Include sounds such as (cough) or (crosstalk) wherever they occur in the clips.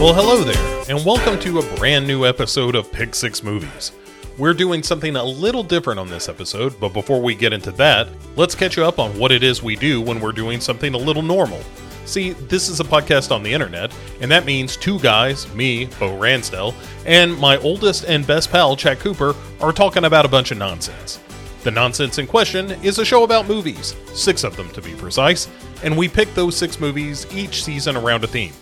Well, hello there, and welcome to a brand new episode of Pick Six Movies. We're doing something a little different on this episode, but before we get into that, let's catch you up on what it is we do when we're doing something a little normal. See, this is a podcast on the internet, and that means two guys, me, Bo Ransdell, and my oldest and best pal, Chad Cooper, are talking about a bunch of nonsense. The nonsense in question is a show about movies, six of them to be precise, and we pick those six movies each season around a theme.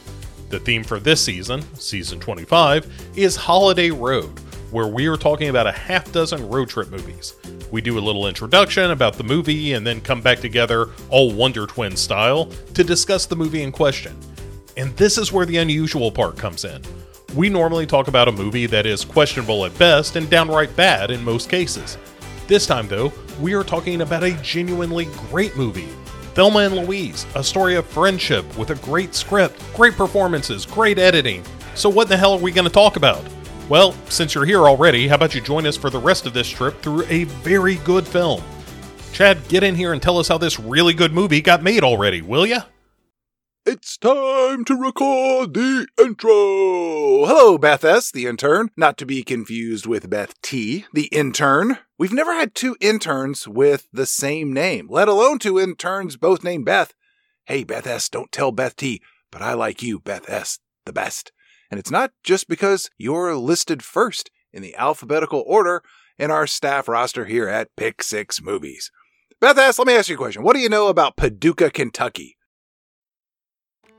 The theme for this season, season 25, is Holiday Road, where we are talking about a half dozen road trip movies. We do a little introduction about the movie and then come back together, all Wonder Twin style, to discuss the movie in question. And this is where the unusual part comes in. We normally talk about a movie that is questionable at best and downright bad in most cases. This time, though, we are talking about a genuinely great movie Thelma and Louise, a story of friendship with a great script, great performances, great editing. So, what the hell are we going to talk about? Well, since you're here already, how about you join us for the rest of this trip through a very good film? Chad, get in here and tell us how this really good movie got made already, will ya? It's time to record the intro. Hello, Beth S., the intern, not to be confused with Beth T., the intern. We've never had two interns with the same name, let alone two interns both named Beth. Hey, Beth S., don't tell Beth T., but I like you, Beth S., the best. And it's not just because you're listed first in the alphabetical order in our staff roster here at Pick Six Movies. Beth S., let me ask you a question. What do you know about Paducah, Kentucky?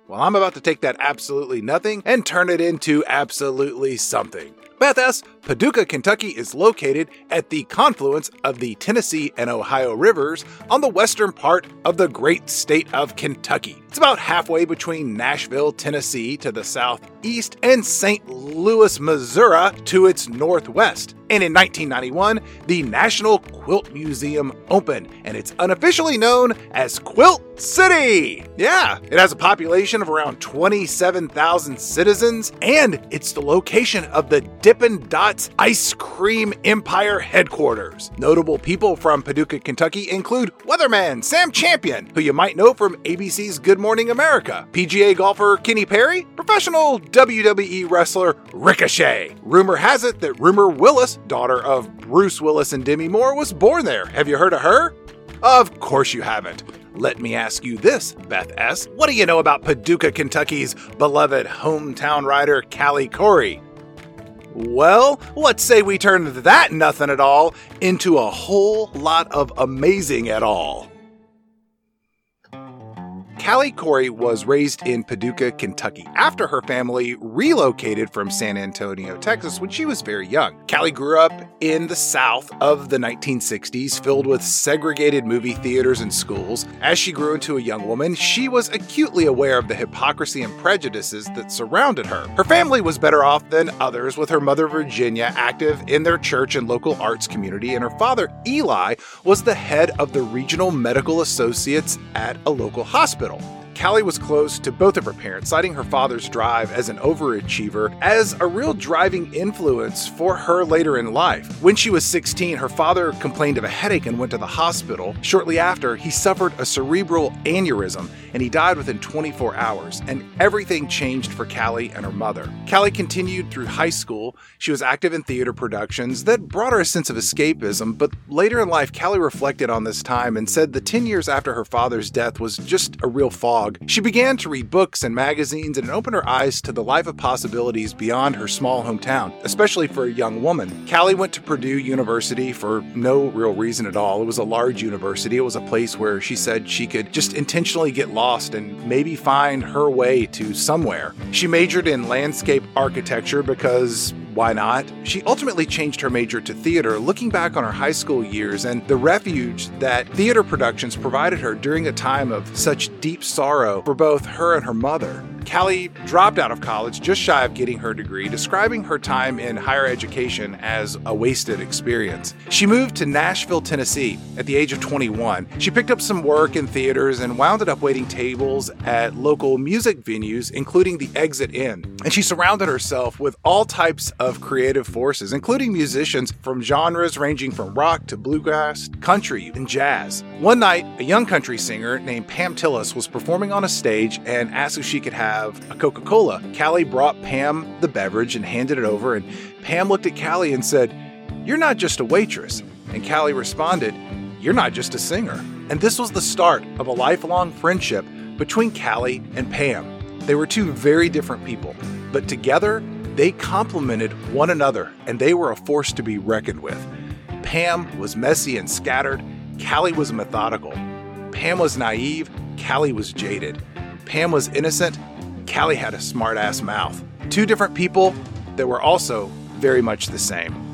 Well, I'm about to take that absolutely nothing and turn it into absolutely something. S., Paducah, Kentucky is located at the confluence of the Tennessee and Ohio rivers on the western part of the great state of Kentucky. It's about halfway between Nashville, Tennessee to the southeast and St. Louis, Missouri to its northwest. And in 1991, the National Quilt Museum opened, and it's unofficially known as Quilt City. Yeah, it has a population of around 27,000 citizens, and it's the location of the Dippin' Dots Ice Cream Empire headquarters. Notable people from Paducah, Kentucky include weatherman Sam Champion, who you might know from ABC's Good Morning America, PGA golfer Kenny Perry, professional WWE wrestler Ricochet. Rumor has it that Rumer Willis daughter of Bruce Willis and Demi Moore, was born there. Have you heard of her? Of course you haven't. Let me ask you this, Beth S. What do you know about Paducah, Kentucky's beloved hometown rider, Callie Khouri? Well, let's say we turn that nothing at all into a whole lot of amazing at all. Callie Khouri was raised in Paducah, Kentucky, after her family relocated from San Antonio, Texas, when she was very young. Callie grew up in the South of the 1960s, filled with segregated movie theaters and schools. As she grew into a young woman, she was acutely aware of the hypocrisy and prejudices that surrounded her. Her family was better off than others, with her mother, Virginia, active in their church and local arts community, and her father, Eli, was the head of the regional medical associates at a local hospital. Hospital. Callie was close to both of her parents, citing her father's drive as an overachiever as a real driving influence for her later in life. When she was 16, her father complained of a headache and went to the hospital. Shortly after, he suffered a cerebral aneurysm and he died within 24 hours, and everything changed for Callie and her mother. Callie continued through high school. She was active in theater productions that brought her a sense of escapism, but later in life, Callie reflected on this time and said the 10 years after her father's death was just a real fog. She began to read books and magazines and opened her eyes to the life of possibilities beyond her small hometown, especially for a young woman. Callie went to Purdue University for no real reason at all. It was a large university. It was a place where she said she could just intentionally get lost and maybe find her way to somewhere. She majored in landscape architecture because why not? She ultimately changed her major to theater, looking back on her high school years and the refuge that theater productions provided her during a time of such deep sorrow for both her and her mother. Callie dropped out of college just shy of getting her degree, describing her time in higher education as a wasted experience. She moved to Nashville, Tennessee at the age of 21. She picked up some work in theaters and wound up waiting tables at local music venues, including the Exit Inn. And she surrounded herself with all types of creative forces, including musicians from genres ranging from rock to bluegrass, country, and jazz. One night, a young country singer named Pam Tillis was performing on a stage and asked if she could have have a Coca Cola. Callie brought Pam the beverage and handed it over, and Pam looked at Callie and said, You're not just a waitress. And Callie responded, You're not just a singer. And this was the start of a lifelong friendship between Callie and Pam. They were two very different people, but together they complemented one another and they were a force to be reckoned with. Pam was messy and scattered, Callie was methodical. Pam was naive, Callie was jaded. Pam was innocent, Callie had a smart ass mouth. Two different people that were also very much the same.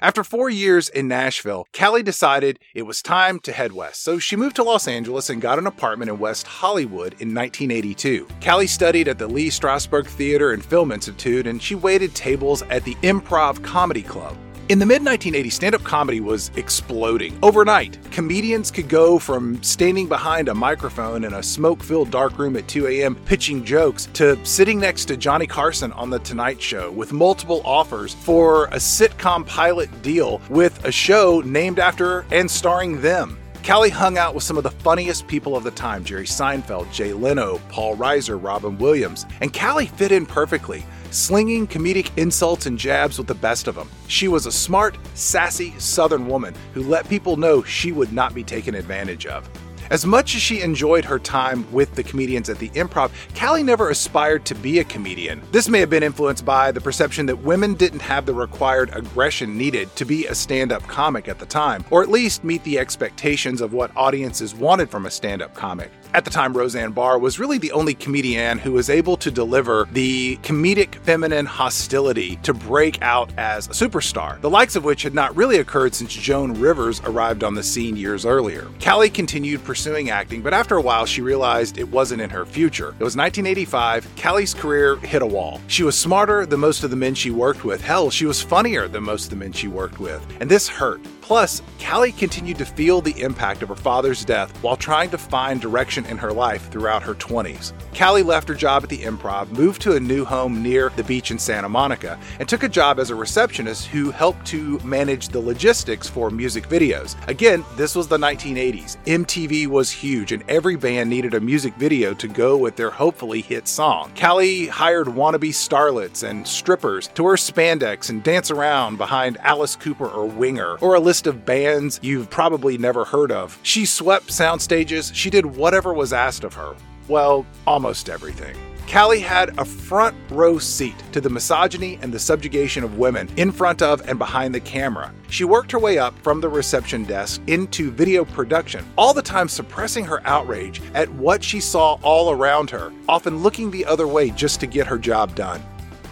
After four years in Nashville, Callie decided it was time to head west, so she moved to Los Angeles and got an apartment in West Hollywood in 1982. Callie studied at the Lee Strasberg Theater and Film Institute, and she waited tables at the Improv Comedy Club. In the mid 1980s, stand up comedy was exploding. Overnight, comedians could go from standing behind a microphone in a smoke filled dark room at 2 a.m. pitching jokes to sitting next to Johnny Carson on The Tonight Show with multiple offers for a sitcom pilot deal with a show named after and starring them. Callie hung out with some of the funniest people of the time Jerry Seinfeld, Jay Leno, Paul Reiser, Robin Williams, and Callie fit in perfectly slinging comedic insults and jabs with the best of them. She was a smart, sassy Southern woman who let people know she would not be taken advantage of. As much as she enjoyed her time with the comedians at the improv, Callie never aspired to be a comedian. This may have been influenced by the perception that women didn't have the required aggression needed to be a stand up comic at the time, or at least meet the expectations of what audiences wanted from a stand up comic. At the time, Roseanne Barr was really the only comedian who was able to deliver the comedic feminine hostility to break out as a superstar, the likes of which had not really occurred since Joan Rivers arrived on the scene years earlier. Callie continued pursuing acting, but after a while she realized it wasn't in her future. It was 1985, Callie's career hit a wall. She was smarter than most of the men she worked with. Hell, she was funnier than most of the men she worked with. And this hurt. Plus, Callie continued to feel the impact of her father's death while trying to find direction in her life throughout her 20s. Callie left her job at the improv, moved to a new home near the beach in Santa Monica, and took a job as a receptionist who helped to manage the logistics for music videos. Again, this was the 1980s. MTV was huge, and every band needed a music video to go with their hopefully hit song. Callie hired wannabe starlets and strippers to wear spandex and dance around behind Alice Cooper or Winger, or a list of bands you've probably never heard of. She swept sound stages, she did whatever was asked of her. Well, almost everything. Callie had a front row seat to the misogyny and the subjugation of women in front of and behind the camera. She worked her way up from the reception desk into video production, all the time suppressing her outrage at what she saw all around her, often looking the other way just to get her job done.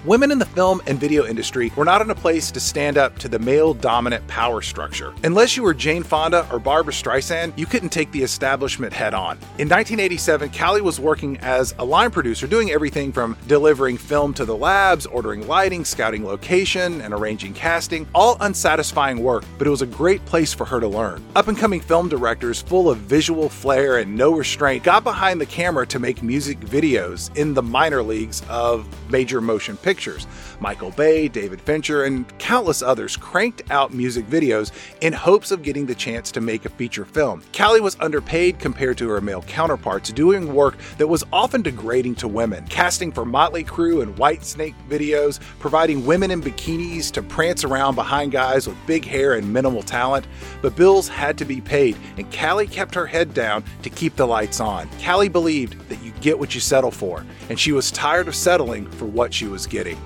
Women in the film and video industry were not in a place to stand up to the male dominant power structure. Unless you were Jane Fonda or Barbra Streisand, you couldn't take the establishment head on. In 1987, Callie was working as a line producer, doing everything from delivering film to the labs, ordering lighting, scouting location, and arranging casting, all unsatisfying work, but it was a great place for her to learn. Up and coming film directors full of visual flair and no restraint got behind the camera to make music videos in the minor leagues of major motion pictures pictures. Michael Bay, David Fincher, and countless others cranked out music videos in hopes of getting the chance to make a feature film. Callie was underpaid compared to her male counterparts, doing work that was often degrading to women, casting for Motley Crue and Whitesnake videos, providing women in bikinis to prance around behind guys with big hair and minimal talent. But bills had to be paid, and Callie kept her head down to keep the lights on. Callie believed that you get what you settle for, and she was tired of settling for what she was getting.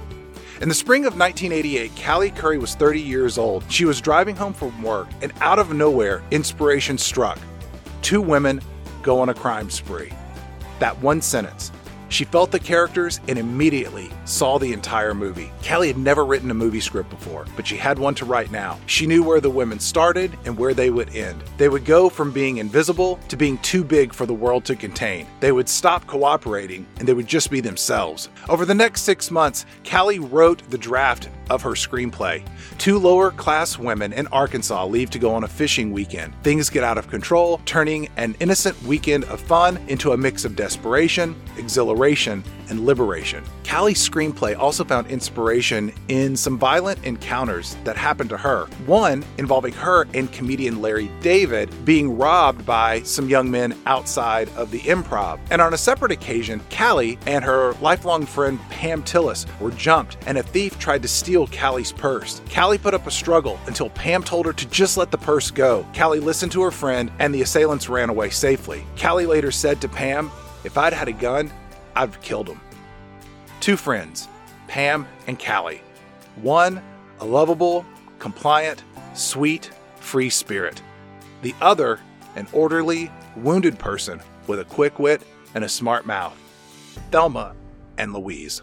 In the spring of 1988, Callie Khouri was 30 years old. She was driving home from work, and out of nowhere, inspiration struck. Two women go on a crime spree. That one sentence she felt the characters and immediately saw the entire movie. Kelly had never written a movie script before, but she had one to write now. She knew where the women started and where they would end. They would go from being invisible to being too big for the world to contain. They would stop cooperating and they would just be themselves. Over the next six months, Callie wrote the draft of her screenplay. Two lower class women in Arkansas leave to go on a fishing weekend. Things get out of control, turning an innocent weekend of fun into a mix of desperation, exhilaration, and liberation. Callie's screenplay also found inspiration in some violent encounters that happened to her. One involving her and comedian Larry David being robbed by some young men outside of the improv. And on a separate occasion, Callie and her lifelong friend Pam Tillis were jumped, and a thief tried to steal Callie's purse. Callie put up a struggle until Pam told her to just let the purse go. Callie listened to her friend, and the assailants ran away safely. Callie later said to Pam, If I'd had a gun, I'd have killed him. Two friends, Pam and Callie. One, a lovable, compliant, sweet, free spirit. The other, an orderly, wounded person with a quick wit and a smart mouth. Thelma and Louise.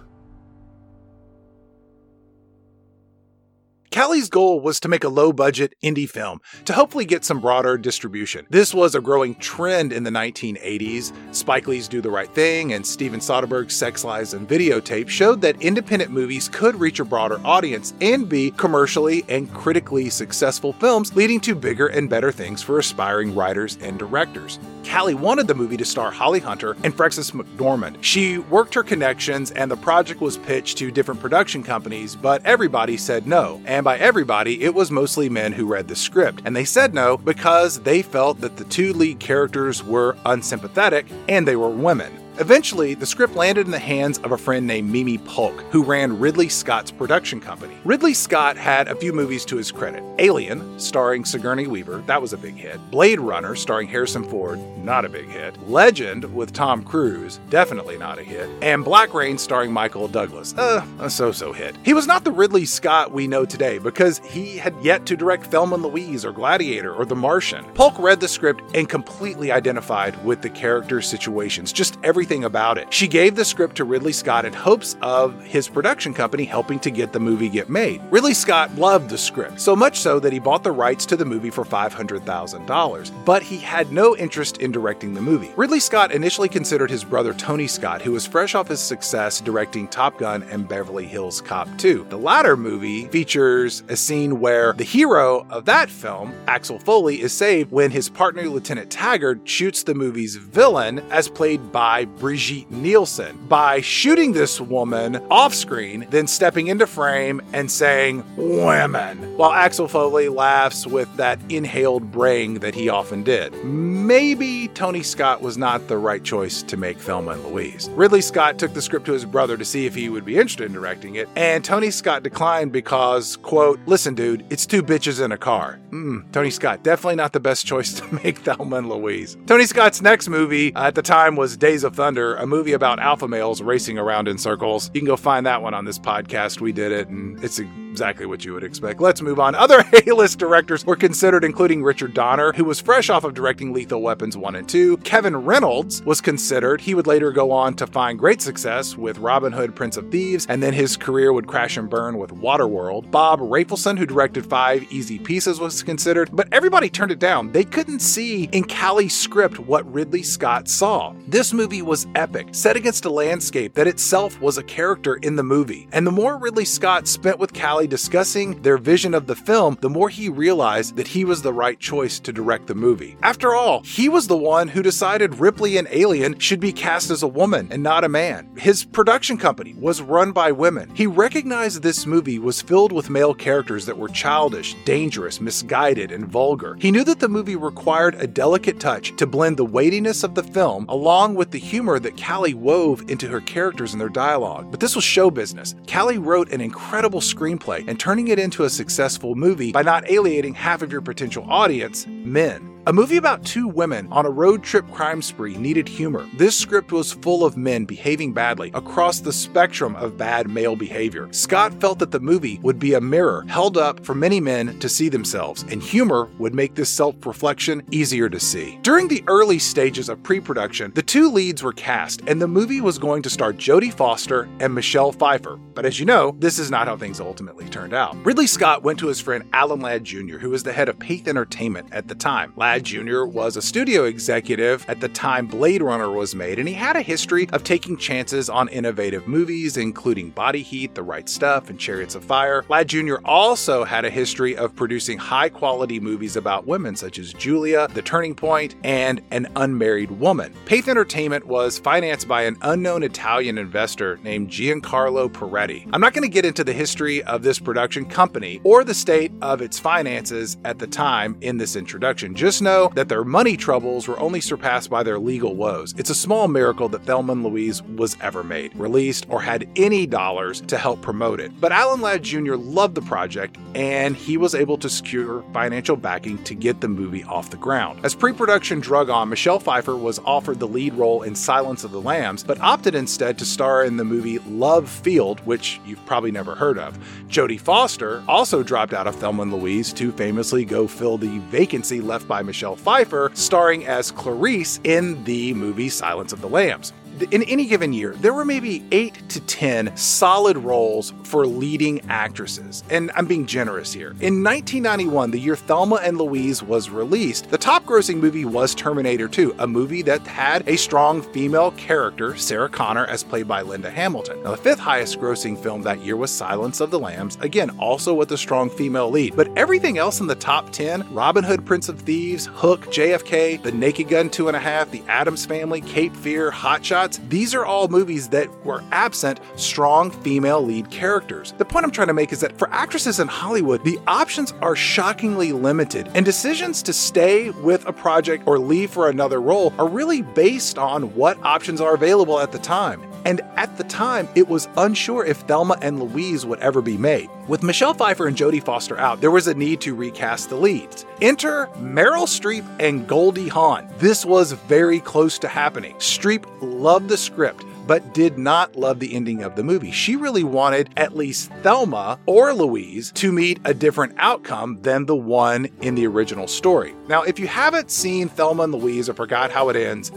Callie's goal was to make a low budget indie film to hopefully get some broader distribution. This was a growing trend in the 1980s. Spike Lee's Do the Right Thing and Steven Soderbergh's Sex Lies and Videotape showed that independent movies could reach a broader audience and be commercially and critically successful films, leading to bigger and better things for aspiring writers and directors. Callie wanted the movie to star Holly Hunter and Frances McDormand. She worked her connections and the project was pitched to different production companies, but everybody said no. And by everybody, it was mostly men who read the script. And they said no because they felt that the two lead characters were unsympathetic and they were women. Eventually, the script landed in the hands of a friend named Mimi Polk, who ran Ridley Scott's production company. Ridley Scott had a few movies to his credit Alien, starring Sigourney Weaver, that was a big hit. Blade Runner, starring Harrison Ford, not a big hit. Legend with Tom Cruise, definitely not a hit. And Black Rain, starring Michael Douglas, uh, a so so hit. He was not the Ridley Scott we know today because he had yet to direct Thelma and Louise or Gladiator or The Martian. Polk read the script and completely identified with the character situations, just everything everything about it. She gave the script to Ridley Scott in hopes of his production company helping to get the movie get made. Ridley Scott loved the script, so much so that he bought the rights to the movie for $500,000, but he had no interest in directing the movie. Ridley Scott initially considered his brother Tony Scott, who was fresh off his success directing Top Gun and Beverly Hills Cop 2. The latter movie features a scene where the hero of that film, Axel Foley, is saved when his partner Lieutenant Taggart shoots the movie's villain, as played by Brigitte Nielsen by shooting this woman off screen, then stepping into frame and saying, Women, while Axel Foley laughs with that inhaled braying that he often did. Maybe Tony Scott was not the right choice to make Thelma and Louise. Ridley Scott took the script to his brother to see if he would be interested in directing it, and Tony Scott declined because, quote, listen, dude, it's two bitches in a car. Hmm, Tony Scott, definitely not the best (laughs) choice to make Thelma and Louise. Tony Scott's next movie uh, at the time was Days of Thunder, a movie about alpha males racing around in circles. You can go find that one on this podcast. We did it, and it's exactly what you would expect. Let's move on. Other (laughs) A-list directors were considered, including Richard Donner, who was fresh off of directing Lethal Weapons 1 and 2. Kevin Reynolds was considered. He would later go on to find great success with Robin Hood, Prince of Thieves, and then his career would crash and burn with Waterworld. Bob Rafelson, who directed Five Easy Pieces, was considered, but everybody turned it down. They couldn't see in Callie's script what Ridley Scott saw. This movie was epic, set against a landscape that itself was a character in the movie. And the more Ridley Scott spent with Callie discussing their vision of the film, the more he realized that he was the right choice to direct the movie. After all, he was the one who decided Ripley and Alien should be cast as a woman and not a man. His production company was run by women. He recognized this movie was filled with male characters that were childish, dangerous, misguided, and vulgar. He knew that the movie required a delicate touch to blend the weightiness of the film along with the humor that Callie wove into her characters and their dialogue. But this was show business. Callie wrote an incredible screenplay and turning it into a successful movie by not alienating half of your potential audience, men. A movie about two women on a road trip crime spree needed humor. This script was full of men behaving badly across the spectrum of bad male behavior. Scott felt that the movie would be a mirror held up for many men to see themselves, and humor would make this self reflection easier to see. During the early stages of pre production, the two leads were cast, and the movie was going to star Jodie Foster and Michelle Pfeiffer. But as you know, this is not how things ultimately turned out. Ridley Scott went to his friend Alan Ladd Jr., who was the head of Pathé Entertainment at the time. Ladd Ladd Jr. was a studio executive at the time Blade Runner was made, and he had a history of taking chances on innovative movies, including Body Heat, The Right Stuff, and Chariots of Fire. Ladd Jr. also had a history of producing high quality movies about women, such as Julia, The Turning Point, and An Unmarried Woman. Pathé Entertainment was financed by an unknown Italian investor named Giancarlo Peretti. I'm not going to get into the history of this production company or the state of its finances at the time in this introduction. Just know that their money troubles were only surpassed by their legal woes. It's a small miracle that Thelma and Louise was ever made, released, or had any dollars to help promote it. But Alan Ladd Jr. loved the project and he was able to secure financial backing to get the movie off the ground. As pre production drug on, Michelle Pfeiffer was offered the lead role in Silence of the Lambs, but opted instead to star in the movie Love Field, which you've probably never heard of. Jodie Foster also dropped out of Thelma and Louise to famously go fill the vacancy left by Michelle Pfeiffer, starring as Clarice in the movie Silence of the Lambs in any given year, there were maybe eight to 10 solid roles for leading actresses. And I'm being generous here. In 1991, the year Thelma and Louise was released, the top grossing movie was Terminator 2, a movie that had a strong female character, Sarah Connor, as played by Linda Hamilton. Now, the fifth highest grossing film that year was Silence of the Lambs, again, also with a strong female lead. But everything else in the top 10 Robin Hood, Prince of Thieves, Hook, JFK, The Naked Gun 2.5, The Addams Family, Cape Fear, Hot Shots, these are all movies that were absent strong female lead characters. The point I'm trying to make is that for actresses in Hollywood, the options are shockingly limited, and decisions to stay with a project or leave for another role are really based on what options are available at the time. And at the time, it was unsure if Thelma and Louise would ever be made. With Michelle Pfeiffer and Jodie Foster out, there was a need to recast the leads. Enter Meryl Streep and Goldie Hawn. This was very close to happening. Streep loved the script but did not love the ending of the movie. She really wanted at least Thelma or Louise to meet a different outcome than the one in the original story. Now, if you haven't seen Thelma and Louise or forgot how it ends,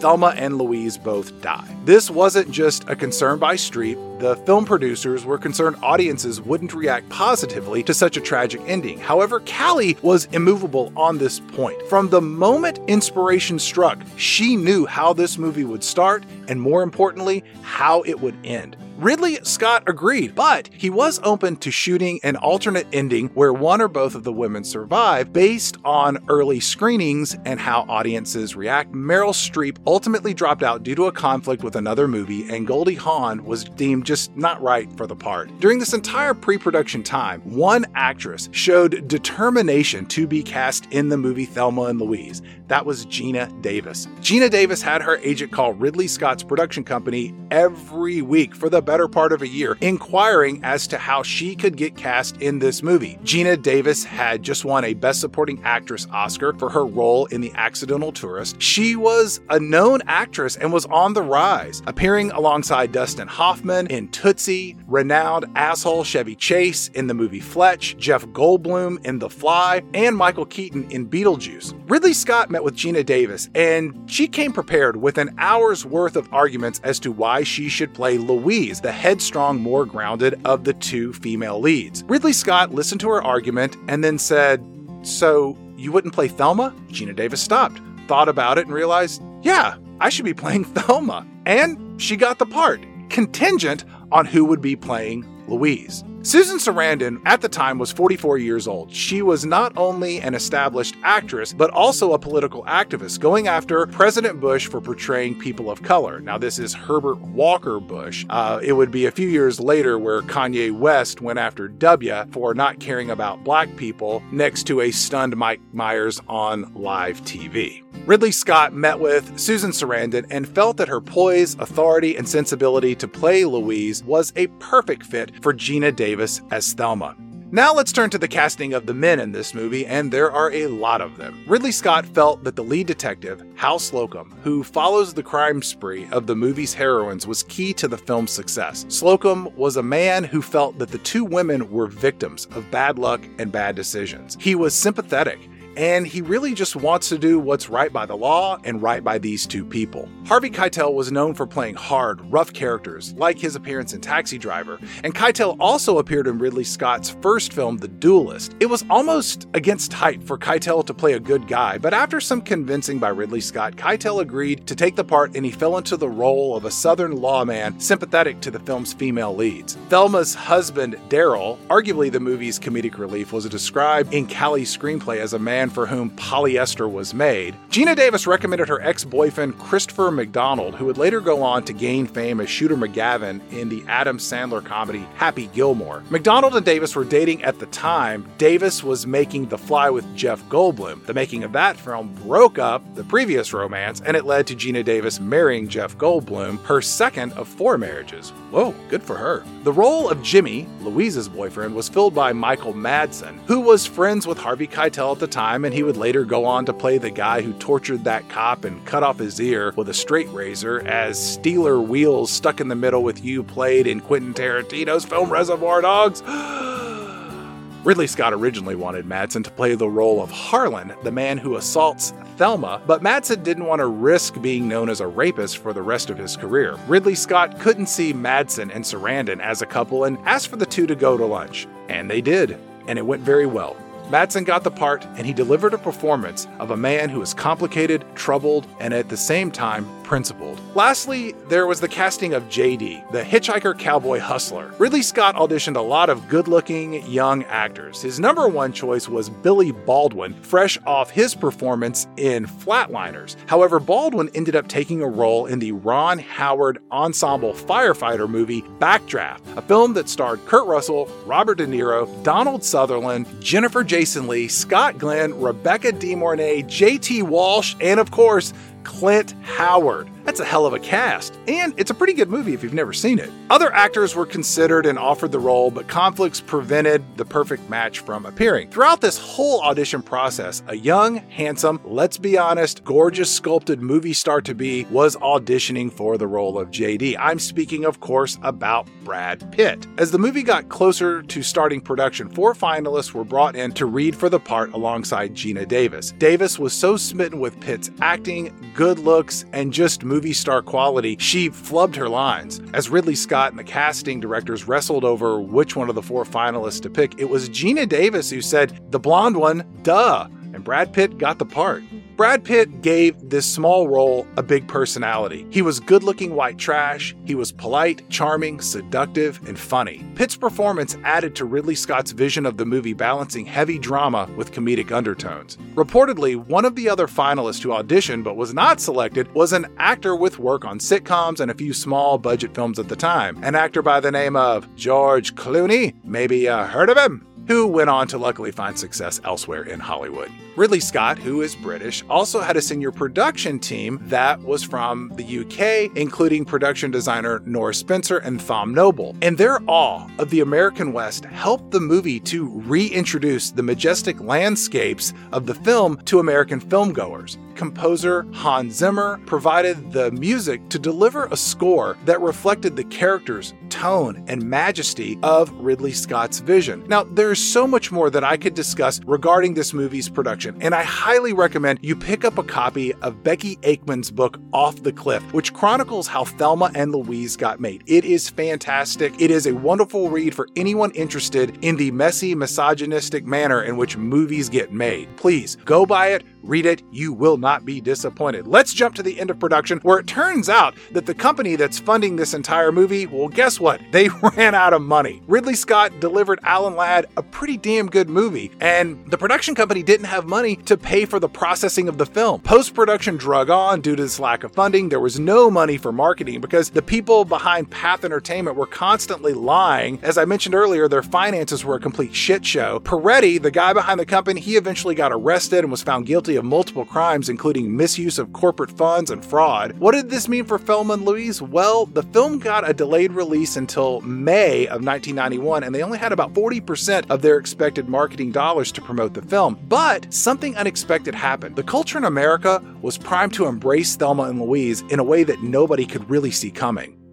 Thelma and Louise both die. This wasn't just a concern by Streep, the film producers were concerned audiences wouldn't react positively to such a tragic ending. However, Callie was immovable on this point. From the moment inspiration struck, she knew how this movie would start and, more importantly, how it would end. Ridley Scott agreed, but he was open to shooting an alternate ending where one or both of the women survive based on early screenings and how audiences react. Meryl Streep ultimately dropped out due to a conflict with another movie, and Goldie Hawn was deemed just not right for the part. During this entire pre production time, one actress showed determination to be cast in the movie Thelma and Louise. That was Geena Davis. Geena Davis had her agent call Ridley Scott's production company every week for the better part of a year, inquiring as to how she could get cast in this movie. Geena Davis had just won a Best Supporting Actress Oscar for her role in The Accidental Tourist. She was a known actress and was on the rise, appearing alongside Dustin Hoffman in Tootsie, renowned asshole Chevy Chase in the movie Fletch, Jeff Goldblum in The Fly, and Michael Keaton in Beetlejuice. Ridley Scott met with Geena Davis, and she came prepared with an hour's worth of arguments as to why she should play Louise, the headstrong, more grounded of the two female leads. Ridley Scott listened to her argument and then said, So, you wouldn't play Thelma? Geena Davis stopped, thought about it, and realized, Yeah, I should be playing (laughs) Thelma. And she got the part, contingent on who would be playing Louise. Susan Sarandon at the time was 44 years old. She was not only an established actress, but also a political activist, going after President Bush for portraying people of color. Now, this is Herbert Walker Bush. Uh, it would be a few years later where Kanye West went after W for not caring about black people next to a stunned Mike Myers on live TV. Ridley Scott met with Susan Sarandon and felt that her poise, authority, and sensibility to play Louise was a perfect fit for Geena Davis as Thelma. Now let's turn to the casting of the men in this movie, and there are a lot of them. Ridley Scott felt that the lead detective, Hal Slocum, who follows the crime spree of the movie's heroines, was key to the film's success. Slocum was a man who felt that the two women were victims of bad luck and bad decisions. He was sympathetic and he really just wants to do what's right by the law and right by these two people. Harvey Keitel was known for playing hard, rough characters, like his appearance in Taxi Driver, and Keitel also appeared in Ridley Scott's first film, The Duelist. It was almost against type for Keitel to play a good guy, but after some convincing by Ridley Scott, Keitel agreed to take the part and he fell into the role of a southern lawman sympathetic to the film's female leads. Thelma's husband, Daryl, arguably the movie's comedic relief, was described in Callie's screenplay as a man for whom polyester was made. Geena Davis recommended her ex boyfriend, Christopher McDonald, who would later go on to gain fame as Shooter McGavin in the Adam Sandler comedy Happy Gilmore. McDonald and Davis were dating at the time. Davis was making The Fly with Jeff Goldblum. The making of that film broke up the previous romance, and it led to Geena Davis marrying Jeff Goldblum, her second of four marriages. Whoa, good for her. The role of Jimmy, Louise's boyfriend, was filled by Michael Madsen, who was friends with Harvey Keitel at the time, and he would later go on to play the guy who tortured that cop and cut off his ear with a straight razor, as Stealers Wheel Stuck in the Middle with You played in Quentin Tarantino's film Reservoir Dogs. (gasps) Ridley Scott originally wanted Madsen to play the role of Harlan, the man who assaults Thelma, but Madsen didn't want to risk being known as a rapist for the rest of his career. Ridley Scott couldn't see Madsen and Sarandon as a couple and asked for the two to go to lunch. And they did, and it went very well. Madsen got the part, and he delivered a performance of a man who is complicated, troubled, and at the same time principled. Lastly, there was the casting of JD, the hitchhiker cowboy hustler. Ridley Scott auditioned a lot of good looking young actors. His number one choice was Billy Baldwin, fresh off his performance in Flatliners. However, Baldwin ended up taking a role in the Ron Howard ensemble firefighter movie Backdraft, a film that starred Kurt Russell, Robert De Niro, Donald Sutherland, Jennifer Jason Leigh, Scott Glenn, Rebecca De Mornay, JT Walsh, and of course, Clint Howard. That's a hell of a cast, and it's a pretty good movie if you've never seen it. Other actors were considered and offered the role, but conflicts prevented the perfect match from appearing. Throughout this whole audition process, a young, handsome, let's be honest, gorgeous sculpted movie star to be was auditioning for the role of JD. I'm speaking, of course, about Brad Pitt. As the movie got closer to starting production, four finalists were brought in to read for the part alongside Geena Davis. Davis was so smitten with Pitt's acting, good looks, and just movie star quality, she flubbed her lines. As Ridley Scott and the casting directors wrestled over which one of the four finalists to pick, it was Geena Davis who said, The blonde one, duh, and Brad Pitt got the part. Brad Pitt gave this small role a big personality. He was good looking white trash, he was polite, charming, seductive, and funny. Pitt's performance added to Ridley Scott's vision of the movie balancing heavy drama with comedic undertones. Reportedly, one of the other finalists who auditioned but was not selected was an actor with work on sitcoms and a few small budget films at the time, an actor by the name of George Clooney. Maybe you heard of him? Who went on to luckily find success elsewhere in Hollywood. Ridley Scott, who is British, also had a senior production team that was from the UK, including production designer Norris Spencer and Thom Noble. And their awe of the American West helped the movie to reintroduce the majestic landscapes of the film to American filmgoers composer Hans Zimmer provided the music to deliver a score that reflected the characters, tone, and majesty of Ridley Scott's vision. Now, there's so much more that I could discuss regarding this movie's production, and I highly recommend you pick up a copy of Becky Aikman's book Off the Cliff, which chronicles how Thelma and Louise got made. It is fantastic. It is a wonderful read for anyone interested in the messy, misogynistic manner in which movies get made. Please go buy it, read it, you will not be disappointed. Let's jump to the end of production where it turns out that the company that's funding this entire movie, well, guess what? (laughs) They ran out of money. Ridley Scott delivered Alan Ladd a pretty damn good movie, and the production company didn't have money to pay for the processing of the film. Post production drug on due to this lack of funding. There was no money for marketing because the people behind Pathé Entertainment were constantly lying. As I mentioned earlier, their finances were a complete shit show. Peretti, the guy behind the company, he eventually got arrested and was found guilty of multiple crimes, including misuse of corporate funds and fraud. What did this mean for Thelma and Louise? Well, the film got a delayed release until May of 1991, and they only had about 40% of their expected marketing dollars to promote the film. But something unexpected happened. The culture in America was primed to embrace Thelma and Louise in a way that nobody could really see coming.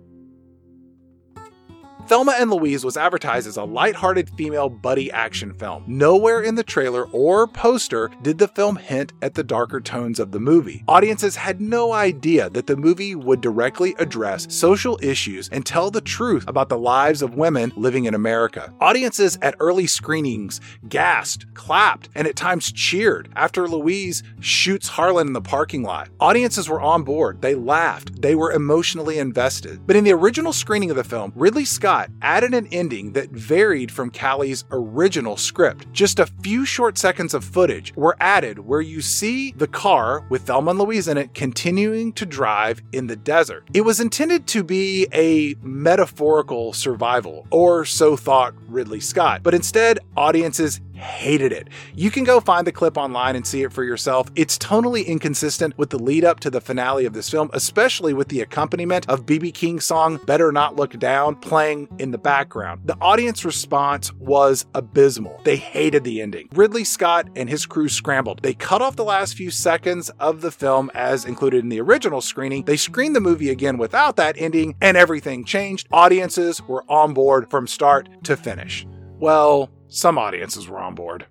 Thelma and Louise was advertised as a light-hearted female buddy action film. Nowhere in the trailer or poster did the film hint at the darker tones of the movie. Audiences had no idea that the movie would directly address social issues and tell the truth about the lives of women living in America. Audiences at early screenings gasped, clapped, and at times cheered after Louise shoots Harlan in the parking lot. Audiences were on board. They laughed. They were emotionally invested. But in the original screening of the film, Ridley Scott added an ending that varied from Callie's original script. Just a few short seconds of footage were added where you see the car with Thelma and Louise in it continuing to drive in the desert. It was intended to be a metaphorical survival, or so thought Ridley Scott, but instead, audiences hated it. You can go find the clip online and see it for yourself. It's tonally inconsistent with the lead up to the finale of this film, especially with the accompaniment of BB King's song Better Not Look Down playing in the background. The audience response was abysmal. They hated the ending. Ridley Scott and his crew scrambled. They cut off the last few seconds of the film as included in the original screening. They screened the movie again without that ending, and everything changed. Audiences were on board from start to finish. Well, some audiences were on board.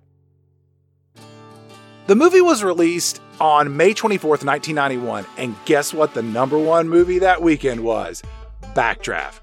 The movie was released on May 24th, 1991, and guess what the number one movie that weekend was? Backdraft.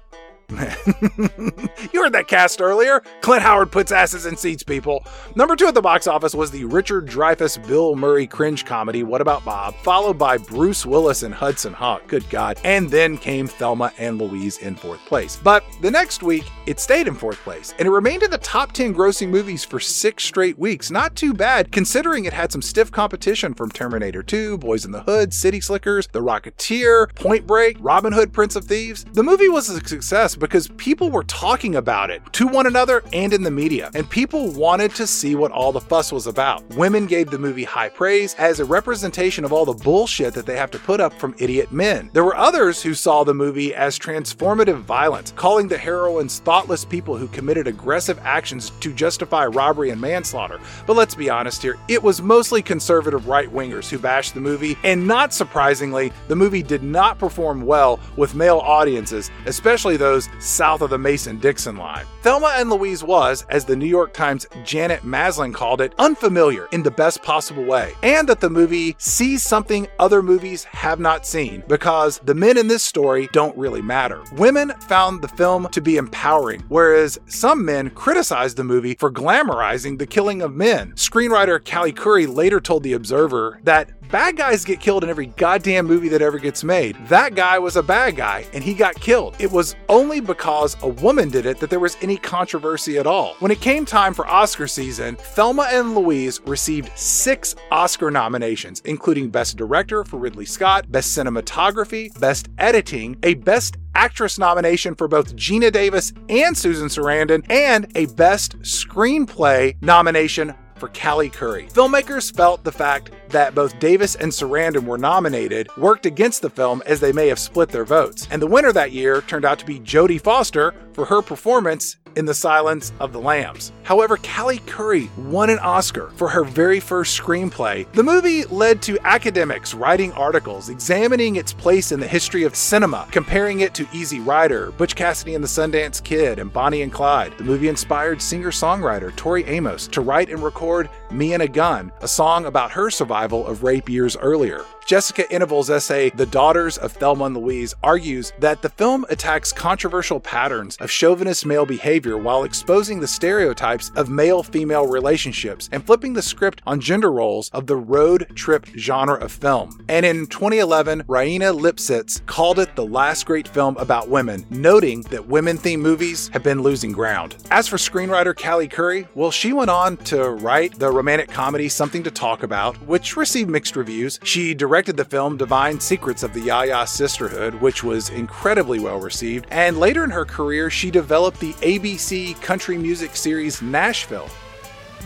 (laughs) you heard that cast earlier. Clint Howard puts asses in seats, people. Number two at the box office was the Richard Dreyfuss Bill Murray cringe comedy, What About Bob, followed by Bruce Willis and Hudson Hawk, good God. And then came Thelma and Louise in fourth place. But the next week, it stayed in fourth place, and it remained in the top 10 grossing movies for six straight weeks. Not too bad, considering it had some stiff competition from Terminator 2, Boys in the Hood, City Slickers, The Rocketeer, Point Break, Robin Hood, Prince of Thieves. The movie was a success because people were talking about it to one another and in the media, and people wanted to see what all the fuss was about. Women gave the movie high praise as a representation of all the bullshit that they have to put up from idiot men. There were others who saw the movie as transformative violence, calling the heroines thoughtless people who committed aggressive actions to justify robbery and manslaughter. But let's be honest here, it was mostly conservative right wingers who bashed the movie, and not surprisingly, the movie did not perform well with male audiences, especially those south of the Mason Dixon line. Thelma and Louise was, as the New York Times' Janet Maslin called it, unfamiliar in the best possible way, and that the movie sees something other movies have not seen because the men in this story don't really matter. Women found the film to be empowering, whereas some men criticized the movie for glamorizing the killing of men. Screenwriter Callie Khouri later told The Observer that Bad guys get killed in every goddamn movie that ever gets made. That guy was a bad guy and he got killed. It was only because a woman did it that there was any controversy at all. When it came time for Oscar season, Thelma and Louise received six Oscar nominations, including Best Director for Ridley Scott, Best Cinematography, Best Editing, a Best Actress nomination for both Geena Davis and Susan Sarandon, and a Best Screenplay nomination for Callie Khouri. Filmmakers felt the fact that both Davis and Sarandon were nominated worked against the film as they may have split their votes. And the winner that year turned out to be Jodie Foster for her performance in The Silence of the Lambs. However, Callie Khouri won an Oscar for her very first screenplay. The movie led to academics writing articles examining its place in the history of cinema, comparing it to Easy Rider, Butch Cassidy and the Sundance Kid, and Bonnie and Clyde. The movie inspired singer songwriter Tori Amos to write and record Me and a Gun, a song about her survival of rape years earlier. Jessica Enevold's essay, The Daughters of Thelma and Louise, argues that the film attacks controversial patterns of chauvinist male behavior while exposing the stereotypes of male female relationships and flipping the script on gender roles of the road trip genre of film. And in 2011, Raina Lipsitz called it the last great film about women, noting that women themed movies have been losing ground. As for screenwriter Callie Khouri, well, she went on to write the romantic comedy Something to Talk About, which received mixed reviews. She directed directed the film Divine Secrets of the Ya-Ya Sisterhood, which was incredibly well received, and later in her career, she developed the ABC country music series Nashville.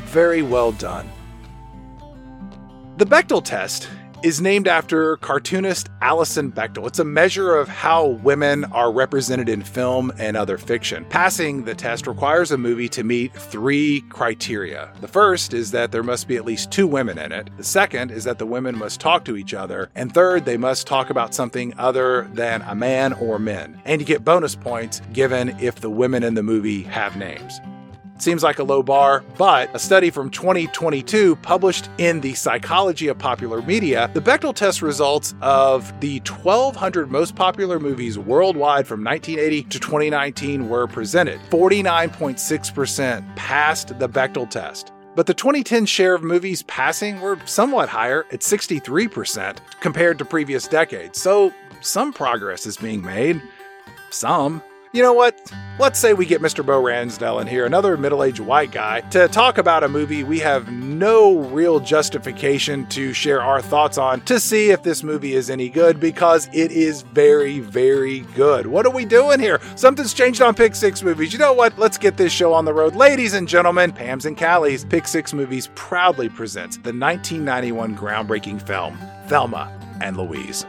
Very well done. The Bechdel test is named after cartoonist Alison Bechdel. It's a measure of how women are represented in film and other fiction. Passing the test requires a movie to meet three criteria. The first is that there must be at least two women in it. The second is that the women must talk to each other. And third, they must talk about something other than a man or men. And you get bonus points given if the women in the movie have names. Seems like a low bar, but a study from 2022 published in the Psychology of Popular Media, the Bechdel test results of the 1,200 most popular movies worldwide from 1980 to 2019 were presented. 49.6% passed the Bechdel test. But the 2010 share of movies passing were somewhat higher at 63% compared to previous decades. So some progress is being made. Some you know what? Let's say we get Mr. Bo Ransdell in here, another middle aged white guy, to talk about a movie we have no real justification to share our thoughts on to see if this movie is any good because it is very, very good. What are we doing here? Something's changed on Pick Six Movies. You know what? Let's get this show on the road. Ladies and gentlemen, Pams and Callies, Pick Six Movies proudly presents the 1991 groundbreaking film, Thelma and Louise.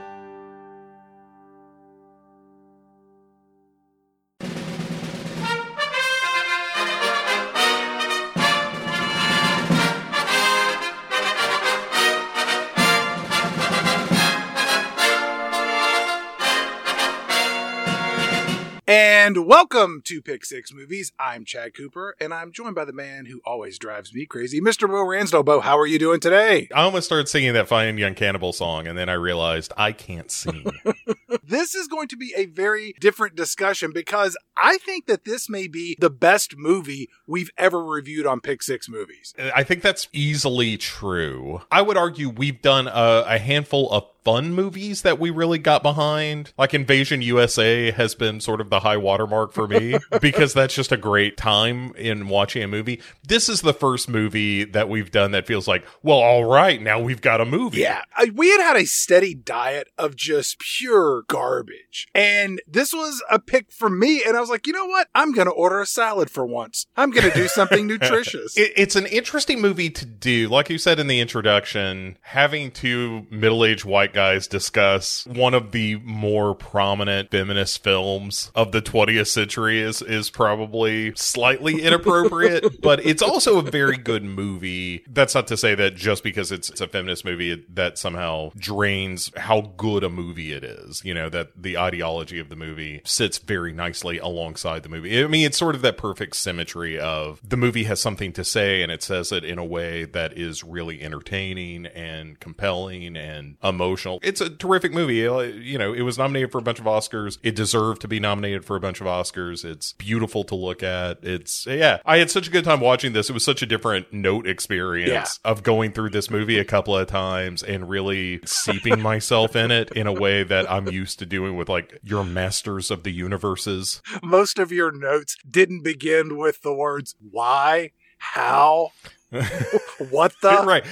And welcome to Pick Six Movies. I'm Chad Cooper, and I'm joined by the man who always drives me crazy, Mr. Bo Ransdell. Bo, how are you doing today? I almost started singing that Fine Young Cannibal song, and then I realized I can't sing. (laughs) this is going to be a very different discussion because I think that this may be the best movie we've ever reviewed on Pick Six Movies. I think that's easily true. I would argue we've done a, a handful of fun movies that we really got behind. Like Invasion USA has been sort of the high watermark for me (laughs) because that's just a great time in watching a movie. This is the first movie that we've done that feels like, well, all right, now we've got a movie. Yeah. I, we had had a steady diet of just pure garbage. And this was a pick for me. And I was like, you know what? I'm going to order a salad for once. I'm going to do something (laughs) nutritious. It, it's an interesting movie to do. Like you said in the introduction, having two middle aged white guys discuss one of the more prominent feminist films of the 20th century is is probably slightly (laughs) inappropriate, but it's also a very good movie. That's not to say that just because it's, it's a feminist movie that somehow drains how good a movie it is. You know, that the ideology of the movie sits very nicely alongside the movie. I mean, it's sort of that perfect symmetry of the movie has something to say and it says it in a way that is really entertaining and compelling and emotional. It's a terrific movie. You know, it was nominated for a bunch of Oscars. It deserved to be nominated for a bunch of Oscars. It's beautiful to look at. It's yeah. I had such a good time watching this. It was such a different note experience yeah. of going through this movie a couple of times and really seeping (laughs) myself in it in a way that I'm used to doing with like your masters of the universes. Most of your notes didn't begin with the words why, how, (laughs) what the? right.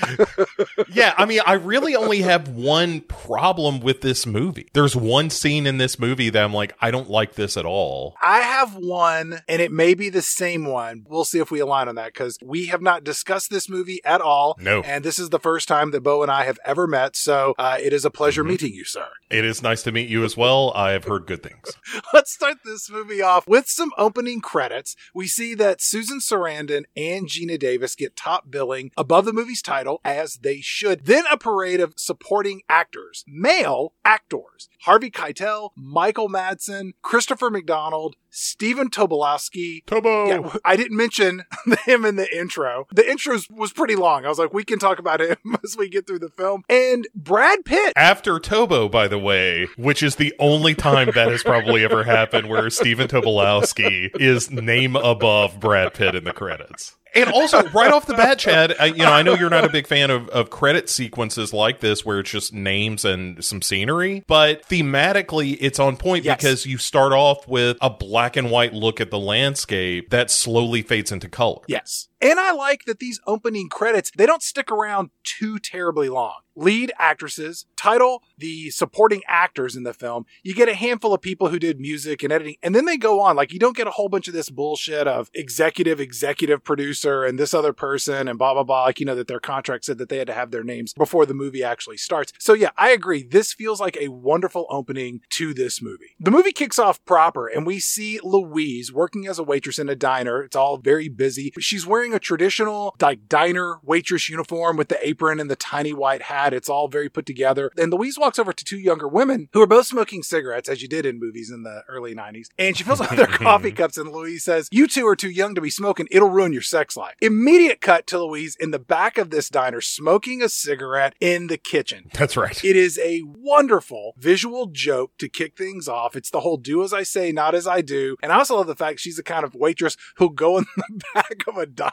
Yeah, I mean, I really only have one problem with this movie. There's one scene in this movie that I'm like, I don't like this at all. I have one, and it may be the same one. We'll see if we align on that because we have not discussed this movie at all. No. And this is the first time that Bo and I have ever met. So uh, it is a pleasure mm-hmm. meeting you, sir. It is nice to meet you as well. I have heard good things. (laughs) Let's start this movie off with some opening credits. We see that Susan Sarandon and Geena Davis get top billing above the movie's title, as they should. Then a parade of supporting actors, male actors. Harvey Keitel, Michael Madsen, Christopher McDonald, Stephen Tobolowsky. Tobo. Yeah, (laughs) I didn't mention (laughs) him in the intro. The intro was pretty long. I was like, we can talk about him (laughs) as we get through the film. And Brad Pitt. After Tobo, by the way, which is the only time that has probably ever happened where Stephen Tobolowsky is name above Brad Pitt in the credits. And also, right off the bat, Chad, I, you know, I know you're not a big fan of, of credit sequences like this where it's just names and some scenery, but thematically, it's on point yes. because you start off with a black and white look at the landscape that slowly fades into color. Yes And I like that these opening credits, they don't stick around too terribly long. Lead actresses, title, the supporting actors in the film. You get a handful of people who did music and editing, and then they go on. Like, you don't get a whole bunch of this bullshit of executive, executive producer, and this other person, and blah, blah, blah. Like, you know, that their contract said that they had to have their names before the movie actually starts. So, yeah, I agree. This feels like a wonderful opening to this movie. The movie kicks off proper, and we see Louise working as a waitress in a diner. It's all very busy. She's wearing a traditional, like, diner waitress uniform with the apron and the tiny white hat. It's all very put together. And Louise walks over to two younger women who are both smoking cigarettes, as you did in movies in the early 90s. And she fills up their (laughs) coffee cups, and Louise says, You two are too young to be smoking. It'll ruin your sex life. Immediate cut to Louise in the back of this diner smoking a cigarette in the kitchen. That's right. It is a wonderful visual joke to kick things off. It's the whole do as I say, not as I do. And I also love the fact she's the kind of waitress who'll go in the (laughs) back of a diner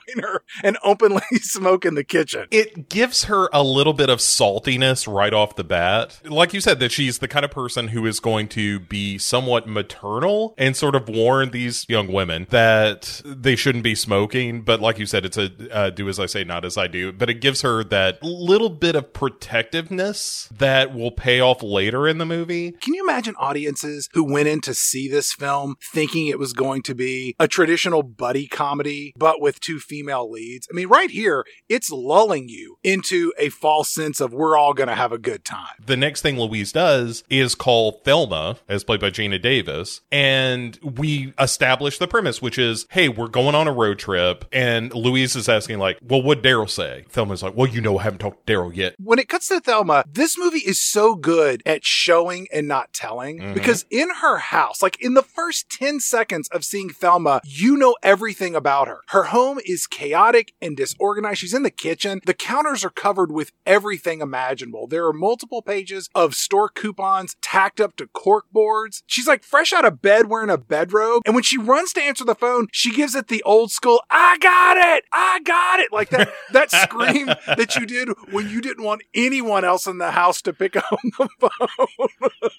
and openly (laughs) smoke in the kitchen. It gives her a little bit of saltiness right off the bat. Like you said, that she's the kind of person who is going to be somewhat maternal and sort of warn these young women that they shouldn't be smoking. But like you said, it's a uh, do as I say, not as I do. But it gives her that little bit of protectiveness that will pay off later in the movie. Can you imagine audiences who went in to see this film thinking it was going to be a traditional buddy comedy, but with two female leads? I mean, right here, it's lulling you into a false sense of we're all going to have a good time. The next thing Louise does is call Thelma, as played by Geena Davis, and we establish the premise, which is, hey, we're going on a road trip, and Louise is asking, like, well, what'd Daryl say? Thelma's like, well, you know, I haven't talked to Daryl yet. When it cuts to Thelma, this movie is so good at showing and not telling Mhm. because in her house, like in the first 10 seconds of seeing Thelma, you know everything about her. Her home is chaotic and disorganized. She's in the kitchen. The counters are covered with everything imaginable. There are multiple pages of store coupons tacked up to cork boards. She's like fresh out of bed wearing a bedrobe. And when she runs to answer the phone, she gives it the old school, I got it! I got it! Like that, that scream (laughs) that you did when you didn't want anyone else in the house to pick up the phone.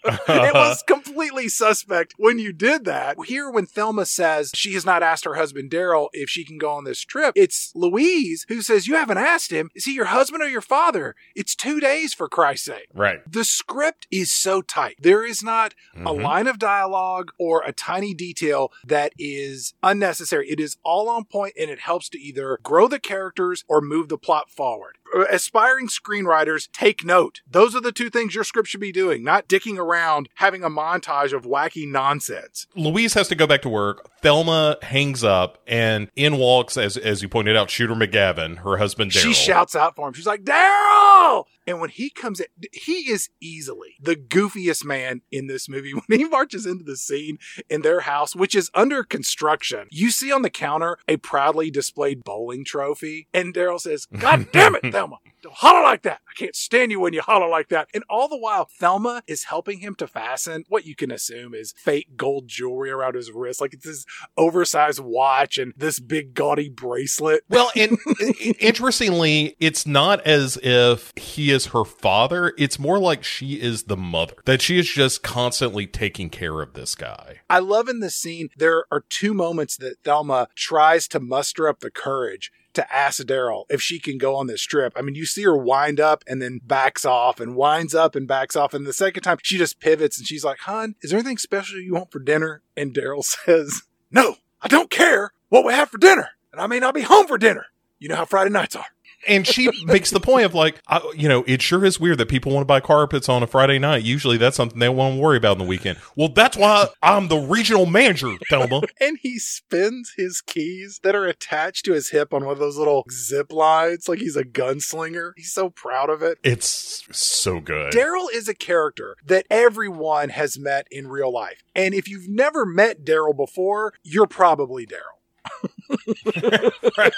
(laughs) it was completely suspect when you did that. Here, when Thelma says she has not asked her husband Daryl if she can go on this trip, it's Louise who says, You haven't asked him. Is he your husband or your father? It's two days for Christ's sake. Right. The script is so tight. There is not a Mhm. line of dialogue or a tiny detail that is unnecessary. It is all on point and it helps to either grow the characters or move the plot forward. Uh, Aspiring screenwriters, take note. Those are the two things your script should be doing, not dicking around having a montage of wacky nonsense. Louise has to go back to work. Thelma hangs up, and in walks, as as you pointed out, Shooter McGavin, her husband Daryl. She shouts out for him. She's like, Daryl! And when he comes in, he is easily the goofiest man in this movie. (laughs) When he marches into the scene in their house, which is under construction, you see on the counter a proudly displayed bowling trophy. And Daryl says, God (laughs) damn it, Thelma. Don't holler like that. I can't stand you when you holler like that. And all the while, Thelma is helping him to fasten what you can assume is fake gold jewelry around his wrist. Like it's this oversized watch and this big gaudy bracelet. Well, and (laughs) interestingly, it's not as if he is her father. It's more like she is the mother, that she is just constantly taking care of this guy. I love in this scene, there are two moments that Thelma tries to muster up the courage to ask Daryl if she can go on this trip. I mean, you see her wind up and then backs off and winds up and backs off. And the second time she just pivots and she's like, Hon, is there anything special you want for dinner? And Daryl (laughs) says, No, I don't care what we have for dinner. And I may not be home for dinner. You know how Friday nights are. And she makes the point of like, I, you know, it sure is weird that people want to buy carpets on a Friday night. Usually that's something they won't worry about in the weekend. Well, that's why I'm the regional manager, Thelma. (laughs) And he spins his keys that are attached to his hip on one of those little zip lines like he's a gunslinger. He's so proud of it. It's so good. Daryl is a character that everyone has met in real life. And if you've never met Daryl before, you're probably Daryl. (laughs) right.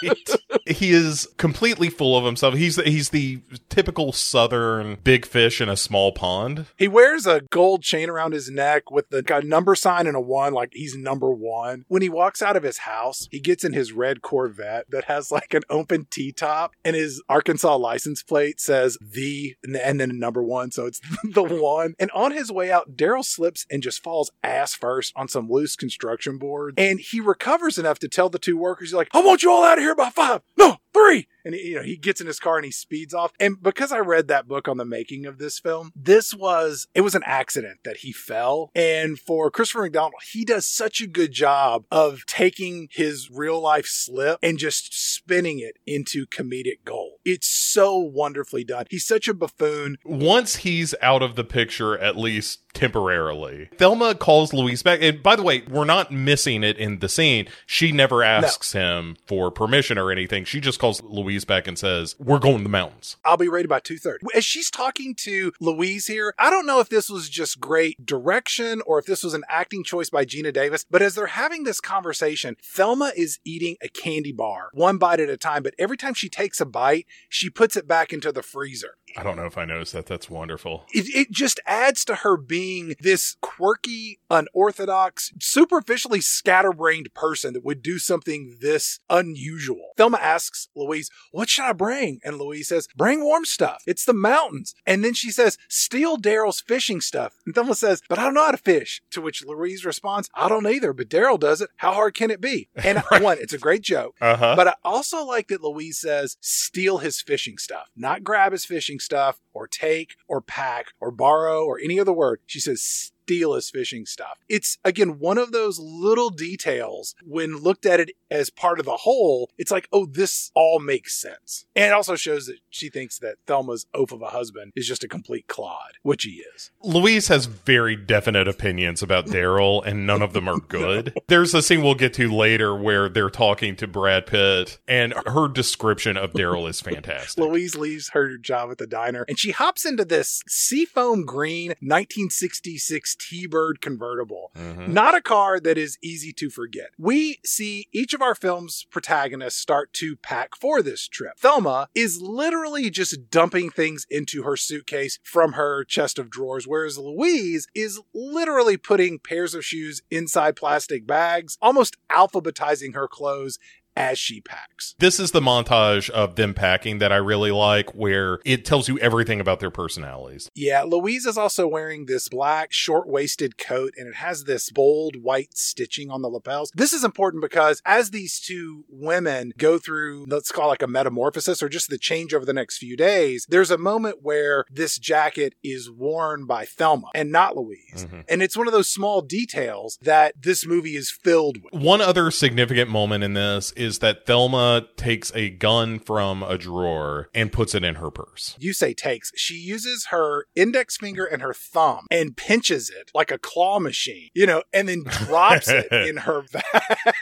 He is completely full of himself. He's he's the typical southern big fish in a small pond. He wears a gold chain around his neck with the a number sign and a one, like he's number one. When he walks out of his house, he gets in his red Corvette that has like an open T top, and his Arkansas license plate says the and then number one, so it's (laughs) the one. And on his way out, Daryl slips and just falls ass first on some loose construction board, and he recovers enough to tell the two workers. He's like, I want you all out of here by five. No, three. And you know, he gets in his car and he speeds off. And because I read that book on the making of this film, this was it was an accident that he fell. And for Christopher McDonald, he does such a good job of taking his real life slip and just spinning it into comedic gold. It's so wonderfully done. He's such a buffoon. Once he's out of the picture, at least temporarily, Thelma calls Louise back. And by the way, we're not missing it in the scene. She never asks no. him for permission or anything. She just calls Louise back and says, "We're going to the mountains." I'll be ready by two thirty. As she's talking to Louise here, I don't know if this was just great direction or if this was an acting choice by Geena Davis. But as they're having this conversation, Thelma is eating a candy bar one bite at a time. But every time she takes a bite, she puts it back into the freezer. I don't know if I noticed that. That's wonderful. It, it just adds to her being this quirky, unorthodox, superficially scatterbrained person that would do something this unusual. Thelma asks Louise, What should I bring? And Louise says, Bring warm stuff. It's the mountains. And then she says, Steal Daryl's fishing stuff. And Thelma says, But I don't know how to fish. To which Louise responds, I don't either, but Daryl does it. How hard can it be? And right. (laughs) one, it's a great joke. Uh-huh. But I also like that Louise says, Steal his fishing stuff, not grab his fishing stuff or take or pack or borrow or any other word. She says, steal his fishing stuff. It's again one of those little details when looked at it as part of the whole, it's like, oh, this all makes sense. And it also shows that she thinks that Thelma's oaf of a husband is just a complete clod, which he is. Louise has very definite opinions about Daryl, and none of them are good. no. (laughs) There's a scene we'll get to later where they're talking to Brad Pitt, and her description of Daryl is fantastic. Louise leaves her job at the diner and she hops into this seafoam green 1966 T Bird convertible. Mm-hmm. Not a car that is easy to forget. We see each of our film's protagonists start to pack for this trip. Thelma is literally just dumping things into her suitcase from her chest of drawers, whereas Louise is literally putting pairs of shoes inside plastic bags, almost alphabetizing her clothes as she packs. This is the montage of them packing that I really like, where it tells you everything about their personalities. Yeah, Louise is also wearing this black short waisted coat and it has this bold white stitching on the lapels. This is important because as these two women go through, let's call it like a metamorphosis or just the change over the next few days, there's a moment where this jacket is worn by Thelma and not Louise. Mm-hmm. And it's one of those small details that this movie is filled with. One other significant moment in this is that Thelma takes a gun from a drawer and puts it in her purse. You say takes. She uses her index finger and her thumb and pinches it like a claw machine, you know, and then drops it (laughs) in her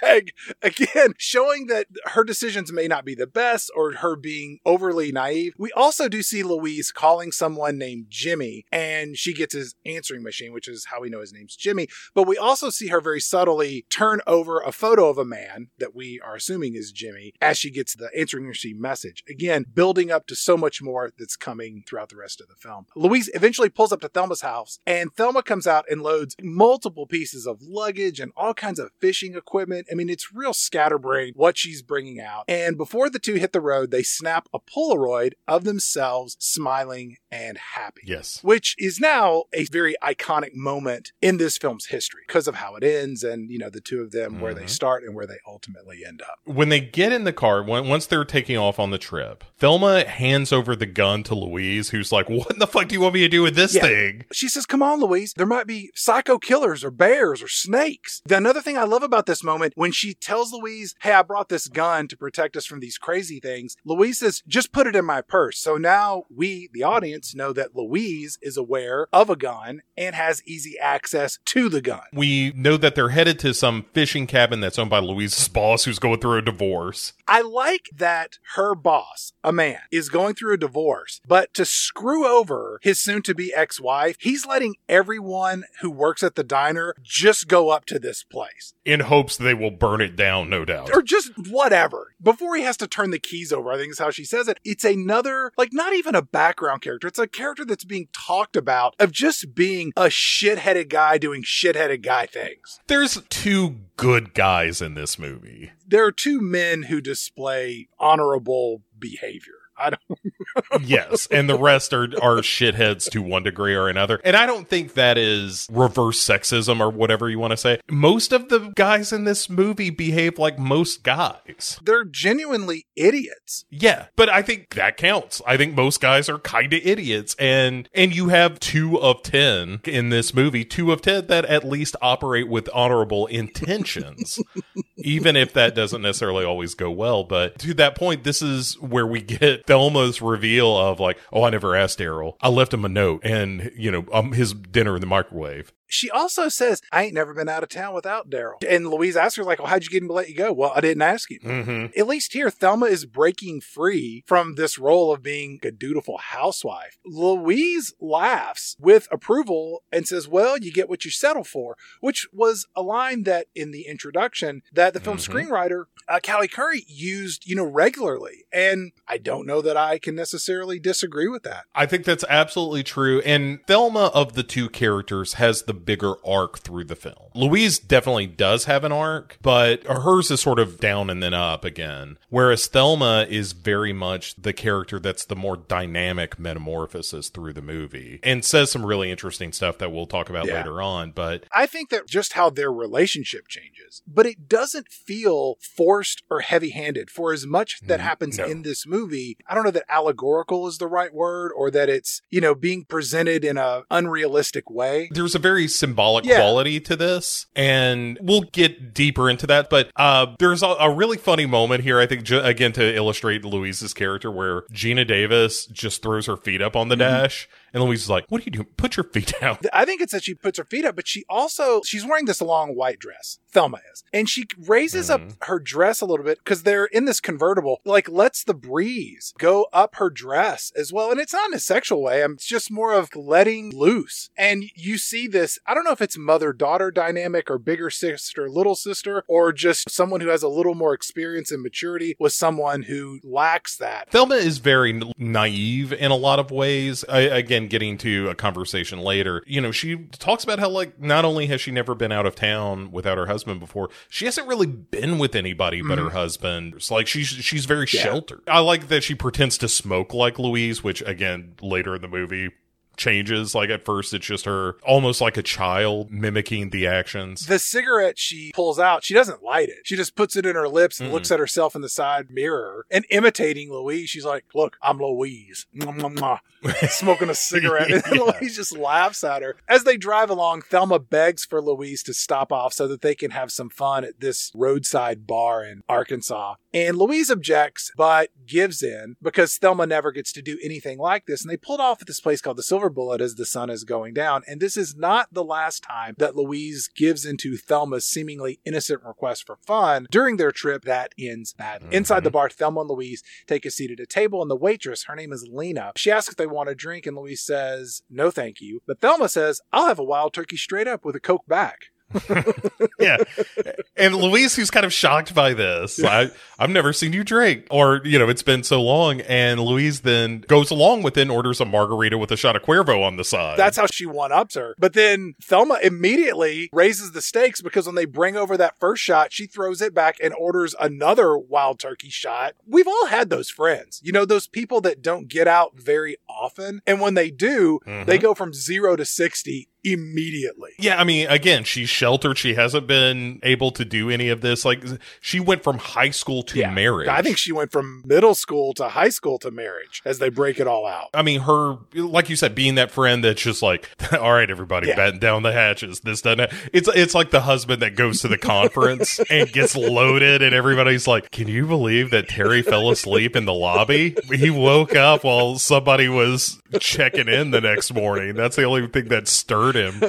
bag. (laughs) Again, showing that her decisions may not be the best or her being overly naive. We also do see Louise calling someone named Jimmy and she gets his answering machine, which is how we know his name's Jimmy. But we also see her very subtly turn over a photo of a man that we are assuming is Jimmy, as she gets the answering machine message. Again, building up to so much more that's coming throughout the rest of the film. Louise eventually pulls up to Thelma's house, and Thelma comes out and loads multiple pieces of luggage and all kinds of fishing equipment. I mean, it's real scatterbrained what she's bringing out. And before the two hit the road, they snap a Polaroid of themselves smiling and happy. Yes. Which is now a very iconic moment in this film's history because of how it ends and, you know, the two of them, mm-hmm. where they mm-hmm. start and where they ultimately end up when they get in the car, when, once they're taking off on the trip, Thelma hands over the gun to Louise, who's like, What the fuck do you want me to do with this yeah. thing? She says, Come on, Louise. There might be psycho killers or bears or snakes. The another thing I love about this moment, when she tells Louise, Hey, I brought this gun to protect us from these crazy things, Louise says, Just put it in my purse. So now we, the audience, know that Louise is aware of a gun and has easy access to the gun. We know that they're headed to some fishing cabin that's owned by Louise's boss, who's going through a divorce. I like that her boss, a man, is going through a divorce, but to screw over his soon to be ex wife, he's letting everyone who works at the diner just go up to this place. In hopes they will burn it down, no doubt. Or just whatever. Before he has to turn the keys over, I think is how she says it. It's another, like, not even a background character. It's a character that's being talked about of just being a shitheaded guy doing shitheaded guy things. There's two good guys in this movie. There are two men who display honorable behavior. I don't. yes, and the rest are are shitheads to one degree or another. And I don't think that is reverse sexism or whatever you want to say. Most of the guys in this movie behave like most guys. They're genuinely idiots. Yeah, but I think that counts. I think most guys are kind of idiots and and you have 2 of 10 in this movie, 2 of 10 that at least operate with honorable intentions. (laughs) even if that doesn't necessarily always go well, but to that point this is where we get Thelma's reveal of like, "Oh, I never asked Daryl. I left him a note and, you know, um, his dinner in the microwave." She also says, I ain't never been out of town without Daryl. And Louise asks her, like, well, how'd you get him to let you go? Well, I didn't ask you. Mm-hmm. At least here, Thelma is breaking free from this role of being a dutiful housewife. Louise laughs with approval and says, Well, you get what you settle for, which was a line that in the introduction that the film Mhm. screenwriter uh, Callie Khouri used, you know, regularly. And I don't know that I can necessarily disagree with that. I think that's absolutely true. And Thelma of the two characters has the bigger arc through the film. Louise definitely does have an arc, but hers is sort of down and then up again. Whereas Thelma is very much the character that's the more dynamic metamorphosis through the movie and says some really interesting stuff that we'll talk about Yeah. later on. But I think that just how their relationship changes, but it doesn't feel forced or heavy handed for as much that happens no. in this movie. I don't know that allegorical is the right word or that it's, you know, being presented in a unrealistic way. there's a very symbolic Yeah. quality to this and we'll get deeper into that but uh there's a, a really funny moment here i think ju- again to illustrate louise's character where geena davis just throws her feet up on the Mm-hmm. dash and louise is like what are you doing put your feet down (laughs) I think it's that she puts her feet up, but she also she's wearing this long white dress. Thelma is, and she raises Mhm. up her dress a little bit because they're in this convertible. Like lets the breeze go up her dress as well, and it's not in a sexual way. um, It's just more of letting loose. And you see this. I don't know if it's mother daughter dynamic or bigger sister little sister, or just someone who has a little more experience and maturity with someone who lacks that. Thelma is very naive in a lot of ways. I, again, getting to a conversation later, you know, she talks about how, like, not only has she never been out of town without her husband before, she hasn't really been with anybody but her husband. It's like she's she's very Mm-hmm. Yeah. sheltered. I like that she pretends to smoke like Louise, which again later in the movie changes. Like at first, it's just her almost like a child mimicking the actions. The cigarette she pulls out, she doesn't light it. She just puts it in her lips and Mm-mm. looks at herself in the side mirror and imitating Louise. She's like, Look, I'm Louise. (laughs) Smoking a cigarette. (laughs) And Yeah. Louise just laughs at her. As they drive along, Thelma begs for Louise to stop off so that they can have some fun at this roadside bar in Arkansas. And Louise objects, but gives in because Thelma never gets to do anything like this. And they pulled off at this place called the Silver Bullet as the sun is going down. And this is not the last time that Louise gives into Thelma's seemingly innocent request for fun. During their trip, that ends badly. Mm-hmm. Inside the bar, Thelma and Louise take a seat at a table, and the waitress, her name is Lena, she asks if they want a drink, and Louise says, no, thank you. But Thelma says, I'll have a wild turkey straight up with a Coke back. Yeah. And Louise, who's kind of shocked by this, I, I've never seen you drink, or, you know, it's been so long. And Louise then goes along with it and orders a margarita with a shot of Cuervo on the side. That's how she one ups her. But then Thelma immediately raises the stakes because when they bring over that first shot, she throws it back and orders another wild turkey shot. We've all had those friends, you know, those people that don't get out very often. And when they do, Mhm. they go from zero to 60 immediately. Yeah, I mean, again, she's sheltered. She hasn't been able to do any of this. Like, she went from high school to Yeah. marriage. I think she went from middle school to high school to marriage as they break it all out. I mean, her, like you said, being that friend that's just like, (laughs) all right, everybody, Yeah. batten down the hatches. This doesn't. It's it's like the husband that goes to the conference (laughs) and gets loaded, and everybody's like, "Can you believe that Terry fell asleep in the lobby? He woke up while somebody was checking in the next morning. That's the only thing that stirred him,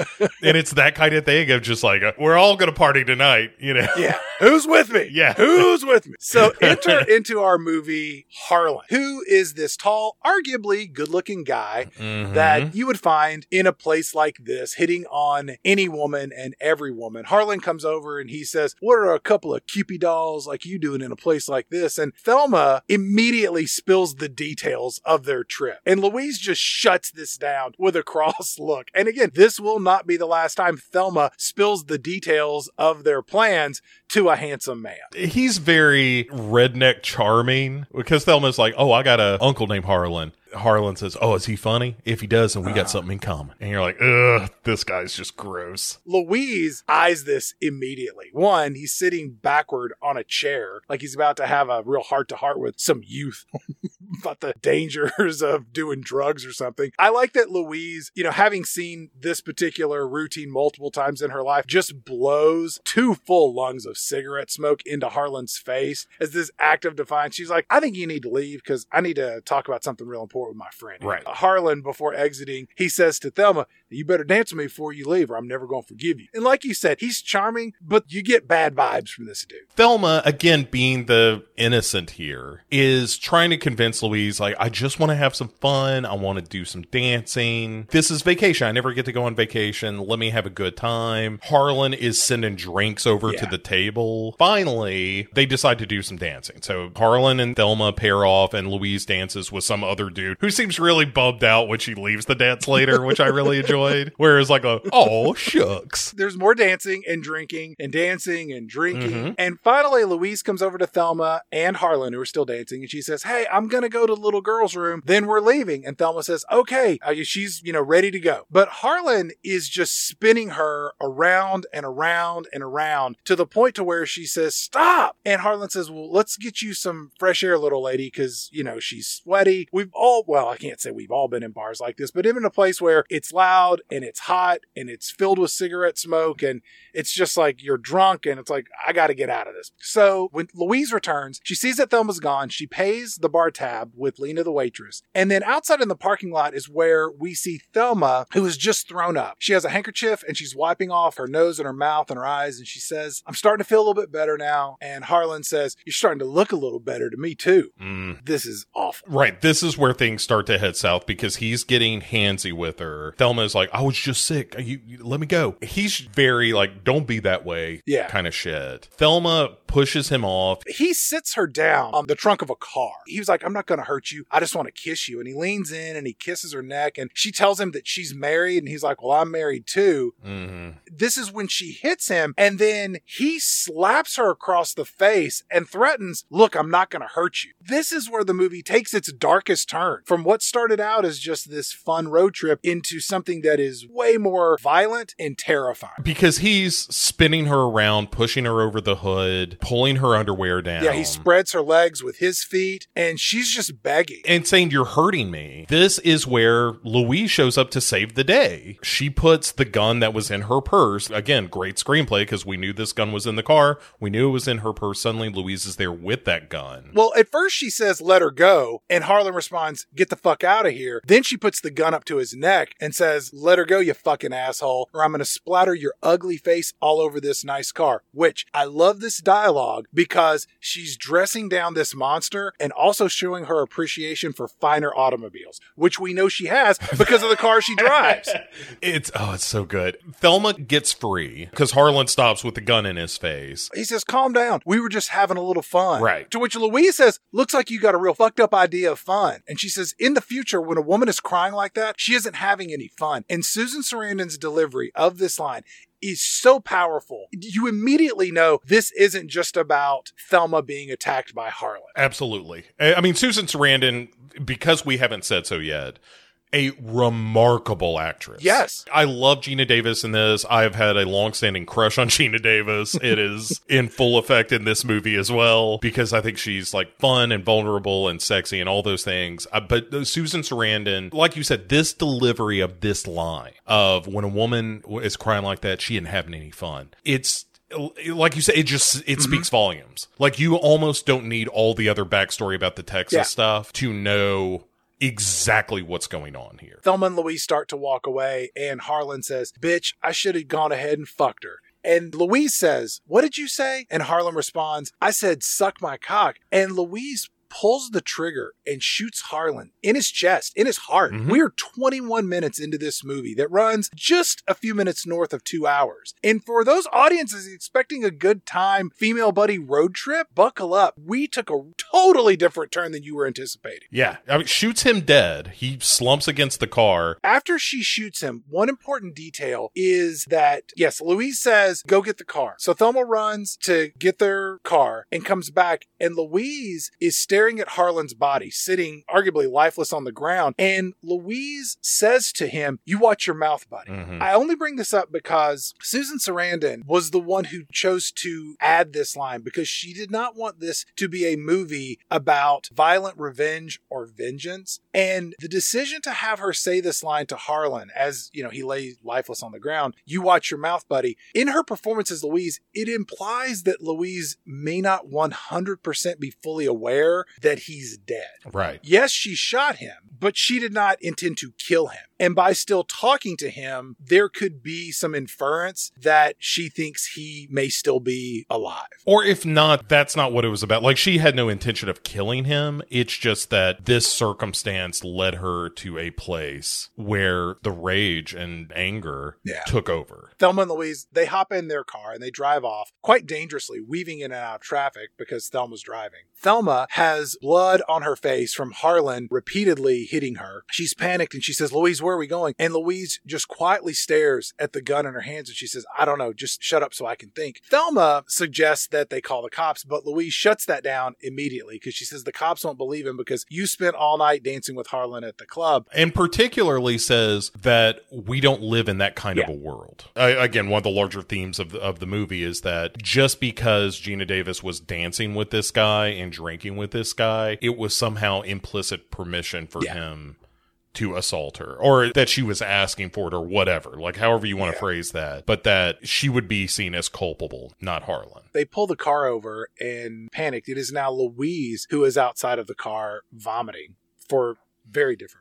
and it's that kind of thing of just like, we're all gonna party tonight, you know? Yeah. (laughs) Who's with me? Yeah. Who's with me? So (laughs) enter into our movie Harlan, who is this tall, arguably good looking guy Mhm. that you would find in a place like this, hitting on any woman and every woman. Harlan comes over and he says, What are a couple of Kewpie dolls like you doing in a place like this? And Thelma immediately spills the details of their trip. And Louise just just shuts this down with a cross (laughs) look. And again, this will not be the last time Thelma spills the details of their plans to a handsome man. He's very redneck charming because Thelma's like, oh, I got a uncle named Harlan. Harlan says, "Oh, is he funny? If he does, then we got ah. something in common." And you're like, "Ugh, this guy's just gross." Louise eyes this immediately. One, he's sitting backward on a chair, like he's about to have a real heart to heart with some youth (laughs) about the dangers (laughs) of doing drugs or something. I like that Louise, you know, having seen this particular routine multiple times in her life, just blows two full lungs of cigarette smoke into Harlan's face as this act of defiance. She's like, "I think you need to leave because I need to talk about something real important." with my friend. Right. Harlan, before exiting, he says to Thelma, You better dance with me before you leave, or I'm never going to forgive you. And like you said, he's charming, but you get bad vibes from this dude. Thelma, again, being the innocent here, is trying to convince Louise, like, I just want to have some fun. I want to do some dancing. This is vacation. I never get to go on vacation. Let me have a good time. Harlan is sending drinks over Yeah. to the table. Finally, they decide to do some dancing. So Harlan and Thelma pair off, and Louise dances with some other dude who seems really bummed out when she leaves the dance later, which I really (laughs) enjoyed. Whereas, like, a, oh, shucks. There's more dancing and drinking and dancing and drinking. Mhm. And finally, Louise comes over to Thelma and Harlan, who are still dancing, and she says, Hey, I'm going to go to the little girl's room. Then we're leaving. And Thelma says, Okay. Uh, she's, you know, ready to go. But Harlan is just spinning her around and around and around to the point to where she says, Stop. And Harlan says, Well, let's get you some fresh air, little lady, because, you know, she's sweaty. We've all, well, I can't say we've all been in bars like this, but even a place where it's loud and it's hot and it's filled with cigarette smoke and it's just like you're drunk and it's like, I got to get out of this. So when Louise returns, she sees that Thelma's gone. She pays the bar tab with Lena, the waitress. And then outside in the parking lot is where we see Thelma, who is just thrown up. She has a handkerchief and she's wiping off her nose and her mouth and her eyes. And she says, I'm starting to feel a little bit better now. And Harlan says, You're starting to look a little better to me too. Mm. This is awful. Right. This is where things start to head south because he's getting handsy with her. Thelma is like, I was just sick. You, you- let me go. He's very like, don't be that way. Yeah. Kind of shit. Thelma pushes him off. he sits her down on the trunk of a car. He was like, I'm not going to hurt you. I just want to kiss you. And he leans in and he kisses her neck. And she tells him that she's married. And he's like, Well, I'm married too. hmm This is when she hits him. And then he slaps her across the face and threatens, Look, I'm not going to hurt you. This is where the movie takes its darkest turn from what started out as just this fun road trip into something that is way more violent and terrifying. Because he's spinning her around, pushing her over the hood, pulling her underwear down. Yeah, he spreads her legs with his feet and she's just begging. and saying you're hurting me. This is where Louise shows up to save the day. She puts the gun that was in her purse. Again, great screenplay because we knew this gun was in the car. We knew it was in her purse. Suddenly, Louise is there with that gun. Well, at first she says, let her go. And Harlan responds, get the fuck out of here. Then she puts the gun up to his neck and says, let her go, you fucking asshole, or I'm going to splatter your ugly face all over this nice car. Which I love this dialogue because she's dressing down this monster and also showing her appreciation for finer automobiles, which we know she has because of the car she drives. (laughs) It's oh, it's so good. Thelma gets free because Harlan stops with the gun in his face. He says, calm down. We were just having a little fun. Right. To which Louise says, looks like you got a real fucked up idea of fun. And she says, in the future, when a woman is crying like that, she isn't having any fun. And Susan Sarandon's delivery of this line is so powerful. You immediately know this isn't just about Thelma being attacked by Harlan. Absolutely. I I mean, Susan Sarandon, because we haven't said so yet, a remarkable actress. Yes. I love Geena Davis in this. I've had a long-standing crush on (laughs) Geena Davis. It is in full effect in this movie as well because I think she's like fun and vulnerable and sexy and all those things. Uh, but uh, Susan Sarandon, like you said, this delivery of this line of when a woman is crying like that, she isn't having any fun. It's like you said, it just it speaks volumes. Like you almost don't need all the other backstory about the Texas Yeah. stuff to know exactly what's going on here. Thelma and Louise start to walk away, and Harlan says, Bitch, I should have gone ahead and fucked her. And Louise says, What did you say? And Harlan responds, I said, Suck my cock. And Louise pulls the trigger and shoots Harlan in his chest, in his heart. Mhm. We're 21 minutes into this movie that runs just a few minutes north of two hours. And for those audiences expecting a good time female buddy road trip, buckle up. We took a totally different turn than you were anticipating. Yeah, I mean, shoots him dead. He slumps against the car. After she shoots him, one important detail is that, yes, Louise says, go get the car. So Thelma runs to get their car and comes back, and Louise is staring at Harlan's body, sitting arguably lifeless on the ground. And Louise says to him, You watch your mouth, buddy. Mhm. I only bring this up because Susan Sarandon was the one who chose to add this line because she did not want this to be a movie about violent revenge or vengeance. And the decision to have her say this line to Harlan as, you know, he lay lifeless on the ground, you watch your mouth, buddy. In her performance as Louise, it implies that Louise may not 100% be fully aware that he's dead. Right. Yes, she shot him, but she did not intend to kill him. And by still talking to him, there could be some inference that she thinks he may still be alive. Or if not, that's not what it was about. Like she had no intention of killing him. It's just that this circumstance led her to a place where the rage and anger Yeah. took over. Thelma and Louise, they hop in their car and they drive off quite dangerously, weaving in and out of traffic because Thelma's driving. Thelma has blood on her face from Harlan repeatedly hitting her. She's panicked and she says, Louise, where are we going? And Louise just quietly stares at the gun in her hands and she says, I don't know, just shut up so I can think. Thelma suggests that they call the cops, but Louise shuts that down immediately because she says the cops won't believe him because you spent all night dancing with Harlan at the club. And particularly says that we don't live in that kind of a world. I, again, one of the larger themes of the, of the movie is that just because Geena Davis was dancing with this guy and drinking with this guy, it was somehow implicit permission for Yeah. him to assault her or that she was asking for it or whatever, like however you want to phrase that, but that she would be seen as culpable, not Harlan. They pull the car over and panicked. It is now Louise who is outside of the car vomiting for very different.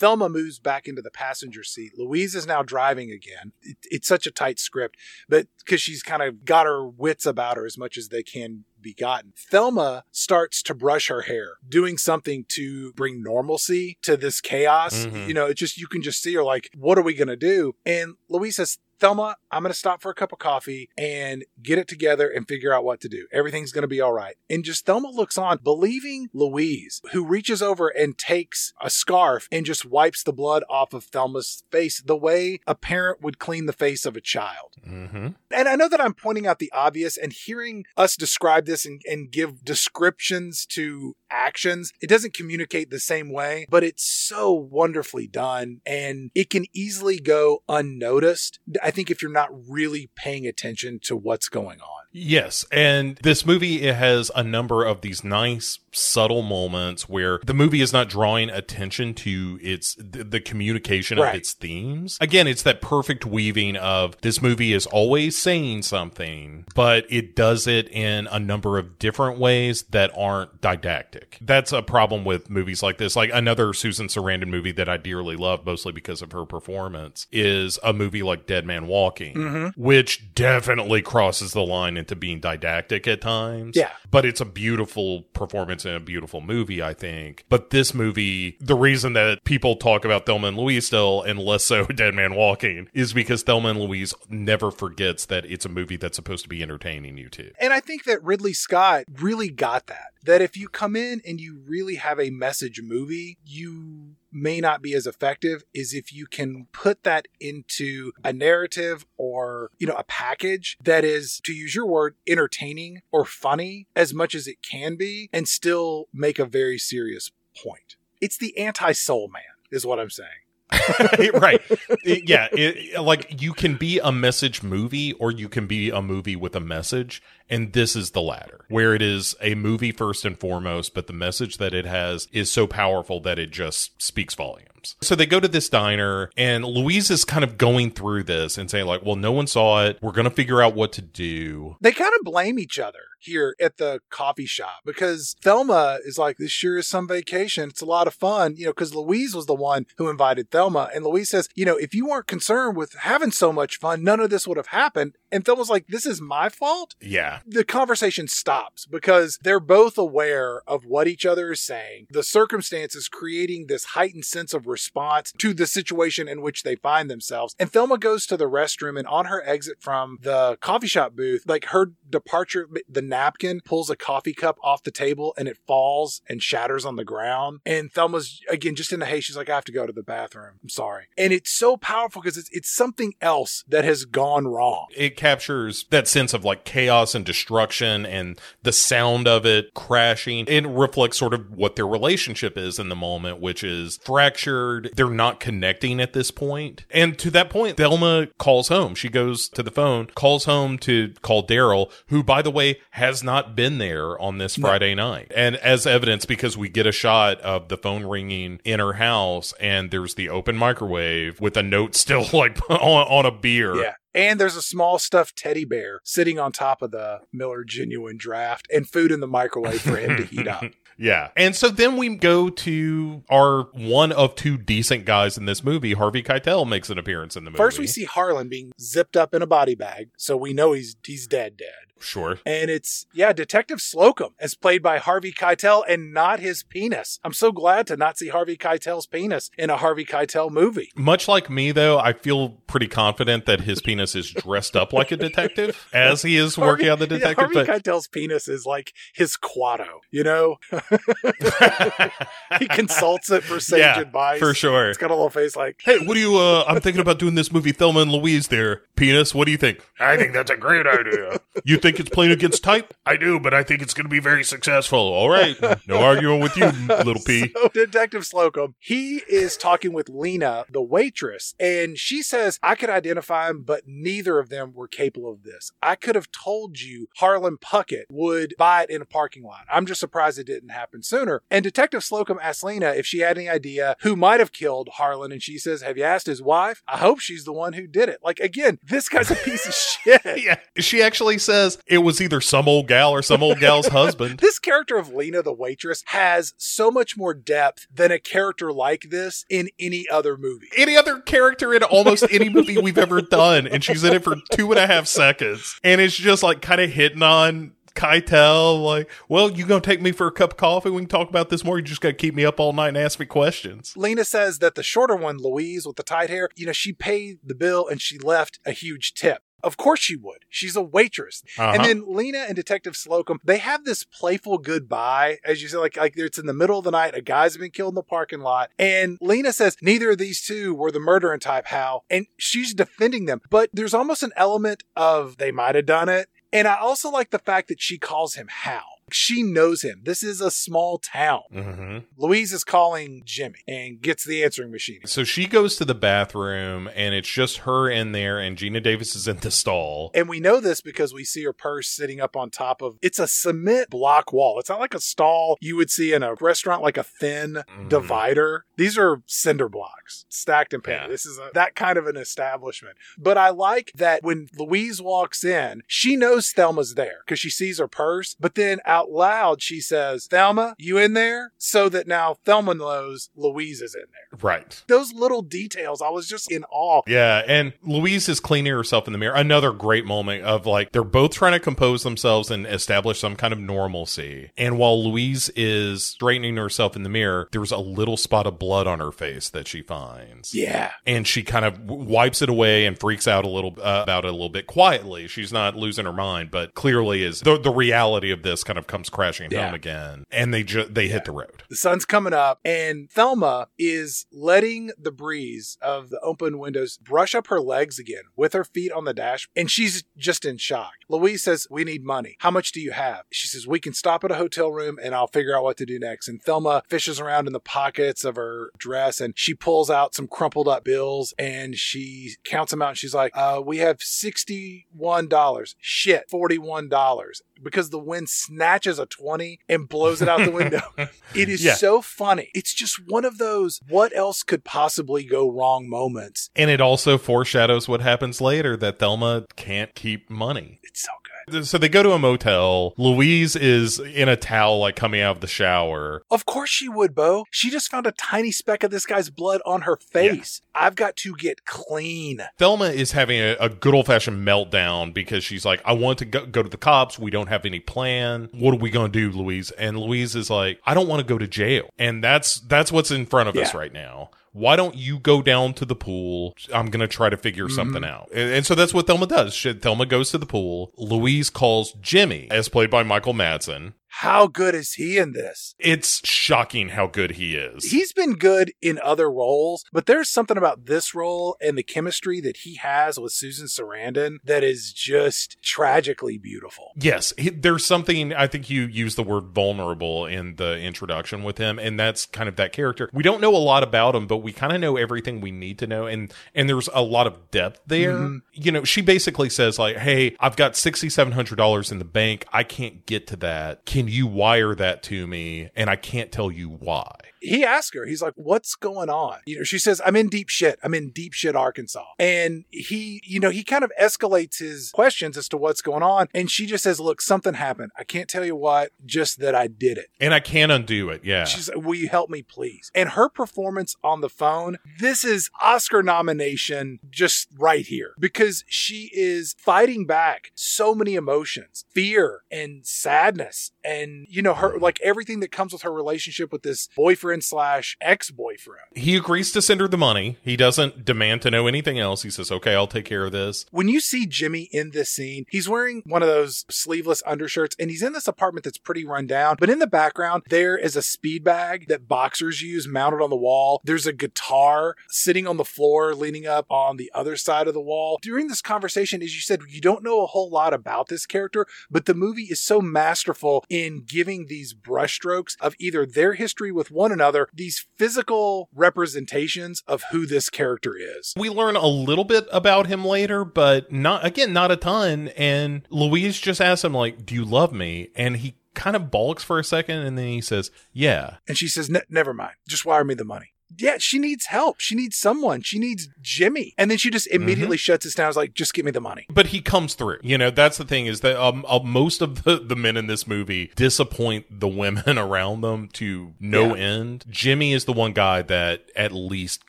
Thelma moves back into the passenger seat. Louise is now driving again. It, it's such a tight script, but because she's kind of got her wits about her as much as they can be gotten. Thelma starts to brush her hair, doing something to bring normalcy to this chaos. Mhm. You know, it just, you can just see her like, what are we going to do? And Louise says, Thelma, I'm going to stop for a cup of coffee and get it together and figure out what to do. Everything's going to be all right. And just Thelma looks on, believing Louise, who reaches over and takes a scarf and just wipes the blood off of Thelma's face the way a parent would clean the face of a child. Mm-hmm. And I know that I'm pointing out the obvious and hearing us describe this and, and give descriptions to actions, it doesn't communicate the same way, but it's so wonderfully done and it can easily go unnoticed. I think if you're not really paying attention to what's going on. Yes, and this movie it has a number of these nice subtle moments where the movie is not drawing attention to its the, the communication Right. of its themes. Again, it's that perfect weaving of this movie is always saying something, but it does it in a number of different ways that aren't didactic. That's a problem with movies like this. Like another Susan Sarandon movie that I dearly love mostly because of her performance is a movie like Dead Man Walking, Mm-hmm. which definitely crosses the line into being didactic at times. Yeah. But it's a beautiful performance and a beautiful movie, I think. But this movie, the reason that people talk about Thelma and Louise still and less so (laughs) Dead Man Walking is because Thelma and Louise never forgets that it's a movie that's supposed to be entertaining you too. And I think that Ridley Scott really got that. That if you come in and you really have a message movie, you may not be as effective is if you can put that into a narrative or, you know, a package that is, to use your word, entertaining or funny as much as it can be and still make a very serious point. It's the anti soul man, is what I'm saying. (laughs) right. Yeah. It, like you can be a message movie or you can be a movie with a message. And this is the latter, where it is a movie first and foremost, but the message that it has is so powerful that it just speaks volumes. So they go to this diner, and Louise is kind of going through this and saying, like, well, no one saw it. We're going to figure out what to do. They kind of blame each other here at the coffee shop because Thelma is like, this sure is some vacation. It's a lot of fun, you know, because Louise was the one who invited Thelma. And Louise says, you know, if you weren't concerned with having so much fun, none of this would have happened. And Thelma's like, this is my fault. Yeah. The conversation stops because they're both aware of what each other is saying. The circumstances creating this heightened sense of response to the situation in which they find themselves. And Thelma goes to the restroom and on her exit from the coffee shop booth, like her departure, the napkin pulls a coffee cup off the table and it falls and shatters on the ground. And Thelma's again just in a haste. She's like, I have to go to the bathroom. I'm sorry. And it's so powerful because it's it's something else that has gone wrong. It captures that sense of like chaos and destruction and the sound of it crashing. It reflects sort of what their relationship is in the moment, which is fractured. They're not connecting at this point. And to that point, Thelma calls home. She goes to the phone, calls home to call Daryl, who by the way has not been there on this Friday no. night. And as evidence, because we get a shot of the phone ringing in her house and there's the open microwave with a note still (laughs) like on, on a beer. Yeah. And there's a small stuffed teddy bear sitting on top of the Miller Genuine Draft and food in the microwave for him to heat up. (laughs) Yeah. And so then we go to our one of two decent guys in this movie. Harvey Keitel makes an appearance in the movie. First, we see Harlan being zipped up in a body bag. So we know he's he's dead, dead. Sure. And it's, yeah, Detective Slocum, as played by Harvey Keitel and not his penis. I'm so glad to not see Harvey Keitel's penis in a Harvey Keitel movie. Much like me, though, I feel pretty confident that his penis is dressed up like a detective (laughs) as he is working Harvey, on the detective. Yeah, Harvey but... Keitel's penis is like his Kuato, you know? (laughs) he consults it for sage yeah, advice. For sure. It's got a little face like, hey, what do you, uh, I'm thinking about doing this movie, Thelma and Louise there. Penis, what do you think? I think that's a great idea. You think it's playing against type? I do, but I think it's going to be very successful. All right. (laughs) No arguing with you, little P. So, Detective Slocum, he is talking with Lena, the waitress, and she says, I could identify him, but neither of them were capable of this. I could have told you Harlan Puckett would buy it in a parking lot. I'm just surprised it didn't happen sooner. And Detective Slocum asks Lena if she had any idea who might have killed Harlan, and she says, Have you asked his wife? I hope she's the one who did it. Like, again, this guy's a piece of (laughs) shit. Yeah. She actually says it was either some old gal or some old gal's (laughs) husband. This character of Lena, the waitress, has so much more depth than a character like this in any other movie. Any other character in almost any movie we've ever done. And she's in it for two and a half seconds. And it's just like kind of hitting on Keitel, like, well, you gonna take me for a cup of coffee? We can talk about this more. You just gotta keep me up all night and ask me questions. Lena says that the shorter one, Louise with the tight hair, you know, she paid the bill and she left a huge tip. Of course she would. She's a waitress. Uh-huh. And then Lena and Detective Slocum, they have this playful goodbye, as you said, like, like it's in the middle of the night. A guy's been killed in the parking lot. And Lena says, neither of these two were the murdering type, Hal. And she's defending them. But there's almost an element of they might have done it. And I also like the fact that she calls him Hal. She knows him. This is a small town. Mm-hmm. Louise is calling Jimmy and gets the answering machine. So she goes to the bathroom and it's just her in there and Geena Davis is in the stall. And we know this because we see her purse sitting up on top of it's a cement block wall. It's not like a stall you would see in a restaurant like a thin mm. divider. These are cinder blocks stacked in paint. Yeah. This is a, that kind of an establishment. But I like that when Louise walks in, she knows Thelma's there because she sees her purse, but then out out loud, she says, Thelma, you in there? So that now Thelma knows Louise is in there. Right. Those little details, I was just in awe. Yeah. And Louise is cleaning herself in the mirror. Another great moment of like, they're both trying to compose themselves and establish some kind of normalcy. And while Louise is straightening herself in the mirror, there's a little spot of blood on her face that she finds. Yeah. And she kind of wipes it away and freaks out a little uh, about it a little bit quietly. She's not losing her mind, but clearly is the, the reality of this kind of comes crashing yeah. home again, and they ju- they yeah. hit the road. The sun's coming up, and Thelma is letting the breeze of the open windows brush up her legs again with her feet on the dash, and she's just in shock. Louise says, "We need money. How much do you have?" She says, "We can stop at a hotel room, and I'll figure out what to do next." And Thelma fishes around in the pockets of her dress, and she pulls out some crumpled up bills, and she counts them out. And she's like, uh, "We have sixty-one dollars. Shit, forty-one dollars." Because the wind snatches a 20 and blows it out the window. (laughs) it is Yeah. so funny. It's just one of those what else could possibly go wrong moments. And it also foreshadows what happens later that Thelma can't keep money. It's so good. So they go to a motel. Louise is in a towel, like coming out of the shower. Of course she would, Bo. She just found a tiny speck of this guy's blood on her face. I've got to get clean. Thelma is having a, a good old fashioned meltdown because she's like, I want to go, go to the cops. We don't have any plan. What are we going to do, Louise? And Louise is like, I don't want to go to jail. And that's, that's what's in front of us right now. Why don't you go down to the pool? I'm going to try to figure mm-hmm. something out. And, and so that's what Thelma does. She, Thelma goes to the pool. Louise calls Jimmy, as played by Michael Madsen. How good is he in this? It's shocking how good he is. He's been good in other roles, but there's something about this role and the chemistry that he has with Susan Sarandon that is just tragically beautiful. Yes, he, there's something. I think you use the word vulnerable in the introduction with him, and that's kind of that character. We don't know a lot about him, but we kind of know everything we need to know, and and there's a lot of depth there. Mhm. You know, she basically says like, "Hey, I've got sixty seven hundred dollars in the bank. I can't get to that. Can you wire that to me? And I can't tell you why." He asks her, he's like, What's going on? You know, she says, I'm in deep shit. I'm in deep shit, Arkansas. And he, you know, he kind of escalates his questions as to what's going on. And she just says, Look, something happened. I can't tell you what, just that I did it. And I can't undo it. Yeah. She's like, Will you help me, please? And her performance on the phone, this is Oscar nomination just right here because she is fighting back so many emotions fear and sadness. And, you know, her like everything that comes with her relationship with this boyfriend slash ex boyfriend. he agrees to send her the money. He doesn't demand to know anything else. He says, "Okay, I'll take care of this." When you see Jimmy in this scene, he's wearing one of those sleeveless undershirts and he's in this apartment that's pretty run down. But in the background, there is a speed bag that boxers use mounted on the wall. There's a guitar sitting on the floor, leaning up on the other side of the wall. During this conversation, as you said, you don't know a whole lot about this character, but the movie is so masterful in giving these brushstrokes of either their history with one another, these physical representations of who this character is. We learn a little bit about him later, but not again, not a ton. And Louise just asks him, like, "Do you love me?" And he kind of balks for a second, and then he says, "Yeah." And she says, never mind. Just wire me the money. Yeah, she needs help. She needs someone. She needs Jimmy. And then she just immediately shuts us down. I was like, just give me the money. But he comes through. You know, that's the thing is that um, uh, most of the, the men in this movie disappoint the women (laughs) around them to no Yeah. end. Jimmy is the one guy that at least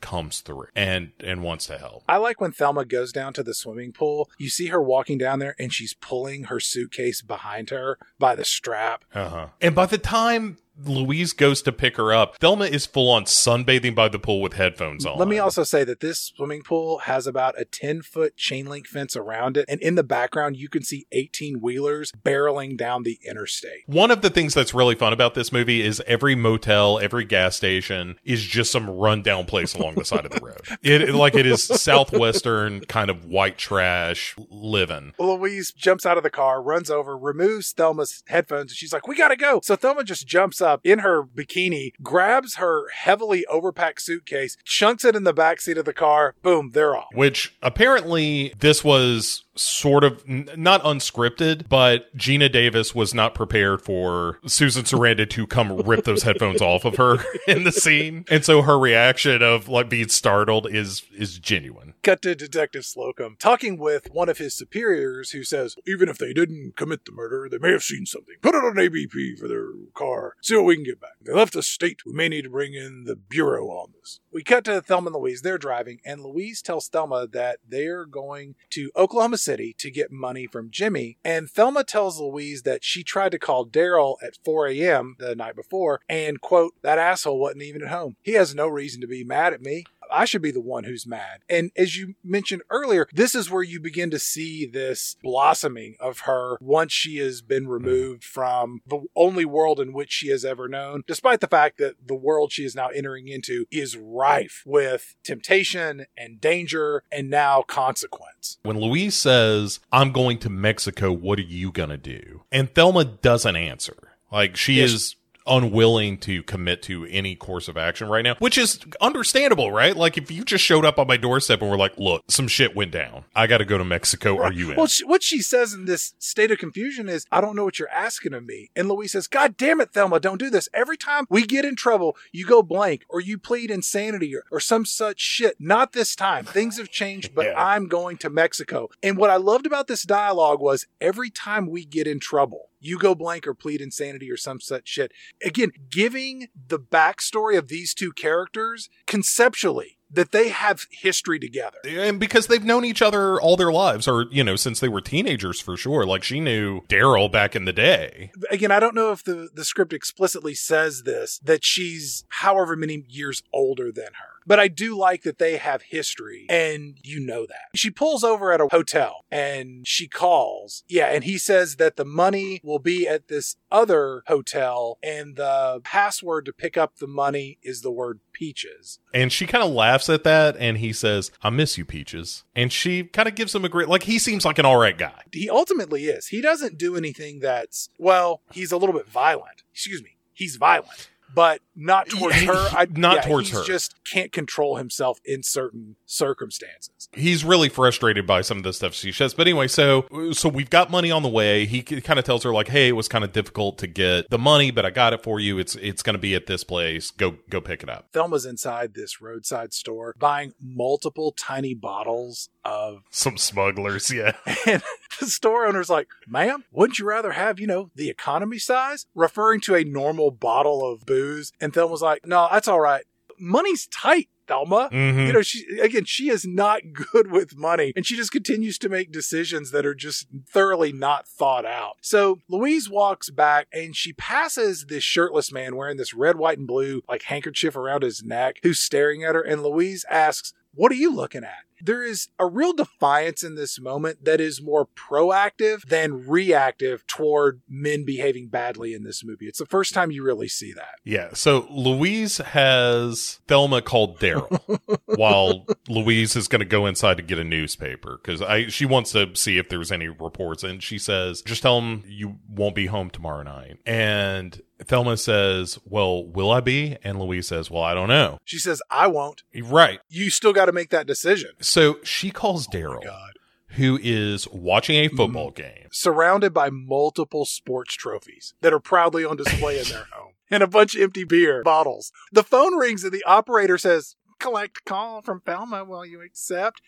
comes through and and wants to help. I like when Thelma goes down to the swimming pool. You see her walking down there and she's pulling her suitcase behind her by the strap. Uh-huh. And by the time Louise goes to pick her up, Thelma is full on sunbathing by the pool with headphones on. Let me also say that this swimming pool has about a 10 foot chain link fence around it. And in the background, you can see 18 wheelers barreling down the interstate. One of the things that's really fun about this movie is every motel, every gas station is just some rundown place along the side of the (laughs) road. It like it is southwestern kind of white trash living. Louise jumps out of the car, runs over, removes Thelma's headphones, and she's like, We gotta go. So Thelma just jumps up in her bikini, grabs her heavily overpacked suitcase, chunks it in the back seat of the car. Boom, they're off. Which apparently this was sort of n- not unscripted, but Geena Davis was not prepared for Susan Sarandon to come rip those headphones off of her (laughs) in the scene, and so her reaction of like being startled is is genuine. Cut to Detective Slocum talking with one of his superiors who says, Even if they didn't commit the murder, they may have seen something. Put it on ABP for their car. See what we can get back. They left the state. We may need to bring in the Bureau on this. We cut to Thelma and Louise. They're driving, and Louise tells Thelma that they're going to Oklahoma City to get money from Jimmy. And Thelma tells Louise that she tried to call Daryl at 4 a.m. the night before, and, quote, that asshole wasn't even at home. He has no reason to be mad at me. I should be the one who's mad. And as you mentioned earlier, this is where you begin to see this blossoming of her once she has been mm-hmm. removed from the only world in which she has ever known, despite the fact that the world she is now entering into is rife with temptation and danger and now consequence. When Louise says, "I'm going to Mexico, what are you gonna do?" and Thelma doesn't answer. Like she Yes. is unwilling to commit to any course of action right now, which is understandable, right? Like if you just showed up on my doorstep and were like, "Look, some shit went down. I got to go to Mexico. Are you in?" Well, she, what she says in this state of confusion is, "I don't know what you're asking of me." And Louise says, "God damn it, Thelma, don't do this. Every time we get in trouble, you go blank or you plead insanity or, or some such shit. Not this time. Things have changed, but Yeah. I'm going to Mexico." And what I loved about this dialogue was every time we get in trouble, you go blank or plead insanity or some such shit. Again, giving the backstory of these two characters conceptually that they have history together. and because they've known each other all their lives, or you know, since they were teenagers for sure. Like she knew Daryl back in the day. again, I don't know if the, the script explicitly says this, that she's however many years older than her. But I do like that they have history and you know that. She pulls over at a hotel and she calls. Yeah. And he says that the money will be at this other hotel and the password to pick up the money is the word peaches. And she kind of laughs at that, and he says, "I miss you, Peaches." And she kind of gives him a great, like he seems like an all right guy. He ultimately is. He doesn't do anything that's, well, he's a little bit violent. Excuse me. He's violent, but not towards her. I, (laughs) not yeah, towards her. just can't control himself in certain circumstances. He's really frustrated by some of the stuff she says. But anyway, so so we've got money on the way. He kind of tells her like, "Hey, it was kind of difficult to get the money, but I got it for you. It's it's going to be at this place. Go go pick it up." Thelma's inside this roadside store buying multiple tiny bottles of, Some smugglers, yeah. (laughs) and the store owner's like, ma'am, wouldn't you rather have, you know, the economy size? Referring to a normal bottle of booze. And Thelma's like, no, that's all right. Money's tight, Thelma. Mhm. you know she again she is not (laughs) good with money and she just continues to make decisions that are just thoroughly not thought out so louise walks back and she passes this shirtless man wearing this red white and blue like handkerchief around his neck who's staring at her and louise asks what are you looking at there is a real defiance in this moment that is more proactive than reactive toward men behaving badly in this movie. It's the first time you really see that. Yeah. So Louise has Thelma called Daryl (laughs) while Louise is going to go inside to get a newspaper because I she wants to see if there's any reports, and she says, "Just tell him you won't be home tomorrow night." And Thelma says, "Well, will I be?" And Louise says, "Well, I don't know." She says, I won't. Right. You still got to make that decision. So she calls oh Daryl, God. who is watching a mm-hmm. football game. surrounded by multiple sports trophies that are proudly on display in their home (laughs) and a bunch of empty beer bottles. The phone rings and the operator says, Collect call from Thelma. Will you accept?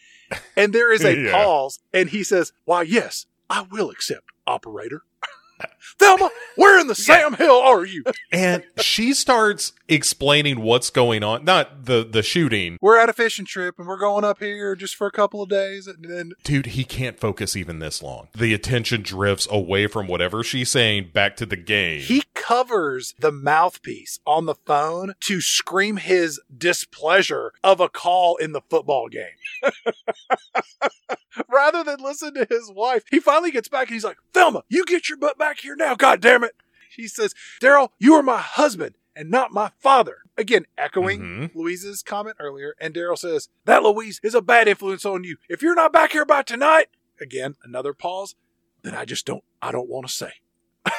And there is a (laughs) Yeah. pause, and he says, Why, yes, I will accept, operator. Thelma, where in the Sam Hill are you? And she starts explaining what's going on. Not the the shooting. We're at a fishing trip and we're going up here just for a couple of days. And then Dude, he can't focus even this long. The attention drifts away from whatever she's saying back to the game. He covers the mouthpiece on the phone to scream his displeasure of a call in the football game. (laughs) Rather than listen to his wife, he finally gets back and he's like, Thelma, you get your butt back here now, God damn it. She says, Daryl, you are my husband and not my father. Again, echoing Mhm. Louise's comment earlier. And Daryl says, That Louise is a bad influence on you. If you're not back here by tonight, again, another pause, then I just don't, I don't want to say. (laughs)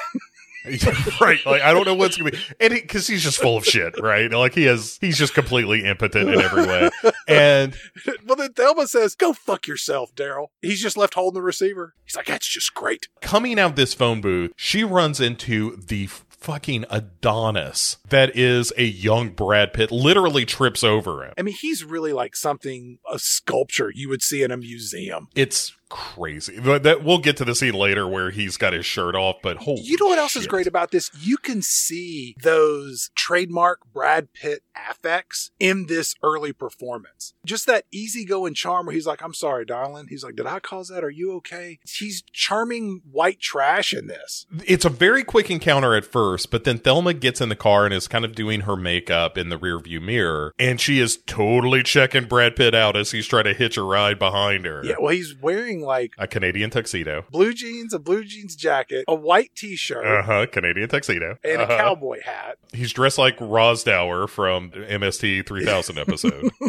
(laughs) right. Like I don't know what's gonna be, and because he's just full of shit, right? Like he has, he's just completely impotent in every way. And (laughs) well, then Thelma says, "Go fuck yourself, Daryl." He's just left holding the receiver. He's like, "That's just great." coming out this phone booth, she runs into the fucking Adonis that is a young Brad Pitt. Literally trips over him. I mean, he's really like something a sculpture you would see in a museum. It's crazy. But that we'll get to the scene later where he's got his shirt off. But holy, You know what else is great about this? You can see those trademark Brad Pitt affects in this early performance. Just that easygoing charm where he's like, I'm sorry, darling. He's like, Did I cause that? Are you okay? He's charming white trash in this. It's a very quick encounter at first, but then Thelma gets in the car and is kind of doing her makeup in the rearview mirror, and she is totally checking Brad Pitt out as he's trying to hitch a ride behind her. Yeah, well, he's wearing like A Canadian tuxedo. blue jeans, a blue jeans jacket, a white t shirt, Uh huh. Canadian tuxedo. and a Uh-huh. cowboy hat. He's dressed like Rowsdower from MST 3000 episode. (laughs)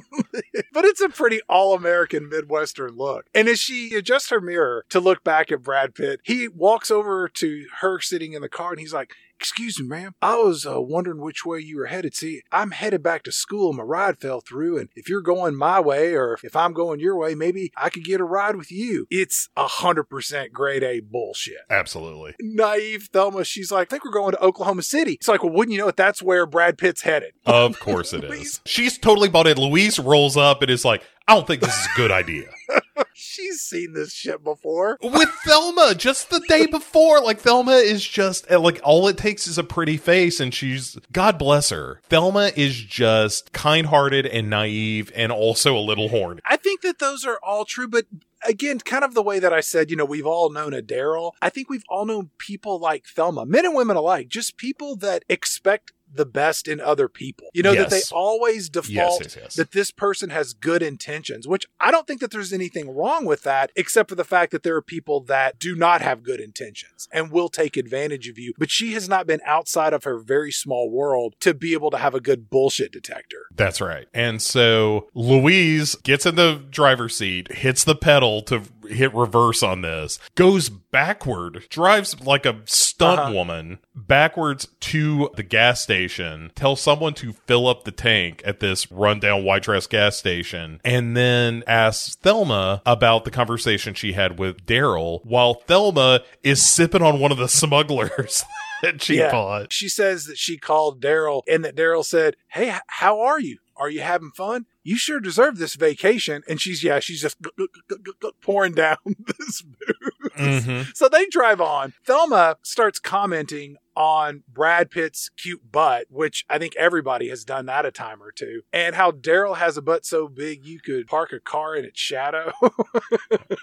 but it's a pretty all American Midwestern look. And as she adjusts her mirror to look back at Brad Pitt, he walks over to her sitting in the car and he's like, Excuse me, ma'am. I was uh, wondering which way you were headed. See, I'm headed back to school. My ride fell through, and if you're going my way or if I'm going your way, maybe I could get a ride with you. It's a hundred percent grade A bullshit. Absolutely. Naive Thelma, she's like, I think we're going to Oklahoma City. It's like, well, wouldn't you know it? That's where Brad Pitt's headed. Of course it (laughs) is. She's totally bought it. Louise rolls up and is like, I don't think this is a good idea. (laughs) She's seen this shit before. With Thelma, just the day before. Like, Thelma is just, eh, like, all it takes is a pretty face, and she's, God bless her. Thelma is just kind hearted and naive and also a little horny. I think that those are all true, but again, kind of the way that I said, you know, we've all known a Daryl. I think we've all known people like Thelma, men and women alike, just people that expect the best in other people. You know, that they always default yes, yes. that this person has good intentions, which I don't think that there's anything wrong with that, except for the fact that there are people that do not have good intentions and will take advantage of you. But she has not been outside of her very small world to be able to have a good bullshit detector. That's right. And so Louise gets in the driver's seat, hits the pedal to hit reverse on this, goes backward, drives like a stunt Uh-huh. woman backwards to the gas station, tells someone to fill up the tank at this rundown white dress gas station, and then asks Thelma about the conversation she had with Daryl while Thelma is sipping on one of the (laughs) smugglers (laughs) that she Yeah. bought. She says that she called Daryl and that Daryl said, Hey, how are you? Are you having fun? You sure deserve this vacation. And she's, yeah, she's just pouring down (laughs) this booze. Mhm. So they drive on. Thelma starts commenting on Brad Pitt's cute butt, which I think everybody has done that a time or two, and how Daryl has a butt so big you could park a car in its shadow. (laughs)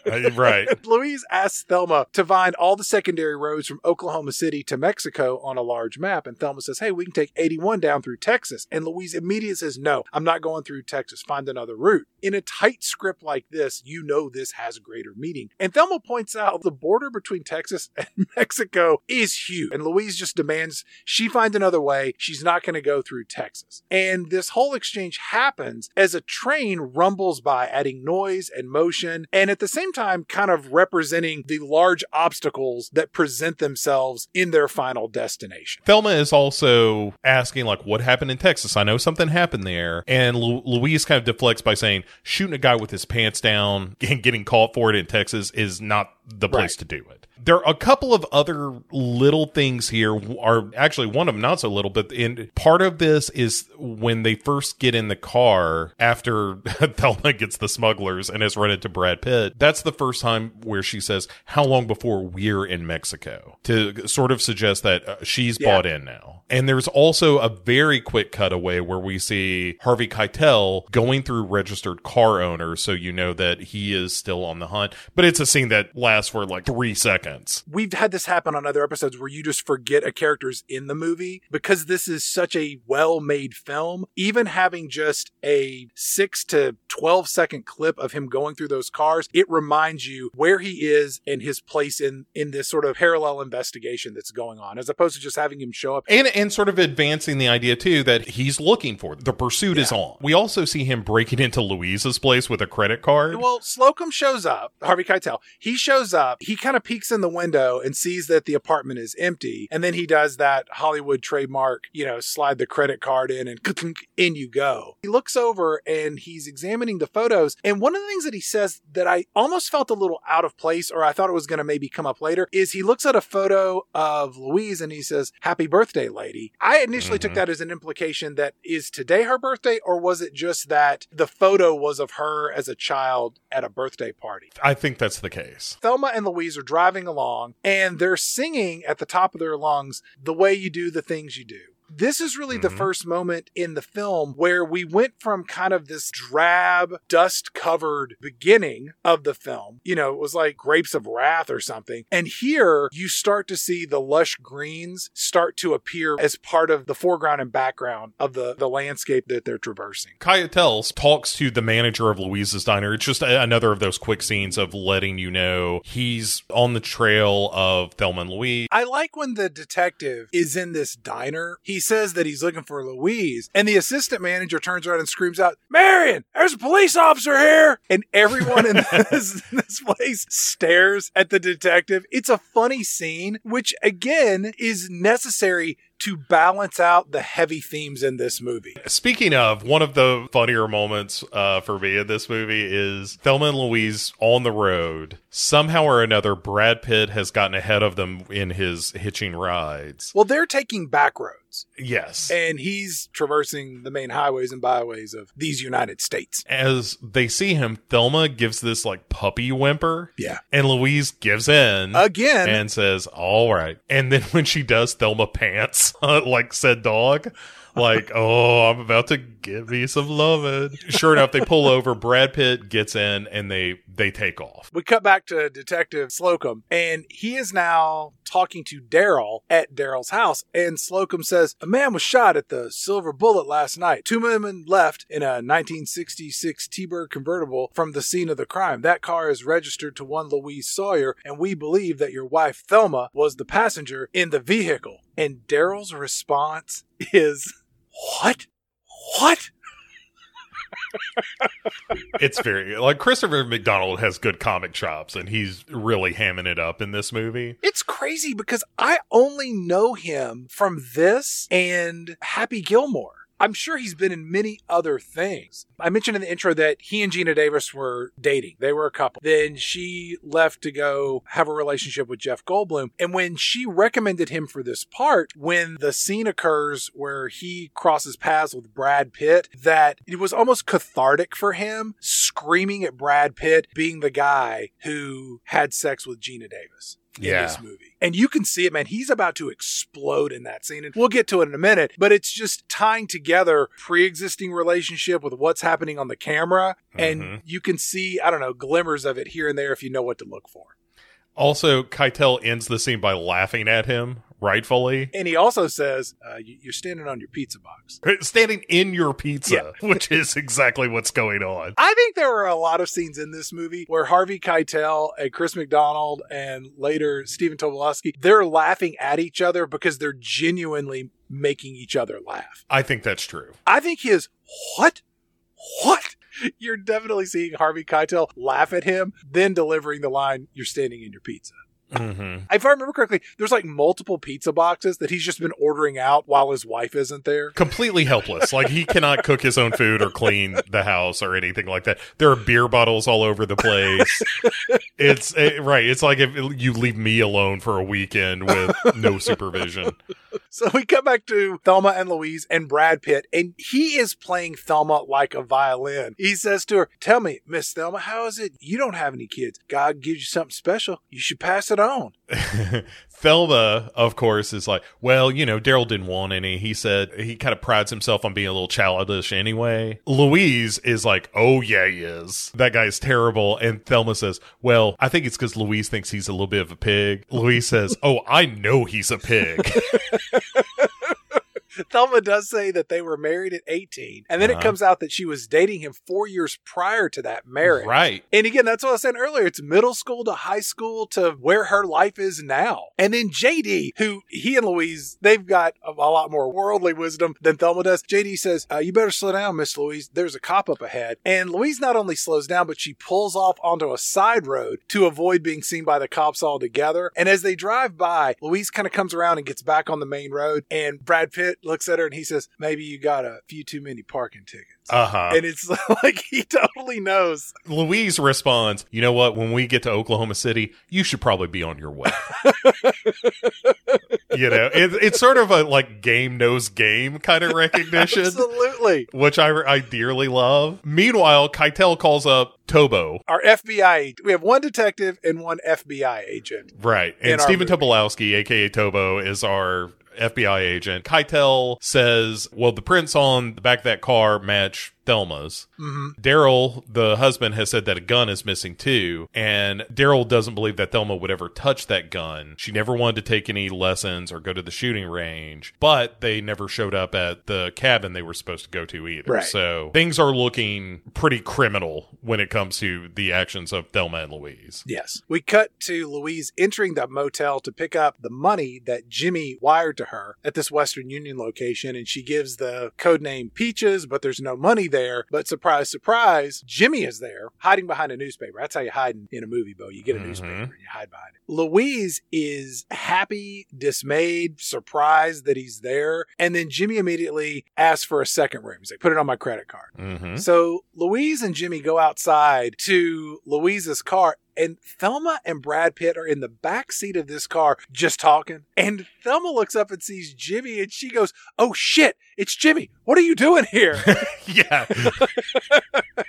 Uh, right. (laughs) Louise asks Thelma to find all the secondary roads from Oklahoma City to Mexico on a large map. And Thelma says, Hey, we can take 81 down through Texas. And Louise immediately says, No, I'm not going through Texas. Find another route. In a tight script like this, you know this has greater meaning. And Thelma points out the border between Texas (laughs) and Mexico is huge. And Louise just demands she find another way. She's not going to go through Texas. And this whole exchange happens as a train rumbles by, adding noise and motion, and at the same time, kind of representing the large obstacles that present themselves in their final destination. Thelma is also asking, like, what happened in Texas? I know something happened there. And Lu- Louise kind of deflects by saying, shooting a guy with his pants down (laughs) and getting caught for it in Texas is not the place Right. to do it. There are a couple of other little things here, are actually one of them not so little, but in part of this is when they first get in the car after (laughs) Thelma gets the smugglers and has run into Brad Pitt. That's the first time where she says, How long before we're in Mexico? To sort of suggest that uh, she's Yeah. bought in now. And there's also a very quick cutaway where we see Harvey Keitel going through registered car owners, so you know that he is still on the hunt. But it's a scene that lasts for like three seconds. We've had this happen on other episodes where you just forget a character's in the movie because this is such a well made film. Even having just a six to 12 second clip of him going through those cars, it reminds you where he is and his place in, in this sort of parallel investigation that's going on, as opposed to just having him show up. And and sort of advancing the idea too that he's looking for the pursuit is on. We also see him breaking into Louise's place with a credit card. Well, Slocum shows up, Harvey Keitel. He shows up, he kind of peeks in the window and sees that the apartment is empty. And then he does that Hollywood trademark, you know, slide the credit card in and in you go. He looks over and he's examining the photos. And one of the things that he says that I almost felt a little out of place, or I thought it was going to maybe come up later, is he looks at a photo of Louise and he says, Happy birthday, lady. I initially took Mhm. that as an implication that is today her birthday, or was it just that the photo was of her as a child at a birthday party? I think that's the case. Thelma and Louise are driving along and they're singing at the top of their lungs the way you do the things you do. This is really the Mhm. first moment in the film where we went from kind of this drab, dust covered beginning of the film. You know, it was like Grapes of Wrath or something. And here you start to see the lush greens start to appear as part of the foreground and background of the, the landscape that they're traversing. Kayatels talks to the manager of Louise's diner. It's just a- another of those quick scenes of letting you know he's on the trail of Thelma and Louise. I like when the detective is in this diner. He's says that he's looking for Louise, and the assistant manager turns around and screams out, Marion, there's a police officer here. And everyone in (laughs) this, this place stares at the detective. It's a funny scene, which again is necessary to balance out the heavy themes in this movie. Speaking of, one of the funnier moments uh, for me in this movie is Thelma and Louise on the road. Somehow or another, Brad Pitt has gotten ahead of them in his hitching rides. Well, they're taking back roads. Yes. And he's traversing the main highways and byways of these United States. As they see him, Thelma gives this like puppy whimper. Yeah. And Louise gives in. Again. And says, all right. And then (laughs) when she does, Thelma pants (laughs) like said dog. Like, oh, I'm about to give me some loving. Sure enough, they pull over. Brad Pitt gets in and they they take off. We cut back to Detective Slocum, and he is now talking to Daryl at Daryl's house. And Slocum says, A man was shot at the Silver Bullet last night. Two women left in a 1966 T Bird convertible from the scene of the crime. That car is registered to one Louise Sawyer, and we believe that your wife, Thelma, was the passenger in the vehicle. And Daryl's response is, What? What? it's very like Christopher McDonald has good comic chops and he's really hamming it up in this movie. It's crazy because I only know him from this and Happy Gilmore. I'm sure he's been in many other things. I mentioned in the intro that he and Geena Davis were dating. They were a couple. Then she left to go have a relationship with Jeff Goldblum. And when she recommended him for this part, when the scene occurs where he crosses paths with Brad Pitt, that it was almost cathartic for him screaming at Brad Pitt being the guy who had sex with Geena Davis Yeah. this movie. And you can see it, man. He's about to explode in that scene. And we'll get to it in a minute, but it's just tying together pre existing relationship with what's happening on the camera. And Mhm. you can see, I don't know, glimmers of it here and there if you know what to look for. Also, Keitel ends the scene by laughing at him, rightfully. And he also says, uh, you- You're standing on your pizza box. (laughs) Standing in your pizza, Yeah. (laughs) which is exactly what's going on. I think there were a lot of scenes in this movie where Harvey Keitel and Chris McDonald and later Stephen Tobolowsky, they're laughing at each other because they're genuinely making each other laugh. I think that's true. I think his what? What? (laughs) You're definitely seeing Harvey Keitel laugh at him, then delivering the line, You're standing in your pizza. Hmm If I remember correctly, there's like multiple pizza boxes that he's just been ordering out while his wife isn't there. Completely helpless. Like he cannot cook his own food or clean the house or anything like that. There are beer bottles all over the place. it's eh, right. It's like if you leave me alone for a weekend with no supervision. So we come back to Thelma and Louise and Brad Pitt, and he is playing Thelma like a violin. He says to her, Tell me, Miss Thelma, how is it you don't have any kids? God gives you something special. You should pass it on. (laughs) Thelma, of course, is like, well, you know, Daryl didn't want any. He said he kind of prides himself on being a little childish anyway. Louise is like, oh, yeah, he is. That guy's terrible. And Thelma says, well, I think it's because Louise thinks he's a little bit of a pig. Louise says, oh, I know he's a pig. (laughs) (laughs) Thelma does say that they were married at 18, and then it Uh-huh. comes out that she was dating him four years prior to that marriage. right. And again, that's what I was saying earlier. It's middle school to high school to where her life is now. And then JD, who he and Louise, they've got a, a lot more worldly wisdom than Thelma does. JD says, uh, You better slow down, Miss Louise. There's a cop up ahead. And Louise not only slows down, but she pulls off onto a side road to avoid being seen by the cops altogether. And as they drive by, Louise kind of comes around and gets back on the main road. And Brad Pitt looks at her and he says, Maybe you got a few too many parking tickets. Uh huh. and it's (laughs) like he totally knows. Louise responds, you know what? When we get to Oklahoma City, you should probably be on your way. (laughs) you know, it, it's sort of a like game knows game kind of recognition. Absolutely. which I, I dearly love. Meanwhile, Keitel calls up Tobo. Our FBI, we have one detective and one FBI agent. Right. And Stephen movie. Tobolowsky, aka Tobo, is our FBI agent. Keitel says, well, the prints on the back of that car match Thelma's. hmm Daryl, the husband, has said that a gun is missing too, and Daryl doesn't believe that Thelma would ever touch that gun. She never wanted to take any lessons or go to the shooting range, but they never showed up at the cabin they were supposed to go to either. Right. So things are looking pretty criminal when it comes to the actions of Thelma and Louise. Yes. We cut to Louise entering the motel to pick up the money that Jimmy wired to her at this Western Union location, and she gives the code name Peaches, but there's no money there. But surprise, surprise, Jimmy is there hiding behind a newspaper. That's how you hide in, in a movie, Bo. You get a Mhm. newspaper and you hide behind it. Louise is happy, dismayed, surprised that he's there. And then Jimmy immediately asks for a second room. He's like, put it on my credit card. Mm-hmm. So Louise and Jimmy go outside to Louise's car, and Thelma and Brad Pitt are in the back seat of this car just talking. And Thelma looks up and sees Jimmy, and she goes, "Oh shit, it's Jimmy! What are you doing here?" (laughs) yeah. (laughs)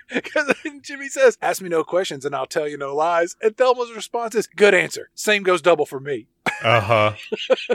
Because Jimmy says, "Ask me no questions, and I'll tell you no lies." And Thelma's response is, "Good answer. Same goes double for me." Uh huh.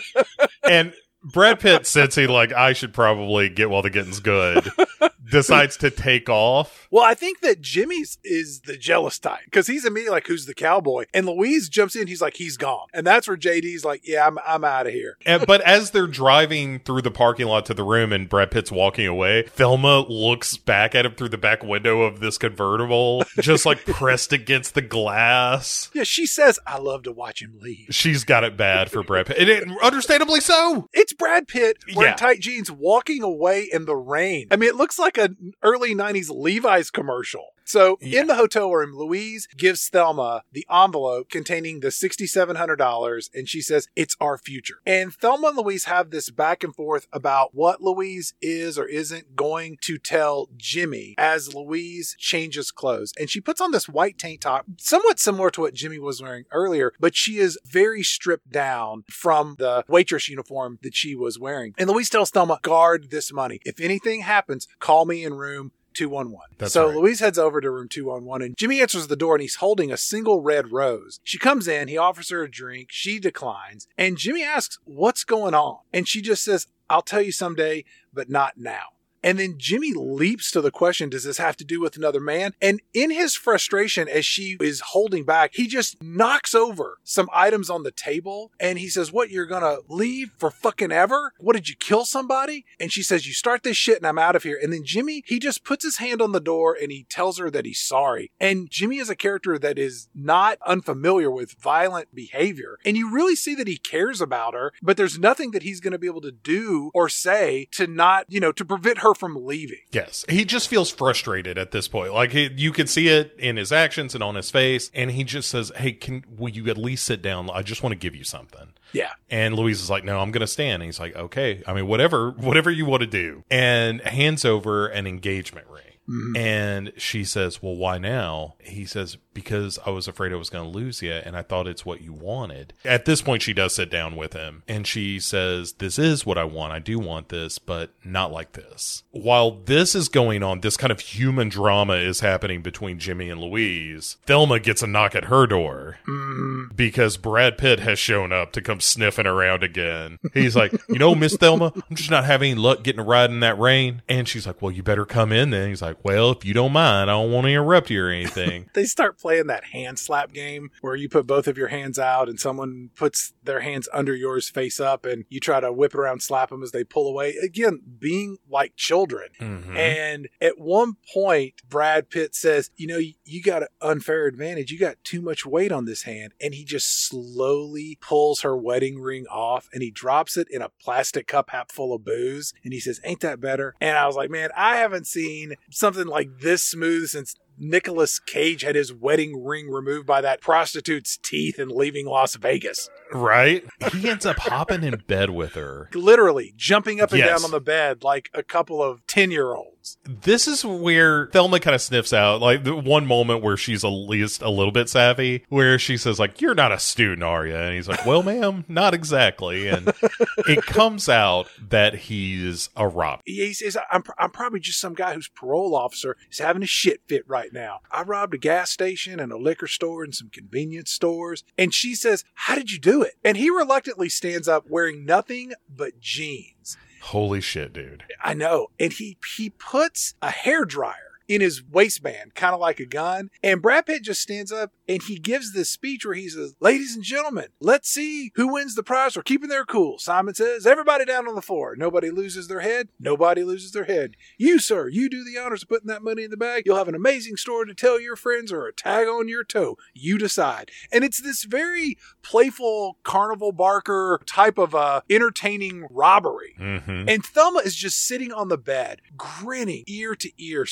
(laughs) and Brad Pitt, sensing like I should probably get while the getting's good, (laughs) decides to take off. Well, I think that Jimmy's is the jealous type because he's immediately like, "Who's the cowboy?" And Louise jumps in. He's like, "He's gone," and that's where JD's like, "Yeah, I'm I'm out of here." And, but as they're driving through the parking lot to the room and Brad Pitt's walking away, Thelma looks back at him through the back window of this convertible, just like (laughs) pressed against the glass. Yeah, she says, "I love to watch him leave." She's got it bad for Brad Pitt. And it, understandably so. It's Brad Pitt wearing Yeah. tight jeans walking away in the rain. I mean, it looks like an early 90s Levi's commercial. So Yeah. in the hotel room, Louise gives Thelma the envelope containing the $6,700 and she says, It's our future. And Thelma and Louise have this back and forth about what Louise is or isn't going to tell Jimmy as Louise changes clothes. And she puts on this white tank top, somewhat similar to what Jimmy was wearing earlier, but she is very stripped down from the waitress uniform that she was wearing. And Louise tells Thelma, Guard this money. If anything happens, call me in room 211. That's so right. Louise heads over to room 211 and Jimmy answers the door and he's holding a single red rose. She comes in, he offers her a drink, she declines, and Jimmy asks, What's going on? And she just says, I'll tell you someday, but not now. And then Jimmy leaps to the question, does this have to do with another man? And in his frustration, as she is holding back, he just knocks over some items on the table and he says, What, you're gonna leave for fucking ever? What, did you kill somebody? And she says, You start this shit and I'm out of here. And then Jimmy, he just puts his hand on the door and he tells her that he's sorry. And Jimmy is a character that is not unfamiliar with violent behavior. And you really see that he cares about her, but there's nothing that he's gonna be able to do or say to not, you know, to prevent her from leaving. Yes, he just feels frustrated at this point. Like he, you can see it in his actions and on his face, and he just says, "Hey, can will you at least sit down? I just want to give you something." Yeah. And Louise is like, "No, I'm going to stand." And he's like, "Okay, I mean, whatever, (laughs) whatever you want to do," and hands over an engagement ring. Mm-hmm. And she says, Well, why now? He says, Because I was afraid I was going to lose you and I thought it's what you wanted. At this point, she does sit down with him and she says, This is what I want. I do want this, but not like this. While this is going on, this kind of human drama is happening between Jimmy and Louise. Thelma gets a knock at her door mm-hmm. because Brad Pitt has shown up to come sniffing around again. He's like, You know, Miss Thelma, I'm just not having any luck getting a ride in that rain. And she's like, Well, you better come in then. He's like, Well, if you don't mind, I don't want to interrupt you or anything. (laughs) They start playing that hand slap game where you put both of your hands out and someone puts their hands under yours face up and you try to whip around, slap them as they pull away. Again, being like children. Mhm. And at one point, Brad Pitt says, You know, you, got an unfair advantage. You got too much weight on this hand. And he just slowly pulls her wedding ring off and he drops it in a plastic cup half full of booze. And he says, Ain't that better? And I was like, Man, I haven't seen something like this smooth since. Nicolas Cage had his wedding ring removed by that prostitute's teeth and leaving Las Vegas. Right? He ends up hopping in bed with her. Literally jumping up and Yes. down on the bed like a couple of 10 year olds. This is where Thelma kind of sniffs out, like the one moment where she's at least a little bit savvy, where she says, like, you're not a student, are you? And he's like, well, ma'am, not exactly. And (laughs) it comes out that he's a robber. he says, I'm, I'm probably just some guy whose parole officer is having a shit fit right now. I robbed a gas station and a liquor store and some convenience stores. And she says, How did you do it? And he reluctantly stands up wearing nothing but jeans. Holy shit, dude. I know. And he he puts a hair dryer in his waistband, kind of like a gun. And Brad Pitt just stands up and he gives this speech where he says, Ladies and gentlemen, let's see who wins the prize for keeping their cool. Simon says, Everybody down on the floor. Nobody loses their head. Nobody loses their head. You, sir, you do the honors of putting that money in the bag. You'll have an amazing story to tell your friends or a tag on your toe. You decide. And it's this very playful carnival barker type of uh, entertaining robbery. Mm-hmm. And Thelma is just sitting on the bed, grinning ear to ear,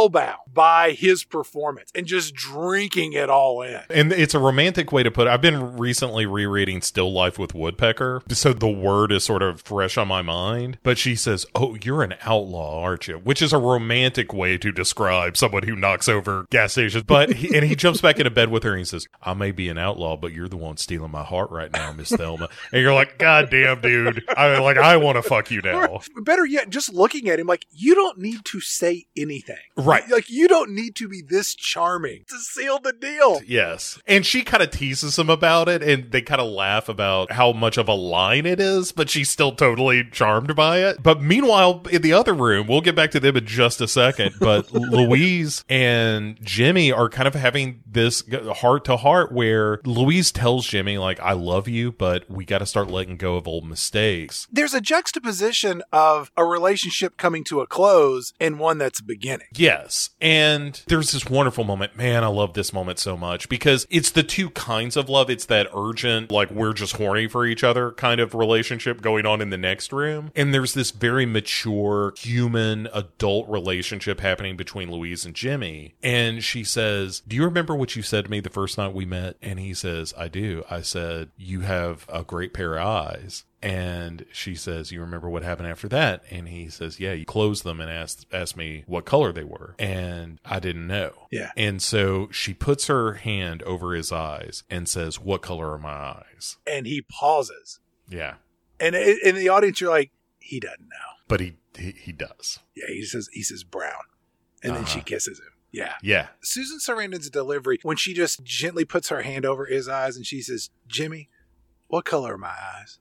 spellbound by his performance and just drinking it all in. And it's a romantic way to put it. I've been recently rereading Still Life with Woodpecker. So the word is sort of fresh on my mind. But she says, Oh, you're an outlaw, aren't you? Which is a romantic way to describe someone who knocks over gas stations. But he, and he jumps back into bed with her and he says, I may be an outlaw, but you're the one stealing my heart right now, Miss Thelma. And you're like, God damn, dude. I like I want to fuck you now. Better yet, just looking at him, like, you don't need to say anything. Right. Like, you don't need to be this charming to seal the deal. Yes. And she kind of teases him about it and they kind of laugh about how much of a line it is, but she's still totally charmed by it. But meanwhile, in the other room, we'll get back to them in just a second, but (laughs) Louise and Jimmy are kind of having this heart to heart where Louise tells Jimmy, like, I love you, but we got to start letting go of old mistakes. There's a juxtaposition of a relationship coming to a close and one that's beginning. Yes. And there's this wonderful moment. Man, I love this moment so much because it's the two kinds of love. It's that urgent, like we're just horny for each other kind of relationship going on in the next room. And there's this very mature, human, adult relationship happening between Louise and Jimmy. And she says, Do you remember what you said to me the first night we met? And he says, I do. I said, You have a great pair of eyes. And she says, "You remember what happened after that?" And he says, "Yeah, you closed them and asked asked me what color they were, and I didn't know." Yeah. And so she puts her hand over his eyes and says, "What color are my eyes?" And he pauses. Yeah, And in the audience, you're like, he doesn't know. but he he, he does. Yeah, he says, he says brown. And then she Uh-huh. kisses him. Yeah. Yeah, Susan Sarandon's delivery, when she just gently puts her hand over his eyes and she says, Jimmy, what color are my eyes?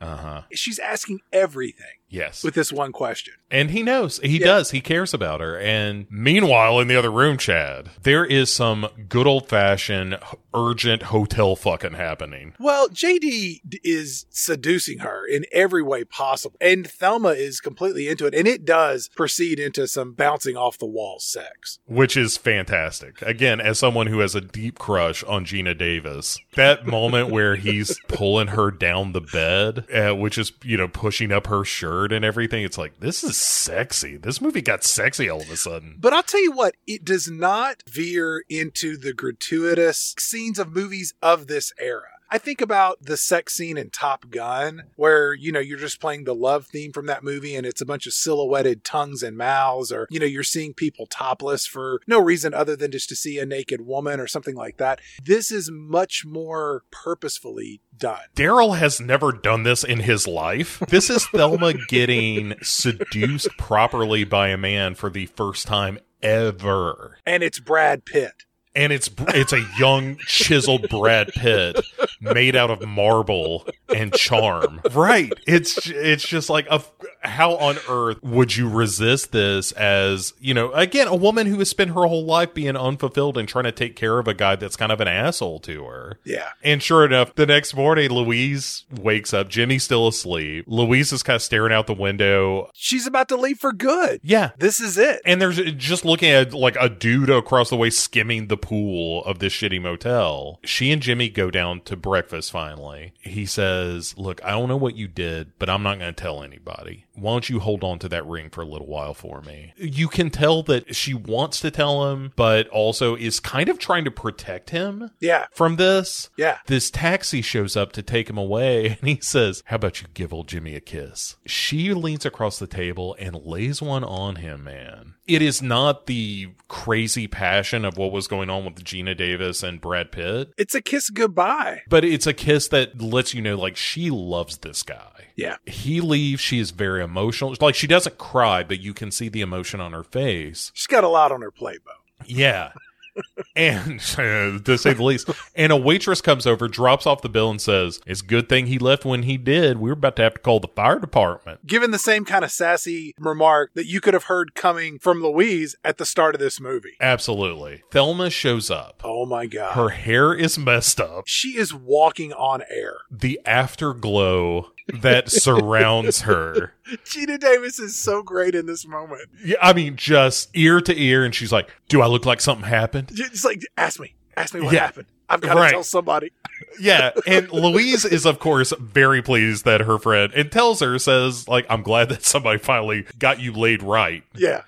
Uh huh. She's asking everything Yes, with this one question. And he knows. He Yeah. does. He cares about her. And meanwhile, in the other room, Chad, there is some good old fashioned urgent hotel fucking happening. Well, JD is seducing her in every way possible, and Thelma is completely into it, and it does proceed into some bouncing off the wall sex. Which is fantastic. Again, as someone who has a deep crush on Geena Davis, that moment where he's pulling her down the bed, uh, which is, you know, pushing up her shirt and everything, it's like, this is sexy. This movie got sexy all of a sudden. But I'll tell you what, it does not veer into the gratuitous scenes of movies of this era. I think about the sex scene in Top Gun, where, you know, you're just playing the love theme from that movie and it's a bunch of silhouetted tongues and mouths, or, you know, you're seeing people topless for no reason other than just to see a naked woman or something like that. This is much more purposefully done. Daryl has never done this in his life. This is Thelma (laughs) getting seduced properly by a man for the first time ever. And it's Brad Pitt. And it's it's a young chiseled Brad Pitt made out of marble and charm. Right. It's it's just like a how on earth would you resist this as, you know, again, a woman who has spent her whole life being unfulfilled and trying to take care of a guy that's kind of an asshole to her. Yeah. And sure enough, the next morning, Louise wakes up. Jimmy's still asleep. Louise is kind of staring out the window. She's about to leave for good. Yeah. This is it. And there's just looking at like a dude across the way skimming the pool of this shitty motel. She and Jimmy go down to breakfast finally. He says, Look, I don't know what you did, but I'm not going to tell anybody. Why don't you hold on to that ring for a little while for me? You can tell that she wants to tell him, but also is kind of trying to protect him Yeah. from this. Yeah. This taxi shows up to take him away, (laughs) and he says, How about you give old Jimmy a kiss? She leans across the table and lays one on him, man. It is not the crazy passion of what was going on with Geena Davis and Brad Pitt, It's a kiss goodbye. but it's a kiss that lets you know, like, she loves this guy. Yeah. He leaves, she is very emotional. Like, she doesn't cry, but you can see the emotion on her face. She's got a lot on her plate, Bo. Yeah. and (laughs) to say the least. And a waitress comes over, drops off the bill, and says, "It's a good thing he left when he did. We were about to have to call the fire department." Given the same kind of sassy remark that you could have heard coming from Louise at the start of this movie. Absolutely. Thelma shows up. Oh my god. Her hair is messed up. she is walking on air. The afterglow that surrounds her. (laughs) Geena Davis is so great in this moment. Yeah, I mean, just ear to ear, and she's like, "Do I look like something happened?" Just like, ask me. Ask me what Yeah. happened. I've got to Right. tell somebody. (laughs) Yeah, and Louise is of course very pleased that her friend and tells her says like I'm glad that somebody finally got you laid right. Yeah.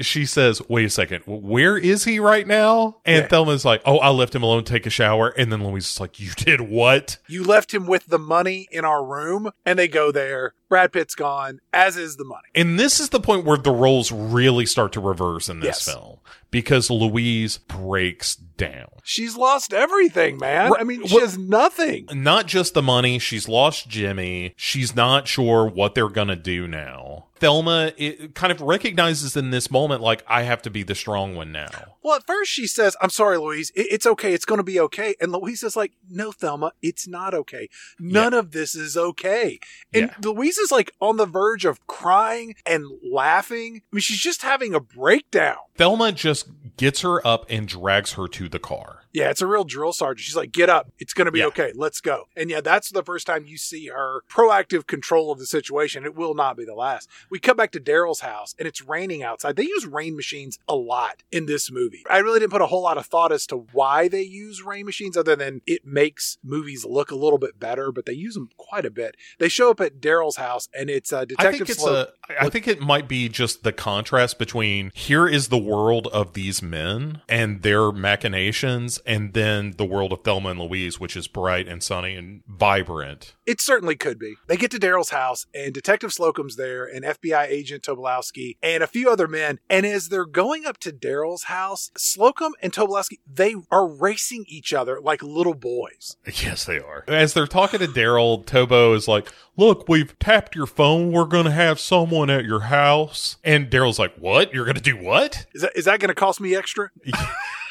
She says, "Wait a second, where is he right now?" And Yeah. Thelma's like, "Oh, I left him alone to take a shower." And then Louise is like, "You did what?" You left him with the money in our room, and they go there. Brad Pitt's gone, as is the money. And this is the point where the roles really start to reverse in this Yes. film because Louise breaks down. She's lost everything, man. I mean, she What- has nothing. Not just the money, she's lost Jimmy. She's not sure what they're going to do now. Thelma it kind of recognizes in this moment, like, I have to be the strong one now. Well, at first she says, I'm sorry, Louise. It- it's okay. It's going to be okay. And Louise is like, No, Thelma, it's not okay. None of this is okay. And Louise is like on the verge of crying and laughing. I mean, she's just having a breakdown. Thelma just gets her up and drags her to the car. Yeah, it's a real drill sergeant. She's like, get up. It's going to be Yeah. okay. Let's go. And yeah, that's the first time you see her proactive control of the situation. It will not be the last. We come back to Daryl's house and it's raining outside. They use rain machines a lot in this movie. I really didn't put a whole lot of thought as to why they use rain machines other than it makes movies look a little bit better, but they use them quite a bit. They show up at Daryl's house and it's uh, I Detective think it's a. I think it might be just the contrast between here is the world of these men and their machinations, and then the world of Thelma and Louise, which is bright and sunny and vibrant. It certainly could be. They get to Daryl's house, and Detective Slocum's there, and FBI agent Tobolowski, and a few other men. And as they're going up to Daryl's house, Slocum and Tobolowski they are racing each other like little boys. Yes, they are. As they're talking to Daryl, Tobo is like, Look, we've tapped your phone. We're going to have someone at your house. And Daryl's like, What? You're going to do what? Is that is that going to cost me extra? (laughs)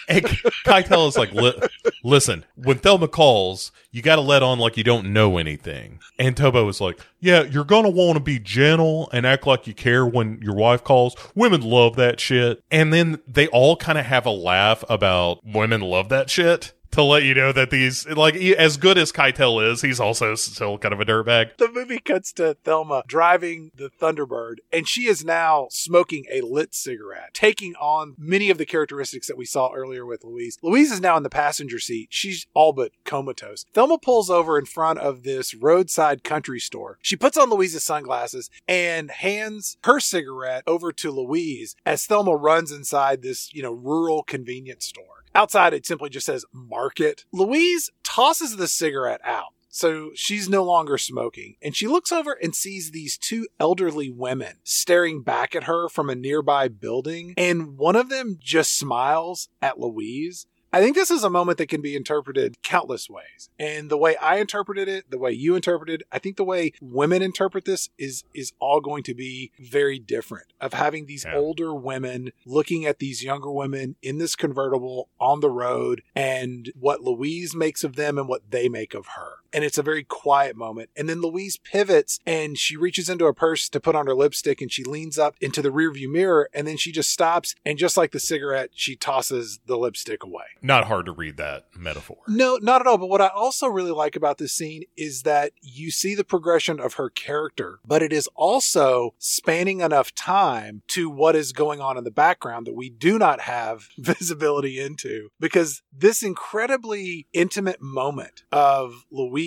And Keitel is like, "Li- Listen, when Thelma calls, you got to let on like you don't know anything. And Tobo is like, Yeah, you're going to want to be gentle and act like you care when your wife calls. Women love that shit. And then they all kind of have a laugh about women love that shit. To let you know that these, like, as good as Keitel is, he's also still kind of a dirtbag. The movie cuts to Thelma driving the Thunderbird, and she is now smoking a lit cigarette, taking on many of the characteristics that we saw earlier with Louise. Louise is now in the passenger seat. She's all but comatose. Thelma pulls over in front of this roadside country store. She puts on Louise's sunglasses and hands her cigarette over to Louise as Thelma runs inside this, you know, rural convenience store. Outside, it simply just says market. Louise tosses the cigarette out. So she's no longer smoking. And she looks over and sees these two elderly women staring back at her from a nearby building. And one of them just smiles at Louise. I think this is a moment that can be interpreted countless ways. And the way I interpreted it, the way you interpreted, I think the way women interpret this is is all going to be very different. Of having these Yeah. older women looking at these younger women in this convertible on the road and what Louise makes of them and what they make of her. And it's a very quiet moment. And then Louise pivots and she reaches into her purse to put on her lipstick and she leans up into the rearview mirror and then she just stops and just like the cigarette, she tosses the lipstick away. Not hard to read that metaphor. No, not at all. But what I also really like about this scene is that you see the progression of her character, but it is also spanning enough time to what is going on in the background that we do not have (laughs) visibility into because this incredibly intimate moment of Louise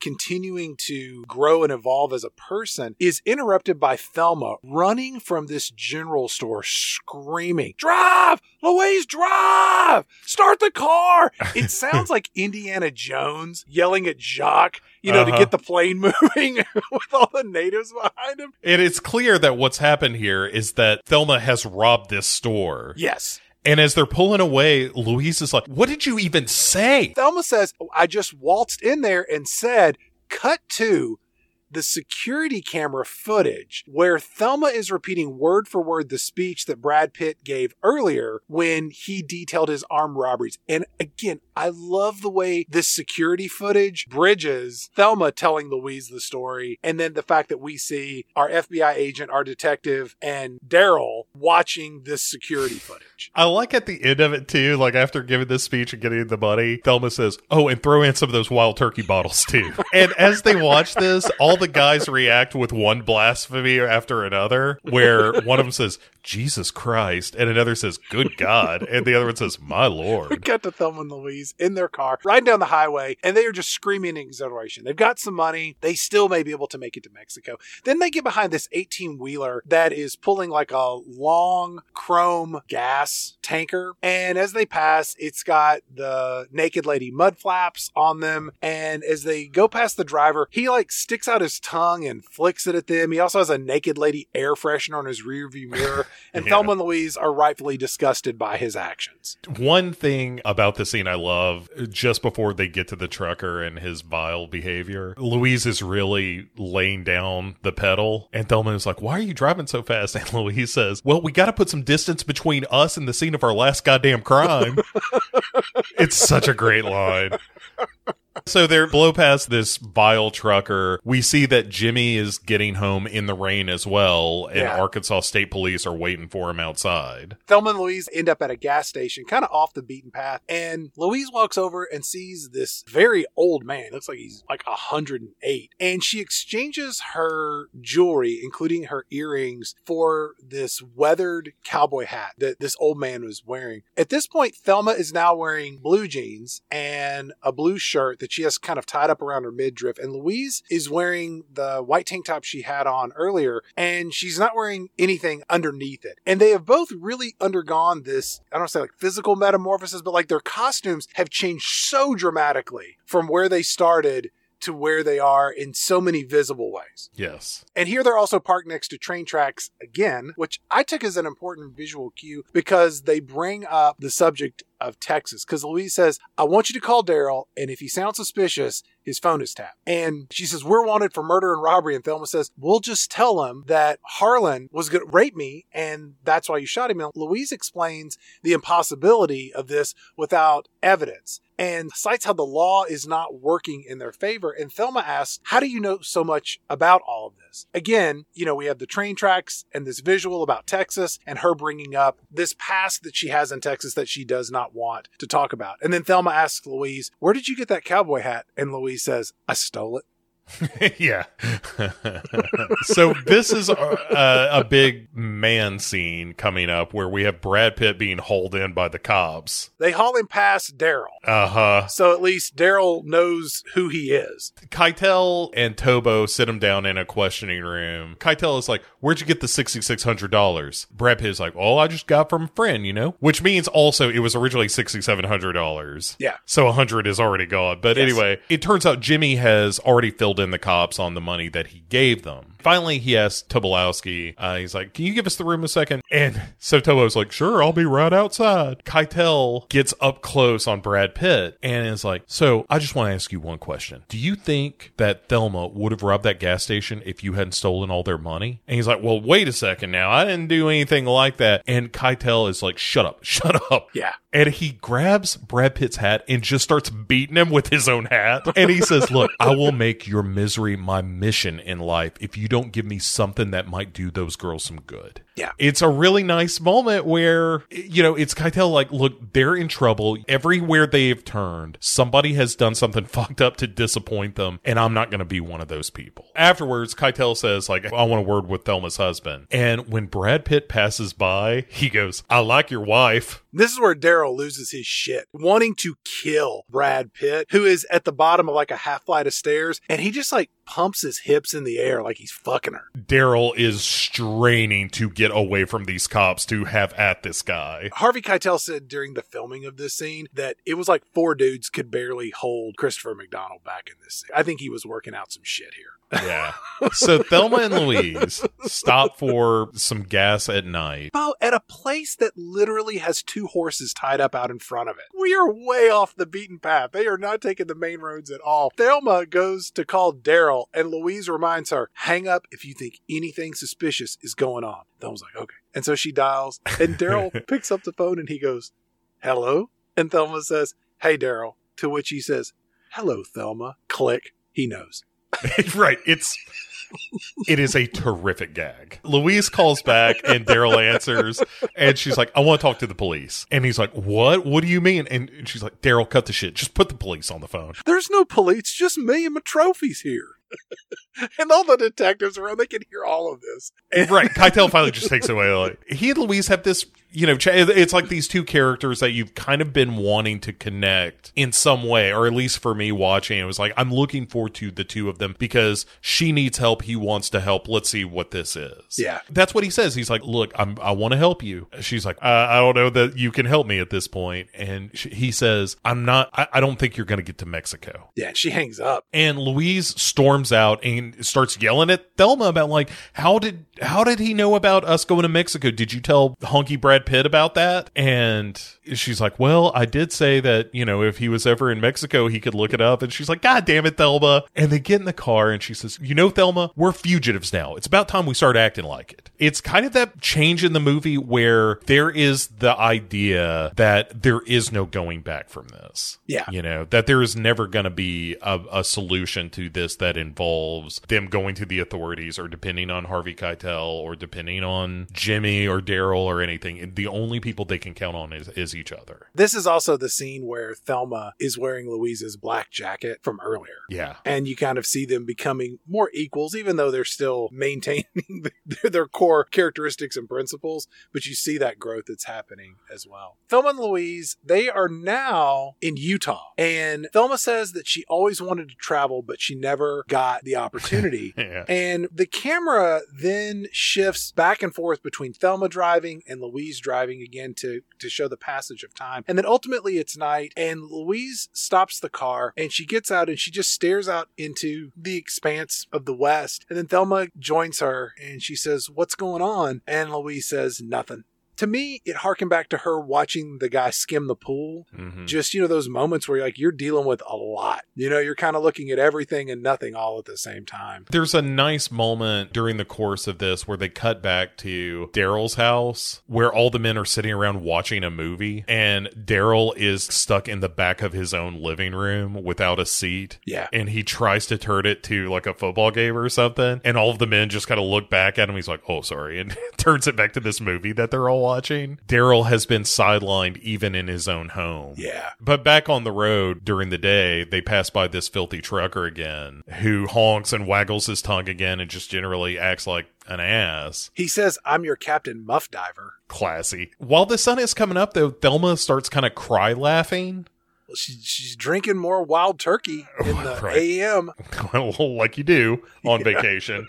continuing to grow and evolve as a person is interrupted by Thelma running from this general store screaming, Drive! Louise, drive! Start the car! It (laughs) sounds like Indiana Jones yelling at Jock, you know, to Uh-huh. get the plane (laughs) moving with all the natives behind him. And it's clear that what's happened here is that Thelma has robbed this store. Yes. And as they're pulling away, Louise is like, What did you even say? Thelma says, I just waltzed in there and said, cut to the security camera footage where Thelma is repeating word for word the speech that Brad Pitt gave earlier when he detailed his armed robberies. And again, I love the way this security footage bridges Thelma telling Louise the story, and then the fact that we see our FBI agent, our detective, and Daryl watching this security footage. I like at the end of it too, like after giving this speech and getting the money, Thelma says, Oh, and throw in some of those wild turkey bottles too. (laughs) and as they watch this, all the guys react with one blasphemy after another, where one of them says, Jesus Christ, and another says, Good God, and the other one says, My Lord. We (laughs) cut to Thelma and Louise in their car, riding down the highway, and they are just screaming in exhilaration. They've got some money. They still may be able to make it to Mexico. Then they get behind this 18 wheeler that is pulling like a long chrome gas tanker. And as they pass, it's got the naked lady mud flaps on them. And as they go past the driver, he like sticks out his tongue and flicks it at them. He also has a naked lady air freshener on his rearview mirror. (laughs) And Yeah. Thelma and Louise are rightfully disgusted by his actions. One thing about the scene I love, just before they get to the trucker and his vile behavior, Louise is really laying down the pedal, and Thelma is like, Why are you driving so fast? (laughs) And Louise says, Well, we got to put some distance between us and the scene of our last goddamn crime. (laughs) it's such a great line. So they're blow past this vile trucker. We see that Jimmy is getting home in the rain as well, and Yeah. Arkansas State Police are waiting for him outside. Thelma and Louise end up at a gas station, kind of off the beaten path. And Louise walks over and sees this very old man. Looks like he's like 108. And she exchanges her jewelry, including her earrings, for this weathered cowboy hat that this old man was wearing. At this point, Thelma is now wearing blue jeans and a blue shirt that she has kind of tied up around her midriff. And Louise is wearing the white tank top she had on earlier, and she's not wearing anything underneath it. And they have both really undergone this, I don't say like physical metamorphosis, but like their costumes have changed so dramatically from where they started to where they are in so many visible ways. Yes. And here they're also parked next to train tracks again, which I took as an important visual cue because they bring up the subject of Texas. Because Louise says, I want you to call Daryl, and if he sounds suspicious, his phone is tapped. And she says, We're wanted for murder and robbery. And Thelma says, We'll just tell him that Harlan was going to rape me, and that's why you shot him. And Louise explains the impossibility of this without evidence and cites how the law is not working in their favor. And Thelma asks, How do you know so much about all of this? Again, you know, we have the train tracks and this visual about Texas and her bringing up this past that she has in Texas that she does not want to talk about. And then Thelma asks Louise, Where did you get that cowboy hat? And Louise says, I stole it. (laughs) yeah. so this is a, a, a big man scene coming up where we have Brad Pitt being hauled in by the cops. They haul him past Daryl. Uh huh. So at least Daryl knows who he is. Keitel and Tobo sit him down in a questioning room. Keitel is like, "Where'd you get the sixty six hundred dollars?" Brad Pitt is like, "Oh, I just got from a friend, you know." Which means also it was originally sixty seven hundred dollars. Yeah. So a hundred is already gone. But Yes. anyway, it turns out Jimmy has already filled in the cops on the money that he gave them. Finally, he asks Tobolowski, uh, he's like, Can you give us the room a second? And so Tobo's like, Sure, I'll be right outside. Keitel gets up close on Brad Pitt and is like, So I just want to ask you one question. Do you think that Thelma would have robbed that gas station if you hadn't stolen all their money? And he's like, Well, wait a second now. I didn't do anything like that. And Keitel is like, Shut up, (laughs) shut up. Yeah. And he grabs Brad Pitt's hat and just starts beating him with his own hat. And he says, Look, I will make your misery my mission in life if you don't give me something that might do those girls some good. Yeah. It's a really nice moment where, you know, it's Keitel like, look, they're in trouble. Everywhere they've turned, somebody has done something (laughs) fucked up to disappoint them, and I'm not going to be one of those people. Afterwards, Keitel says, like, I want a word with Thelma's husband. And when Brad Pitt passes by, he goes, I like your wife. This is where Daryl loses his shit, wanting to kill Brad Pitt, who is at the bottom of like a half flight of stairs, and he just like pumps his hips in the air like he's fucking her. Daryl is straining to get away from these cops to have at this guy. Harvey Keitel said during the filming of this scene that it was like four dudes could barely hold Christopher McDonald back in this scene. I think he was working out some shit here. Yeah. (laughs) So Thelma and Louise stop for some gas at night. Bo, at a place that literally has two horses tied up out in front of it. We are way off the beaten path. They are not taking the main roads at all. Thelma goes to call Daryl, and Louise reminds her, hang up if you think anything suspicious is going on. Thelma's like, okay. And so she dials, and Daryl (laughs) picks up the phone and he goes, hello? And Thelma says, hey, Daryl. To which he says, hello, Thelma. Click. He knows. (laughs) right. It's it is a terrific gag. Louise calls back and Daryl answers and she's like, I want to talk to the police. And he's like, What? What do you mean? And she's like, Daryl, cut the shit. Just put the police on the phone. There's no police, just me and my trophies here. (laughs) and all the detectives around, they can hear all of this. And- (laughs) right. Keitel finally just takes it away. Like, he and Louise have this, you know, ch- it's like these two characters that you've kind of been wanting to connect in some way, or at least for me watching, it was like, I'm looking forward to the two of them because she needs help. He wants to help. Let's see what this is. Yeah. That's what he says. He's like, look, I'm, I want to help you. She's like, uh, I don't know that you can help me at this point. And sh- he says, I'm not, I, I don't think you're going to get to Mexico. yeah, and she hangs up. And Louise storms out and starts yelling at Thelma about like, how did how did he know about us going to Mexico? Did you tell honky Brad Pitt about that? And she's like, Well, I did say that, you know, if he was ever in Mexico, he could look it up. And she's like, God damn it, Thelma. And they get in the car and she says, You know, Thelma, we're fugitives now. It's about time we start acting like it. It's kind of that change in the movie where there is the idea that there is no going back from this. Yeah. You know, that there is never going to be a, a solution to this that involves them going to the authorities or depending on Harvey Keitel or depending on Jimmy or Daryl or anything. The only people they can count on is, is each other. This is also the scene where Thelma is wearing Louise's black jacket from earlier. Yeah. And you kind of see them becoming more equals, even though they're still (laughs) maintaining their, their core characteristics and principles. But you see that growth that's happening as well. Thelma and Louise, they are now in Utah. And Thelma says that she always wanted to travel, but she never got the opportunity. (laughs) Yeah. And the camera then shifts back and forth between Thelma driving and Louise driving again to, to show the passage of time. And then ultimately it's night and Louise stops the car and she gets out and she just stares out into the expanse of the west. And then Thelma joins her and she says, What's going on? And Louise says, Nothing. To me, it harkened back to her watching the guy skim the pool Mhm. just you know those moments where you're like you're dealing with a lot you know you're kind of looking at everything and nothing all at the same time There's a nice moment during the course of this where they cut back to Daryl's house where all the men are sitting around watching a movie and Daryl is stuck in the back of his own living room without a seat. yeah And he tries to turn it to like a football game or something. And all of the men just kind of look back at him. He's like, oh, sorry. (laughs) And turns it back to this movie that they're all watching. Daryl has been sidelined even in his own home. yeah But back on the road during the day, they pass by this filthy trucker again who honks and waggles his tongue again and just generally acts like an ass. he says i'm your captain muff diver Classy. While the sun is coming up, though, Thelma starts kind of cry laughing. well, she, she's drinking more wild turkey in (laughs) the Right. am (laughs) like you do on (laughs) Yeah. vacation.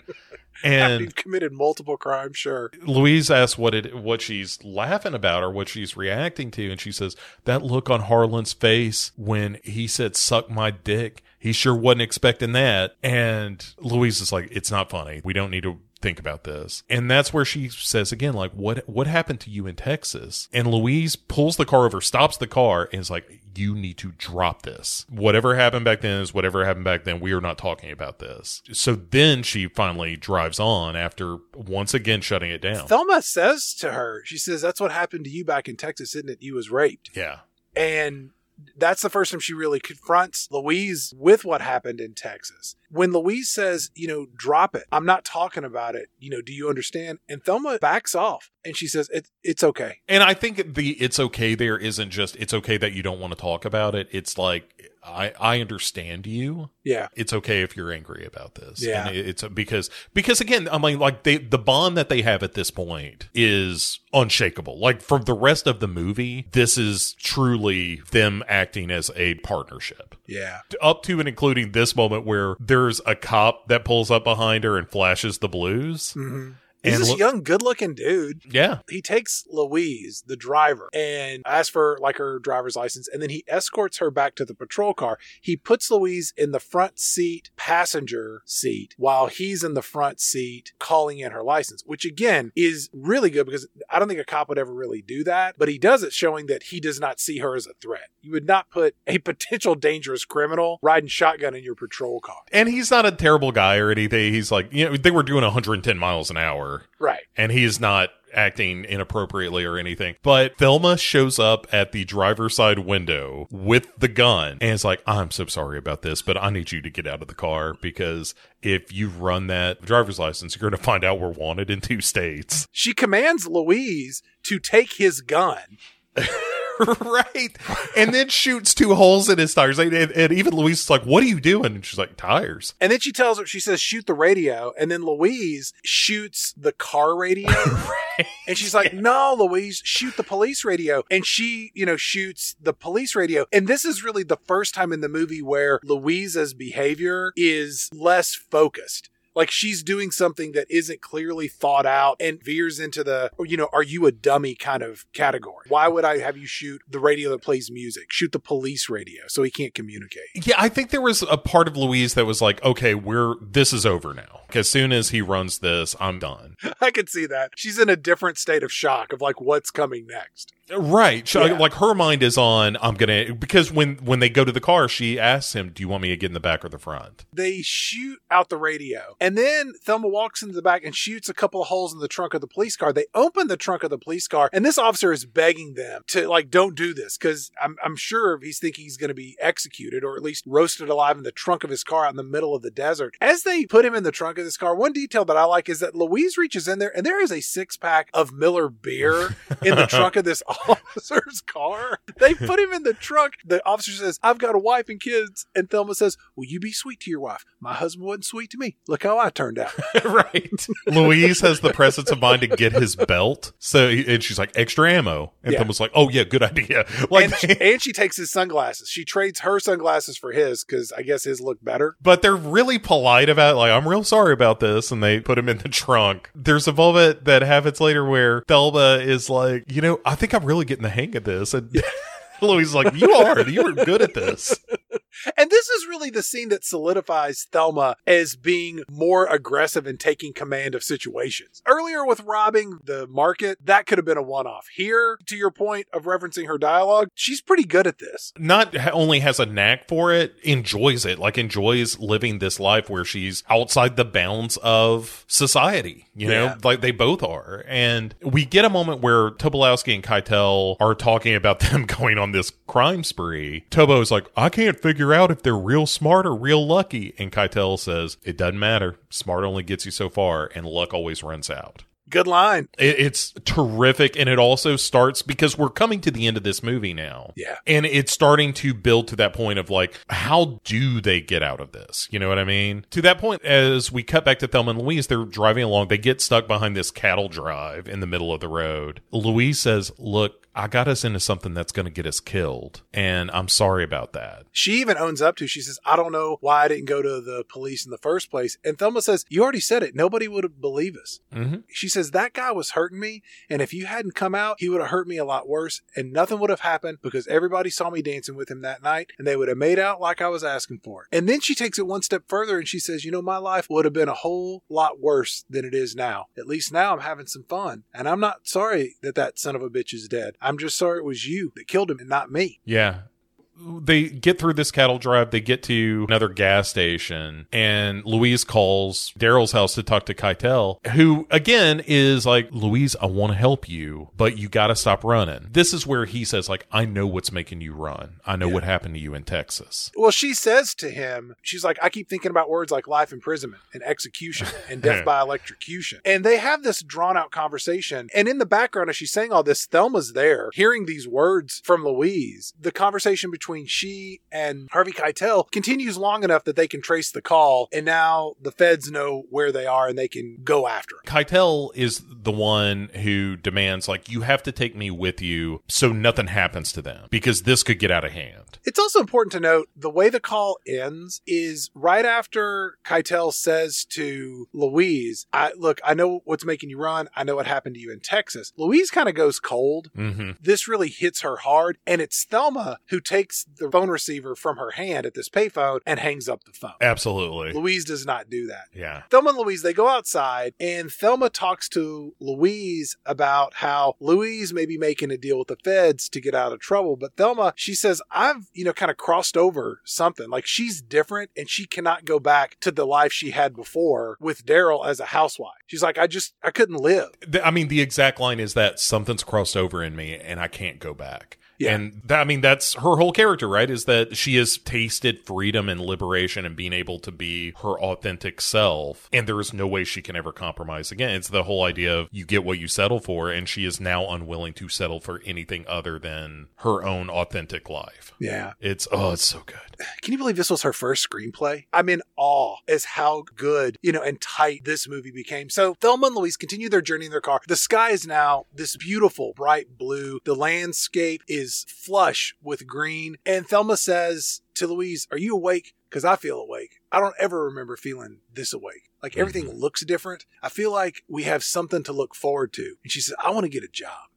Having And committed multiple crimes sure Louise asks what it what she's laughing about or what she's reacting to, and she says that look on Harlan's face when he said "suck my dick." He sure wasn't expecting that. And Louise is like, "It's not funny. We don't need to." Think about this. And that's where she says again like what what happened to you in texas? And louise pulls the car over stops the car and is like you need to drop this. Whatever happened back then is whatever happened back then. We are not talking about this. So then she finally drives on after once again shutting it down. Thelma says to her she says that's what happened to you back in texas isn't it? You was raped. Yeah. And that's the first time she really confronts Louise with what happened in Texas. When Louise says, you know, drop it, I'm not talking about it, you know, do you understand? And Thelma backs off and she says, it, it's okay. And I think the it's okay there isn't just it's okay that you don't want to talk about it. It's like I I understand you. Yeah. It's okay if you're angry about this. Yeah. And it's because because again, I mean like they the bond that they have at this point is unshakable. Like from the rest of the movie, this is truly them acting as a partnership. Yeah. Up to and including this moment where there's a cop that pulls up behind her and flashes the blues hmm He's And this lo- young, good-looking dude. Yeah. He takes Louise, the driver, and asks for like her driver's license, and then he escorts her back to the patrol car. He puts Louise in the front seat, passenger seat, while he's in the front seat calling in her license, which again is really good because I don't think a cop would ever really do that, but he does it showing that he does not see her as a threat. You would not put a (laughs) potential dangerous criminal riding shotgun in your patrol car. And he's not a terrible guy or anything. He's like, you know, they were doing 110 miles an hour Right. and he's not acting inappropriately or anything. But Thelma shows up at the driver's side window with the gun and is like, I'm so sorry about this, but I need you to get out of the car because if you run that driver's license, you're going to find out we're wanted in two states. She commands Louise to take his gun. (laughs) (laughs) right. And then shoots two holes in his tires. And, and, and even Louise is like, What are you doing? And she's like, Tires. And then she tells her, she says, shoot the radio. And then Louise shoots the car radio. (laughs) And she's like, no, Louise, shoot the police radio. And she, you know, shoots the police radio. And this is really the first time in the movie where Louise's behavior is less focused. Like she's doing something that isn't clearly thought out and veers into the, you know, are you a dummy kind of category? Why would I have you shoot the radio that plays music? Shoot the police radio so he can't communicate. Yeah, I think there was a part of Louise that was like, okay, we're this is over now. As soon as he runs this, I'm done. (laughs) I could see that. She's in a different state of shock of like what's coming next. Right. She- Yeah. Like her mind is on I'm going to because when when they go to the car, she asks him, "Do you want me to get in the back or the front?" They shoot out the radio. And then Thelma walks into the back and shoots a couple of holes in the trunk of the police car. They open the trunk of the police car, and this officer is begging them to, like, don't do this because I'm, I'm sure he's thinking he's going to be executed or at least roasted alive in the trunk of his car out in the middle of the desert. As they put him in the trunk of this car, one detail that I like is that Louise reaches in there and there is a six pack of Miller beer in the (laughs) trunk of this officer's car. They put him in the trunk. The officer says, I've got a wife and kids. And Thelma says, Will you be sweet to your wife? My husband wasn't sweet to me. Look how I turned out. (laughs) right. Louise has the presence of mind to get his belt. So and she's like extra ammo. And Yeah. Thelma's like, "Oh yeah, good idea." (laughs) Like and, she, and she takes his sunglasses. She trades her sunglasses for his because I guess his look better. but they're really polite about it. like I'm real sorry about this and they put him in the trunk. There's a moment that happens later where Thelma is like, "You know, I think I'm really getting the hang of this." And (laughs) Louise is like, "You are. You are good at this." (laughs) And this is really the scene that solidifies Thelma as being more aggressive and taking command of situations. Earlier with robbing the market, that could have been a one off. Here, to your point of referencing her dialogue, she's pretty good at this. not only has a knack for it, enjoys it, like enjoys living this life where she's outside the bounds of society. You know, Yeah. like they both are. And we get a moment where Tobolowski and Keitel are talking about (laughs) them going on this crime spree. Tobo's like, I can't figure out if they're real smart or real lucky. And Keitel says, it doesn't matter. Smart only gets you so far and luck always runs out. Good line. It, it's terrific. And it also starts because we're coming to the end of this movie now. Yeah. And it's starting to build to that point of like, how do they get out of this? You know what I mean? To that point, as we cut back to Thelma and Louise, they're driving along. They get stuck behind this cattle drive in the middle of the road. Louise says, Look, I got us into something that's going to get us killed. And I'm sorry about that. She even owns up to, she says, I don't know why I didn't go to the police in the first place. And Thelma says, You already said it. Nobody would have believed us. hmm She says, That guy was hurting me. And if you hadn't come out, he would have hurt me a lot worse. And nothing would have happened because everybody saw me dancing with him that night and they would have made out like I was asking for it. And then she takes it one step further and she says, You know, my life would have been a whole lot worse than it is now. At least now I'm having some fun. And I'm not sorry that that son of a bitch is dead. I'm just sorry it was you that killed him and not me. Yeah. They get through this cattle drive. They get to another gas station, and Louise calls Daryl's house to talk to Keitel, who again is like, Louise, I want to help you, but you got to stop running. This is where he says, like, I know what's making you run. I know what happened to you in Texas. Well, she says to him, she's like, I keep thinking about words like life imprisonment and execution and (laughs) death by electrocution. And they have this drawn out conversation. And in the background, as she's saying all this, Thelma's there hearing these words from Louise. The conversation between between she and Harvey Keitel continues long enough that they can trace the call, and now the feds know where they are and they can go after him. Keitel is the one who demands, like, you have to take me with you so nothing happens to them because this could get out of hand. It's also important to note the way the call ends is right after Keitel says to Louise, I, Look, I know what's making you run. I know what happened to you in Texas. Louise kind of goes cold. Mm-hmm. This really hits her hard. And it's Thelma who takes the phone receiver from her hand at this payphone and hangs up the phone. Absolutely. Louise does not do that. Yeah. Thelma and Louise, they go outside, and Thelma talks to Louise about how Louise may be making a deal with the feds to get out of trouble. But Thelma, she says, I've, you know, kind of crossed over something. Like she's different and she cannot go back to the life she had before with Daryl as a housewife. She's like, I just, I couldn't live. I mean, the exact line is that something's crossed over in me and I can't go back. Yeah. And that, I mean, that's her whole character, right? Is that she has tasted freedom and liberation and being able to be her authentic self. And there is no way she can ever compromise again. It's the whole idea of you get what you settle for. And she is now unwilling to settle for anything other than her own authentic life. Yeah. It's, oh, it's so good. Can you believe this was her first screenplay? I'm in awe as how good, you know, and tight this movie became. So Thelma and Louise continue their journey in their car. The sky is now this beautiful bright blue. The landscape is flush with green. And Thelma says to Louise, Are you awake? Because I feel awake. I don't ever remember feeling this awake. Like everything mm-hmm. looks different. I feel like we have something to look forward to. And she says, I want to get a job.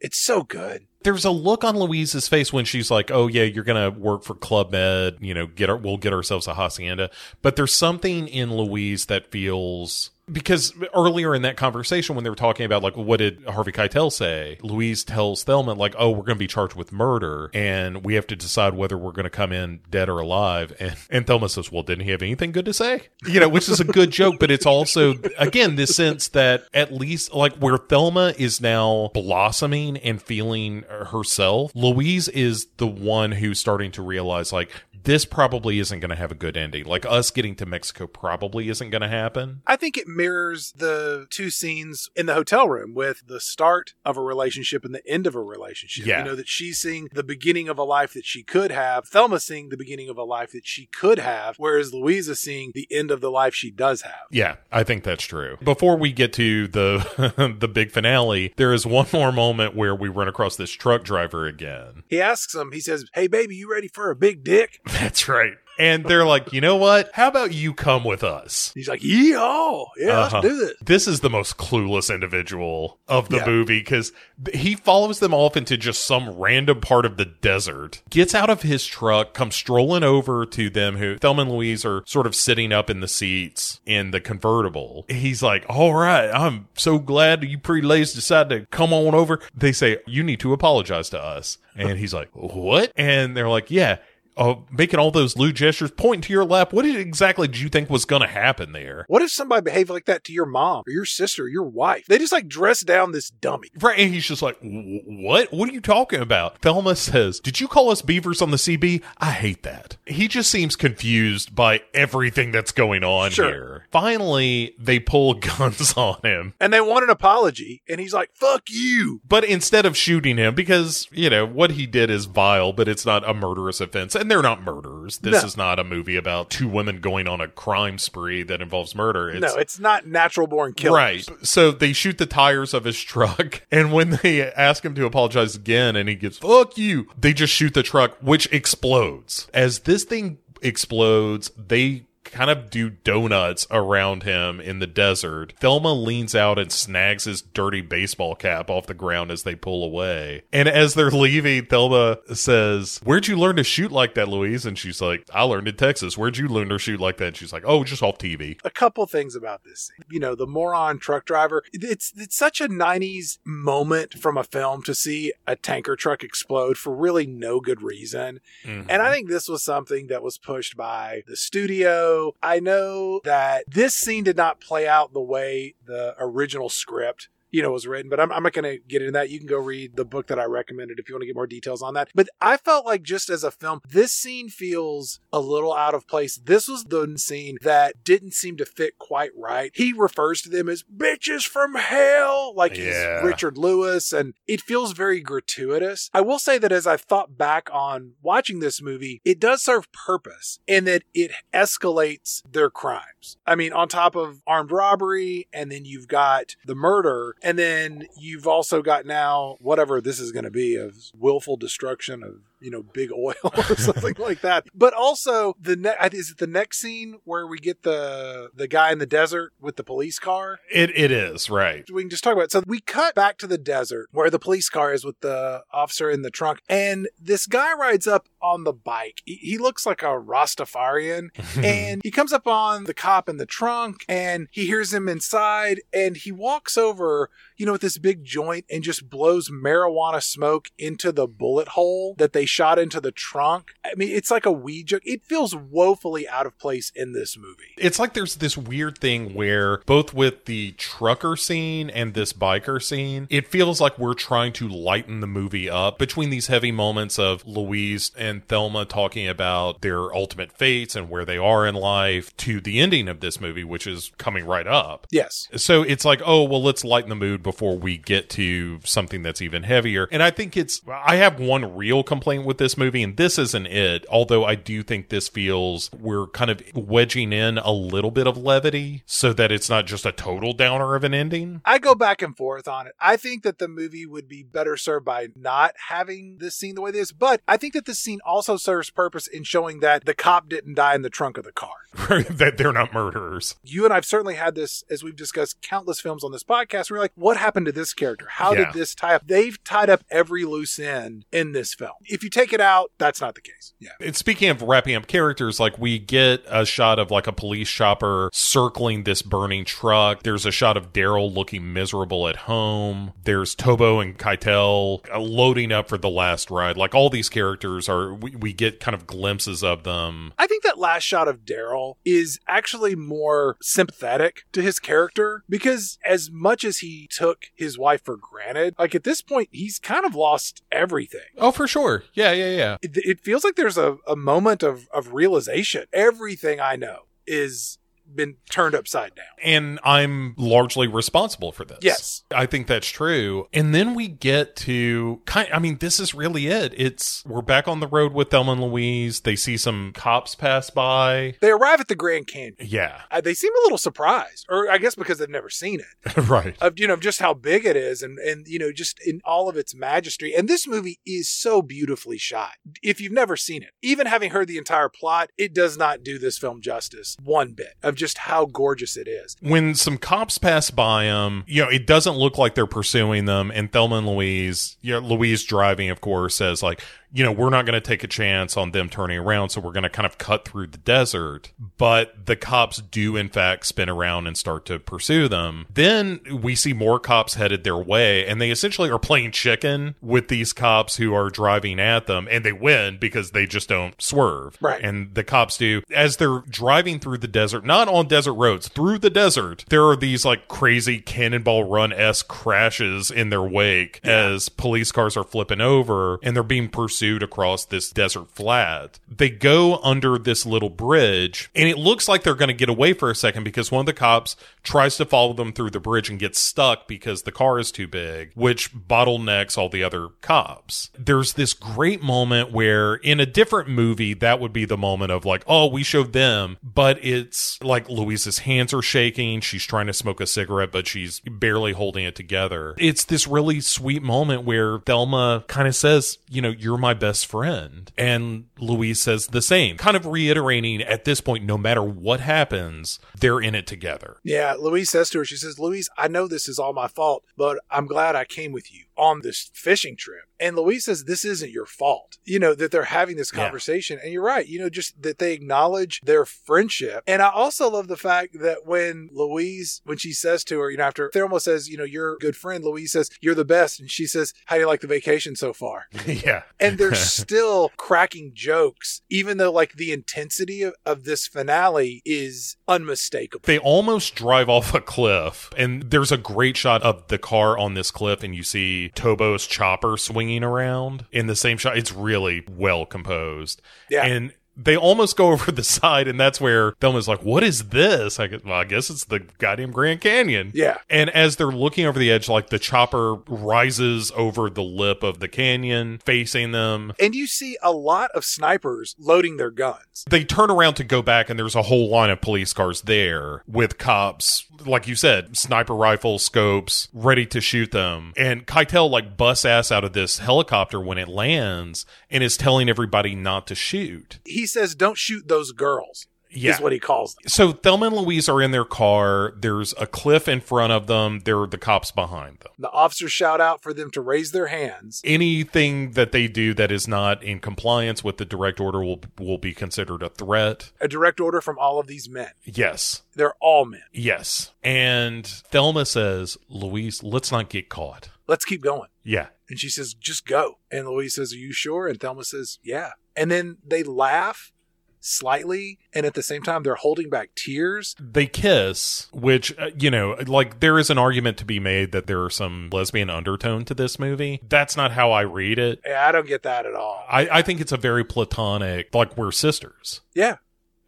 It's so good. there's a look on Louise's face when she's like, "Oh yeah, you're gonna work for Club Med, you know, get our, we'll get ourselves a hacienda." But there's something in Louise that feels because earlier in that conversation when they were talking about like what did Harvey Keitel say, Louise tells Thelma like, "Oh, we're gonna be charged with murder, and we have to decide whether we're gonna come in dead or alive." And and Thelma says, "Well, didn't he have anything good to say?" You know, which is a good joke, but it's also again this sense that at least like where Thelma is now blossoming and feeling herself, Louise is the one who's starting to realize like this probably isn't going to have a good ending. Like us getting to Mexico probably isn't going to happen. I think it mirrors the two scenes in the hotel room with the start of a relationship and the end of a relationship. Yeah. You know, that she's seeing the beginning of a life that she could have. Thelma's seeing the beginning of a life that she could have, whereas Louise is seeing the end of the life she does have. Yeah, I think that's true. Before we get to the (laughs) the big finale, there is one more moment where we run across this truck driver again. He asks him, he says, Hey, baby, you ready for a big dick? (laughs) That's right. And they're like, "You know what? How about you come with us?" He's like, Yeehaw. Yeah, Uh-huh. let's do this. This is the most clueless individual of the Yeah. movie because he follows them off into just some random part of the desert, gets out of his truck, comes strolling over to them who Thelma and Louise are sort of sitting up in the seats in the convertible. He's like, All right, I'm so glad you pretty ladies decided to come on over. They say, You need to apologize to us. And he's like, What? And they're like, Yeah. Uh, making all those lewd gestures, pointing to your lap. What exactly did you think was going to happen there? What if somebody behaved like that to your mom or your sister or your wife? They just like dress down this dummy. Right, and he's just like, "What? What are you talking about?" Thelma says, "Did you call us beavers on the CB?" I hate that. He just seems confused by everything that's going on Sure. here. Finally, they pull (laughs) guns on him, And they want an apology. And he's like, fuck you. but instead of shooting him, because you know what he did is vile, but it's not a murderous offense, and they're not murderers. This No. is not a movie about two women going on a crime spree that involves murder. It's, no, it's not natural born killers. Right. So they shoot the tires of his truck, (laughs) and when they ask him to apologize again, and he gets "fuck you," they just shoot the truck, which explodes. As this thing explodes, they kind of do donuts around him in the desert. Thelma leans out and snags his dirty baseball cap off the ground as they pull away. And as they're leaving, Thelma says, Where'd you learn to shoot like that, Louise? And she's like, I learned in Texas. Where'd you learn to shoot like that? And she's like, Oh, just off TV. a couple things about this scene. You know, the moron truck driver. It's it's such a '90s moment from a film to see a tanker truck explode for really no good reason. Mm-hmm. And I think this was something that was pushed by the studio. I know that this scene did not play out the way the original script you know was written. But I'm, I'm not going to get into that. You can go read the book that I recommended if you want to get more details on that. But I felt like just as a film, this scene feels a little out of place. This was the scene that didn't seem to fit quite right. He refers to them as bitches from hell, like Yeah. he's Richard Lewis, and it feels very gratuitous. I will say that as I've thought back on watching this movie, it does serve purpose in that it escalates their crimes. I mean, on top of armed robbery, and then you've got the murder, and then you've also got now whatever this is going to be of willful destruction of you know big oil (laughs) or something like that. But also the ne- is it the next scene where we get the the guy in the desert with the police car? It it is right. we can just talk about it. So we cut back to the desert where the police car is with the officer in the trunk, and this guy rides up on the bike. He, he looks like a Rastafarian, (laughs) and he comes up on the cop in the trunk, and he hears him inside, and he walks over, you know, with this big joint and just blows marijuana smoke into the bullet hole that they shot into the trunk. I mean, it's like a weed joke. It feels woefully out of place in this movie. It's like there's this weird thing where both with the trucker scene and this biker scene, it feels like we're trying to lighten the movie up between these heavy moments of Louise and Thelma talking about their ultimate fates and where they are in life to the ending of this movie, which is coming right up. Yes. So it's like, oh, well, let's lighten the mood before we get to something that's even heavier. And I think it's, I have one real complaint with this movie, and this isn't it. Although I do think this feels we're kind of wedging in a little bit of levity so that it's not just a total downer of an ending. I go back and forth on it. I think that the movie would be better served by not having this scene the way it is, but I think that this scene also serves purpose in showing that the cop didn't die in the trunk of the car. (laughs) that they're not murderers. You and I've certainly had this as we've discussed countless films on this podcast. We're like, what happened to this character? How Yeah. did this tie up? They've tied up every loose end in this film. If you take it out, that's not the case. Yeah. And speaking of wrapping up characters, like we get a shot of like a police chopper circling this burning truck. There's a shot of Daryl looking miserable at home. There's Tobo and Keitel uh, loading up for the last ride. Like all these characters are, we, we get kind of glimpses of them. I think that last shot of Daryl is actually more sympathetic to his character because as much as he took his wife for granted, like at this point, he's kind of lost everything. Oh, for sure. Yeah, yeah, yeah. It, it feels like there's a, a moment of, of realization. Everything I know is been turned upside down. And I'm largely responsible for this. Yes. I think that's true. And then we get to kind I mean, this is really it. It's we're back on the road with Thelma and Louise. They see some cops pass by. They arrive at the Grand Canyon. Yeah. Uh, They seem a little surprised, or I guess because they've never seen it. (laughs) right. of you know just how big it is and and you know just in all of its majesty and this movie is so beautifully shot if you've never seen it even having heard the entire plot it does not do this film justice one bit of just how gorgeous it is When some cops pass by them, you know, it doesn't look like they're pursuing them. And Thelma and Louise, you know, Louise driving, of course, says like, you know, we're not going to take a chance on them turning around. So we're going to kind of cut through the desert. But the cops do, in fact, spin around and start to pursue them. Then we see more cops headed their way and they essentially are playing chicken with these cops who are driving at them and they win because they just don't swerve. Right. And the cops do. As they're driving through the desert, not on desert roads, through the desert, there are these like crazy cannonball run esque crashes in their wake as police cars are flipping over and they're being pursued across this desert flat. They go under this little bridge and it looks like they're going to get away for a second because one of the cops tries to follow them through the bridge and gets stuck because the car is too big, which bottlenecks all the other cops. There's this great moment where in a different movie, that would be the moment of like, oh, we showed them, but it's like Louise's hands are shaking. She's trying to smoke a cigarette, but she's barely holding it together. It's this really sweet moment where Thelma kind of says, you know, you're my best friend. And Louise says the same, kind of reiterating at this point, no matter what happens, they're in it together. yeah louise says to her she says louise i know this is all my fault but i'm glad i came with you on this fishing trip. And Louise says, This isn't your fault. You know, that they're having this Yeah. conversation. And you're right. You know, just that they acknowledge their friendship. And I also love the fact that when Louise, when she says to her, you know, after Thelma says, You know, you're a good friend, Louise says, You're the best. And she says, How do you like the vacation so far? (laughs) yeah. and they're (laughs) still cracking jokes, even though like the intensity of, of this finale is unmistakable. They almost drive off a cliff, and there's a great shot of the car on this cliff, and you see Tobo's chopper swinging around in the same shot. It's really well composed. Yeah. And they almost go (laughs) over the side, and that's where Thelma's like, What is this? I guess, well, I guess it's the goddamn Grand Canyon. Yeah. And as they're looking over the edge, like the chopper rises over the lip of the canyon, facing them. And you see a lot of snipers loading their guns. They turn around to go back, and there's a whole line of police cars there with cops, like you said, sniper rifles, scopes, ready to shoot them. And Keitel like busts ass out of this helicopter when it lands and is telling everybody not to shoot. He says, Don't shoot those girls, Yeah. is what he calls them. So Thelma and Louise are in their car. There's a cliff in front of them. There are the cops behind them. The officers shout out for them to raise their hands. Anything that they do that is not in compliance with the direct order will will be considered a threat. A direct order from all of these men. Yes. They're all men. Yes. And Thelma says, Louise, let's not get caught. Let's keep going. Yeah. And she says, Just go. And Louise says, Are you sure? And Thelma says, Yeah. And then they laugh slightly. And at the same time, they're holding back tears. They kiss, which, uh, you know, like there is an argument to be made that there are some lesbian undertone to this movie. That's not how I read it. Yeah, I don't get that at all. I, I think it's a very platonic, like we're sisters. Yeah.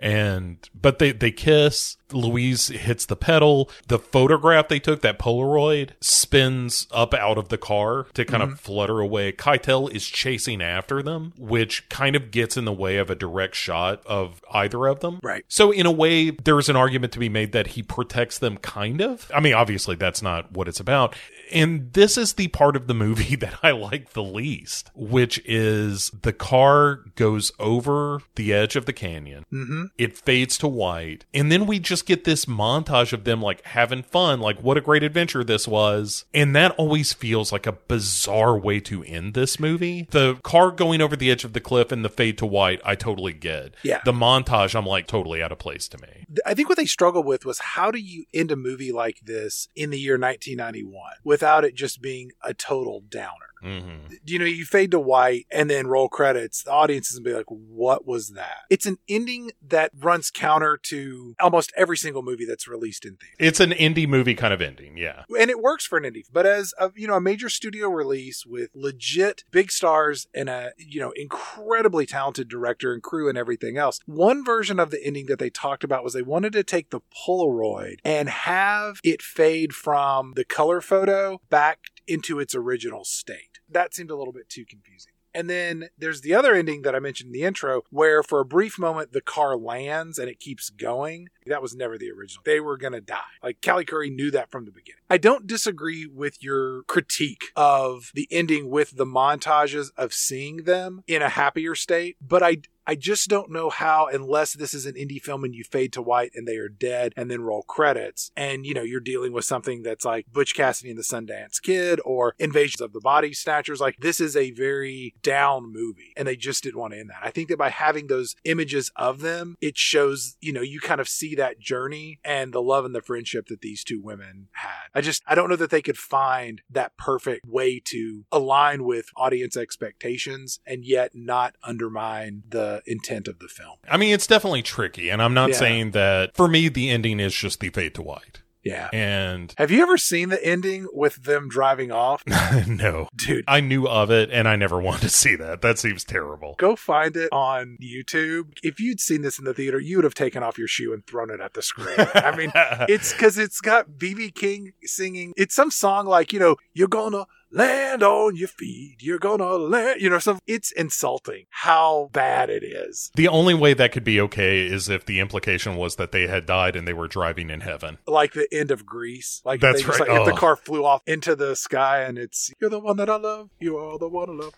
And but they they kiss louise hits the pedal the photograph they took that polaroid spins up out of the car to kind of mm-hmm. flutter away. Keitel is chasing after them which kind of gets in the way of a direct shot of either of them. Right. so in a way there's an argument to be made that he protects them kind of. I mean obviously that's not what it's about and this is the part of the movie (laughs) that I like the least, which is the car goes over the edge of the canyon. Mm-hmm. It fades to white. And then we just get this montage of them like having fun, like what a great adventure this was. And that always feels like a bizarre way to end this movie. The car going over the edge of the cliff and the fade to white, I totally get. Yeah. The montage, I'm like totally out of place to me. I think what they struggled with was how do you end a movie like this in the year 1991 without it just being a total downer? Hmm You know, you fade to white and then roll credits. The audience is gonna be like, "What was that?" It's an ending that runs counter to almost every single movie that's released in theaters. It's an indie movie kind of ending. Yeah. and it works for an indie. But as a you know a major studio release with legit big stars and a you know incredibly talented director and crew and everything else, one version of the ending that they talked about was they wanted to take the Polaroid and have it fade from the color photo back into its original state. That seemed a little bit too confusing. And then there's the other ending that I mentioned in the intro, where for a brief moment the car lands and it keeps going. That was never the original. They were going to die. Like Callie Khouri knew that from the beginning. I don't disagree with your critique of the ending with the montages of seeing them in a happier state, but I. I just don't know how, unless this is an indie film and you fade to white and they are dead and then roll credits, and you know, you're dealing with something that's like Butch Cassidy and the Sundance Kid or Invasions of the Body Snatchers. Like, this is a very down movie, and they just didn't want to end that. I think that by having those images of them, it shows, you know, you kind of see that journey and the love and the friendship that these two women had. I just, I don't know that they could find that perfect way to align with audience expectations and yet not undermine the intent of the film. I mean, it's definitely tricky, and I'm not Yeah. saying that for me the ending is just the fade to white. Yeah. And Have you ever seen the ending with them driving off? (laughs) no, Dude, I knew of it, and I never (laughs) wanted to see that. That seems terrible. go find it on YouTube. If you'd seen this in the theater, you would have taken off your shoe and thrown it at the screen. I mean, (laughs) it's because it's got BB King singing. It's some song like, you know, you're gonna land on your feet. You're gonna land, you know, some, it's insulting how bad it is. the only way that could be okay is if the implication was that they had died and they were driving in heaven. Like the end of Grease. Like, That's they just, right. Like, if the Oh. car flew off into the sky and it's, you're the one that I love. You are the one I love.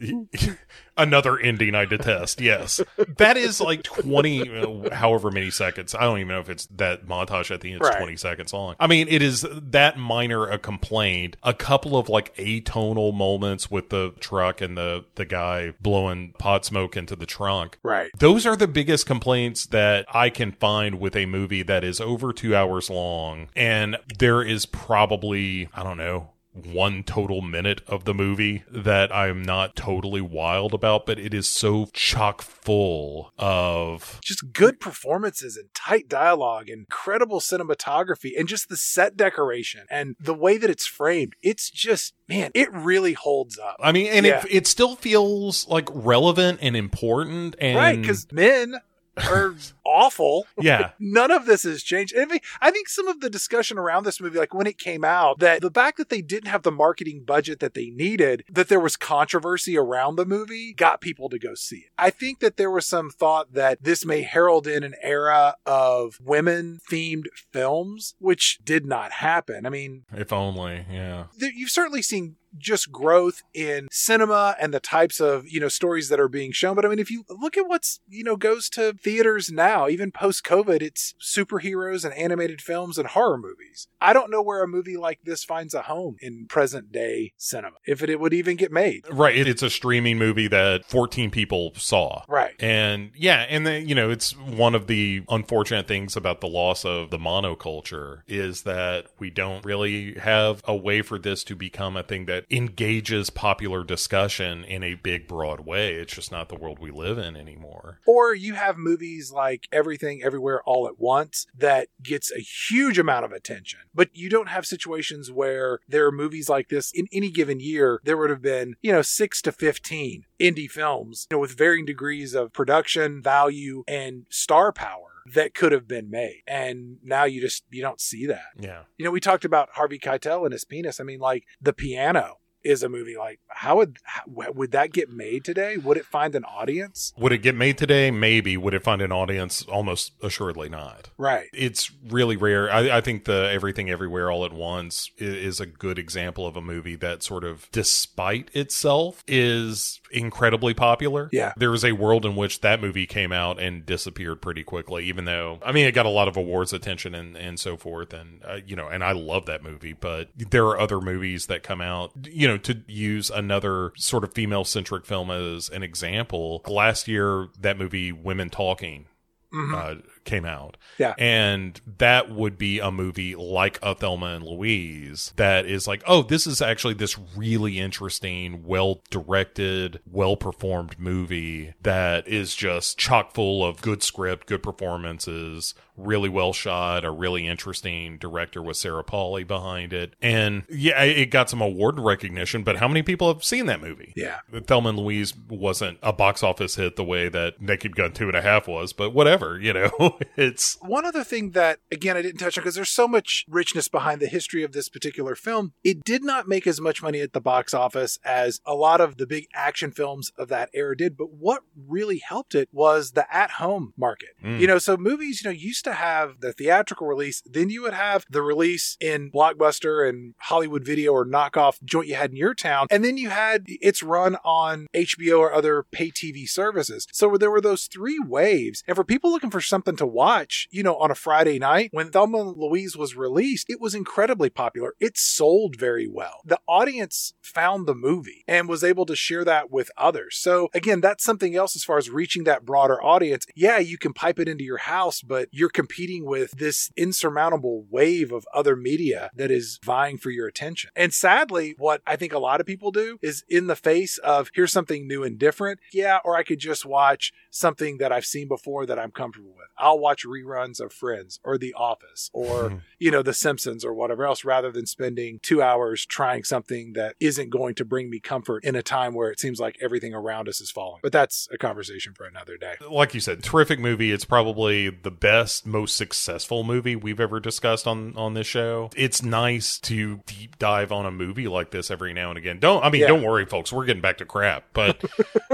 (laughs) Another ending I detest. Yes, that is like twenty, uh, however many seconds. I don't even know if it's that montage at the end. It's Right. twenty seconds long. I mean, it is that minor a complaint. A couple of like atonal moments with the truck and the the guy blowing pot smoke into the trunk. Right. Those are the biggest complaints that I can find with a movie that is over two hours long. And there is probably, I don't know, one total minute of the movie that I'm not totally wild about, but it is so chock full of. Just good performances and tight dialogue, incredible cinematography, and just the set decoration and the way that it's framed. It's just, man, it really holds up. I mean, and Yeah. it, it still feels like relevant and important. And right. Because men are awful. yeah, (laughs) None of this has changed. I think- I think some of the discussion around this movie, like when it came out, that the fact that they didn't have the marketing budget that they needed, that there was controversy around the movie, got people to go see it. I think that there was some thought that this may herald in an era of women themed films, which did not happen. I mean, if only. Yeah. you've certainly seen just growth in cinema and the types of you know stories that are being shown but i mean if you look at what's you know goes to theaters now even post covid it's superheroes and animated films and horror movies i don't know where a movie like this finds a home in present day cinema if it, it would even get made Right. It's a streaming movie that 14 people saw. right And yeah, and then, you know, it's one of the unfortunate things about the loss of the monoculture is that we don't really have a way for this to become a thing that engages popular discussion in a big, broad way. It's just not the world we live in anymore. Or you have movies like Everything Everywhere All at Once that gets a huge amount of attention. But you don't have situations where there are movies like this in any given year. There would have been, you know, six to 15 indie films you know, with varying degrees of production value and star power that could have been made. And now you just, you don't see that. Yeah. You know, we talked about Harvey Keitel and his penis. I mean, like The Piano is a movie like how would how, would that get made today? Would it find an audience? Would it get made today? Maybe. Would it find an audience? Almost assuredly not. Right. It's really rare. I, I think the Everything Everywhere All at Once i- is a good example of a movie that sort of, despite itself, is incredibly popular. Yeah. there is a world in which that movie came out and disappeared pretty quickly, even though, I mean, it got a lot of awards attention and, and so forth. And, uh, you know, and I love that movie, but there are other movies that come out, you know, to use another sort of female centric film as an example. Last year, that movie, Women Talking, uh, came out. Yeah. And that would be a movie like a Thelma and Louise that is like, oh, this is actually this really interesting, well directed, well performed movie that is just chock full of good script, good performances, really well shot, a really interesting director with Sarah Polley behind it. And yeah, it got some award recognition, but how many people have seen that movie? Yeah. Thelma and Louise wasn't a box office hit the way that Naked Gun Two and a Half was, but whatever, you know, (laughs) it's One other thing that, again, I didn't touch on because there's so much richness behind the history of this particular film. It did not make as much money at the box office as a lot of the big action films of that era did. But what really helped it was the at home market. Mm. You know, so movies, you know, used to have the theatrical release, then you would have the release in Blockbuster and Hollywood Video or knockoff joint you had in your town. And then you had its run on HBO or other pay TV services. So there were those three waves. And for people looking for something to watch, you know, on a Friday night, when Thelma and Louise was released, it was incredibly popular. It sold very well. The audience found the movie and was able to share that with others. So again, that's something else as far as reaching that broader audience. Yeah, you can pipe it into your house, but you're competing with this insurmountable wave of other media that is vying for your attention. And sadly, what I think a lot of people do is in the face of here's something new and different. Yeah, or I could just watch something that I've seen before that I'm comfortable with. I'll watch reruns of Friends or The Office or, hmm. you know, The Simpsons or whatever else rather than spending two hours trying something that isn't going to bring me comfort in a time where it seems like everything around us is falling. But that's a conversation for another day. like you said, terrific movie. It's probably the best, most successful movie we've ever discussed on on this show. It's nice to deep dive on a movie like this every now and again. Don't I mean, Yeah. don't worry, folks. We're getting back to crap, but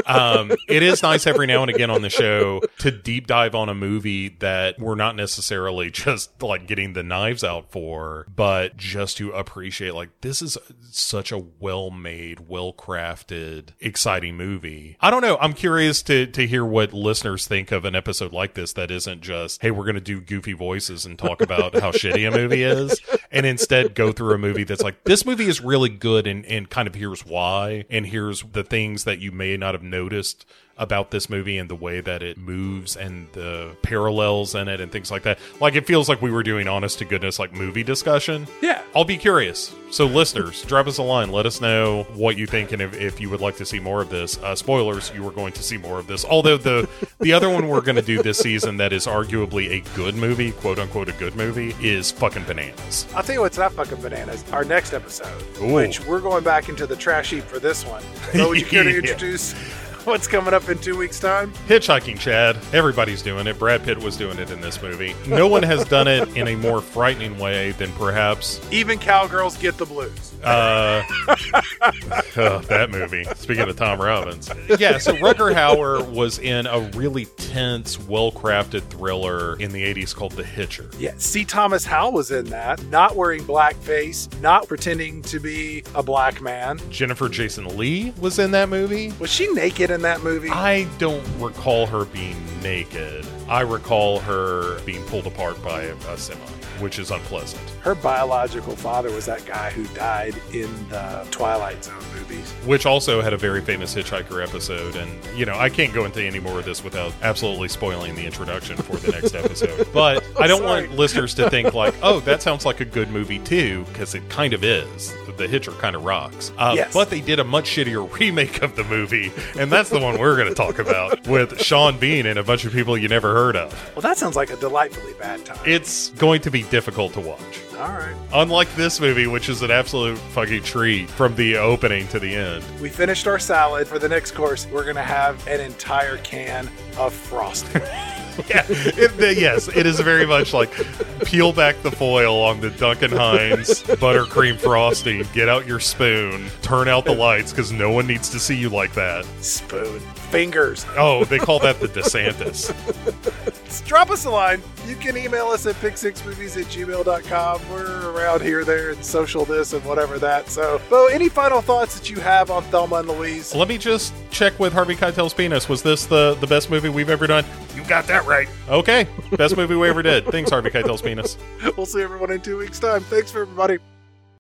um, it is nice every now and again on the show to deep dive on a movie that we're not necessarily (laughs) just like getting the knives out for, but just to appreciate like this is such a well made, well crafted, exciting movie. I don't know. I'm curious to to hear what listeners think of an episode like this that isn't just, hey, we're gonna do goofy voices and talk about how shitty a movie is, (laughs) and instead go through a movie that's like, this movie is really good and, and kind of here's why, and here's the things that you may not have noticed about this movie and the way that it moves and the parallels in it and things like that. Like it feels like we were doing honest to goodness like movie discussion. Yeah. I'll be curious. So listeners, drop us a line. Let us know what you think and if, if you would like to see more of this. Uh, spoilers, you are going to see more of this. Although the the other one we're going to do this season that is arguably a good movie, quote unquote a good movie, is fucking bananas. I'll tell you what's not fucking bananas. Our next episode, Ooh. which we're going back into the trash heap for this one. So would you care to (laughs) introduce what's coming up in two weeks' time? Hitchhiking, Chad. Everybody's doing it. Brad Pitt was doing it in this movie. No one has done it in a more frightening way than perhaps Even cowgirls get the blues. Uh, (laughs) oh, that movie. Speaking of Tom Robbins. Yeah, so Rutger Hauer was in a really tense, well crafted thriller in the 80s called The Hitcher. Yeah, C. Thomas Howell was in that, not wearing blackface, not pretending to be a black man. Jennifer Jason Lee was in that movie. Was she naked in that movie? I don't recall her being naked. I recall her being pulled apart by a, a semi, which is unpleasant. Her biological father was that guy who died in the Twilight Zone movies. which also had a very famous Hitchhiker episode. And, you know, I can't go into any more of this without absolutely spoiling the introduction for the next episode. (laughs) But I don't Sorry. want listeners to think, like, (laughs) oh, that sounds like a good movie, too, because it kind of is. The Hitcher kind of rocks. Uh, Yes. But they did a much shittier (laughs) remake of the movie, and that's the one we're going to talk about with Sean Bean and a bunch of people you never heard of. Well, that sounds like a delightfully bad time. It's going to be difficult to watch. All right. Unlike this movie, which is an absolute fucking treat from the opening to the end. We finished our salad. For the next course, we're going to have an entire can of frosting. (laughs) yeah, it, yes, it is very much like peel back the foil on the Duncan Hines buttercream frosting, get out your spoon, turn out the lights because no one needs to see you like that. Spoon. Fingers. Oh, they call that the DeSantis. (laughs) Drop us a line. You can email us at pick6movies at gmail.com. We're around here, there, and social this and whatever that. So, Bo, any final thoughts that you have on Thelma and Louise? Let me just check with Harvey Keitel's penis. Was this the, the best movie we've ever done? You got that right. Okay, best movie we ever did. Thanks, Harvey Keitel's penis. (laughs) We'll see everyone in two weeks' time. Thanks for everybody.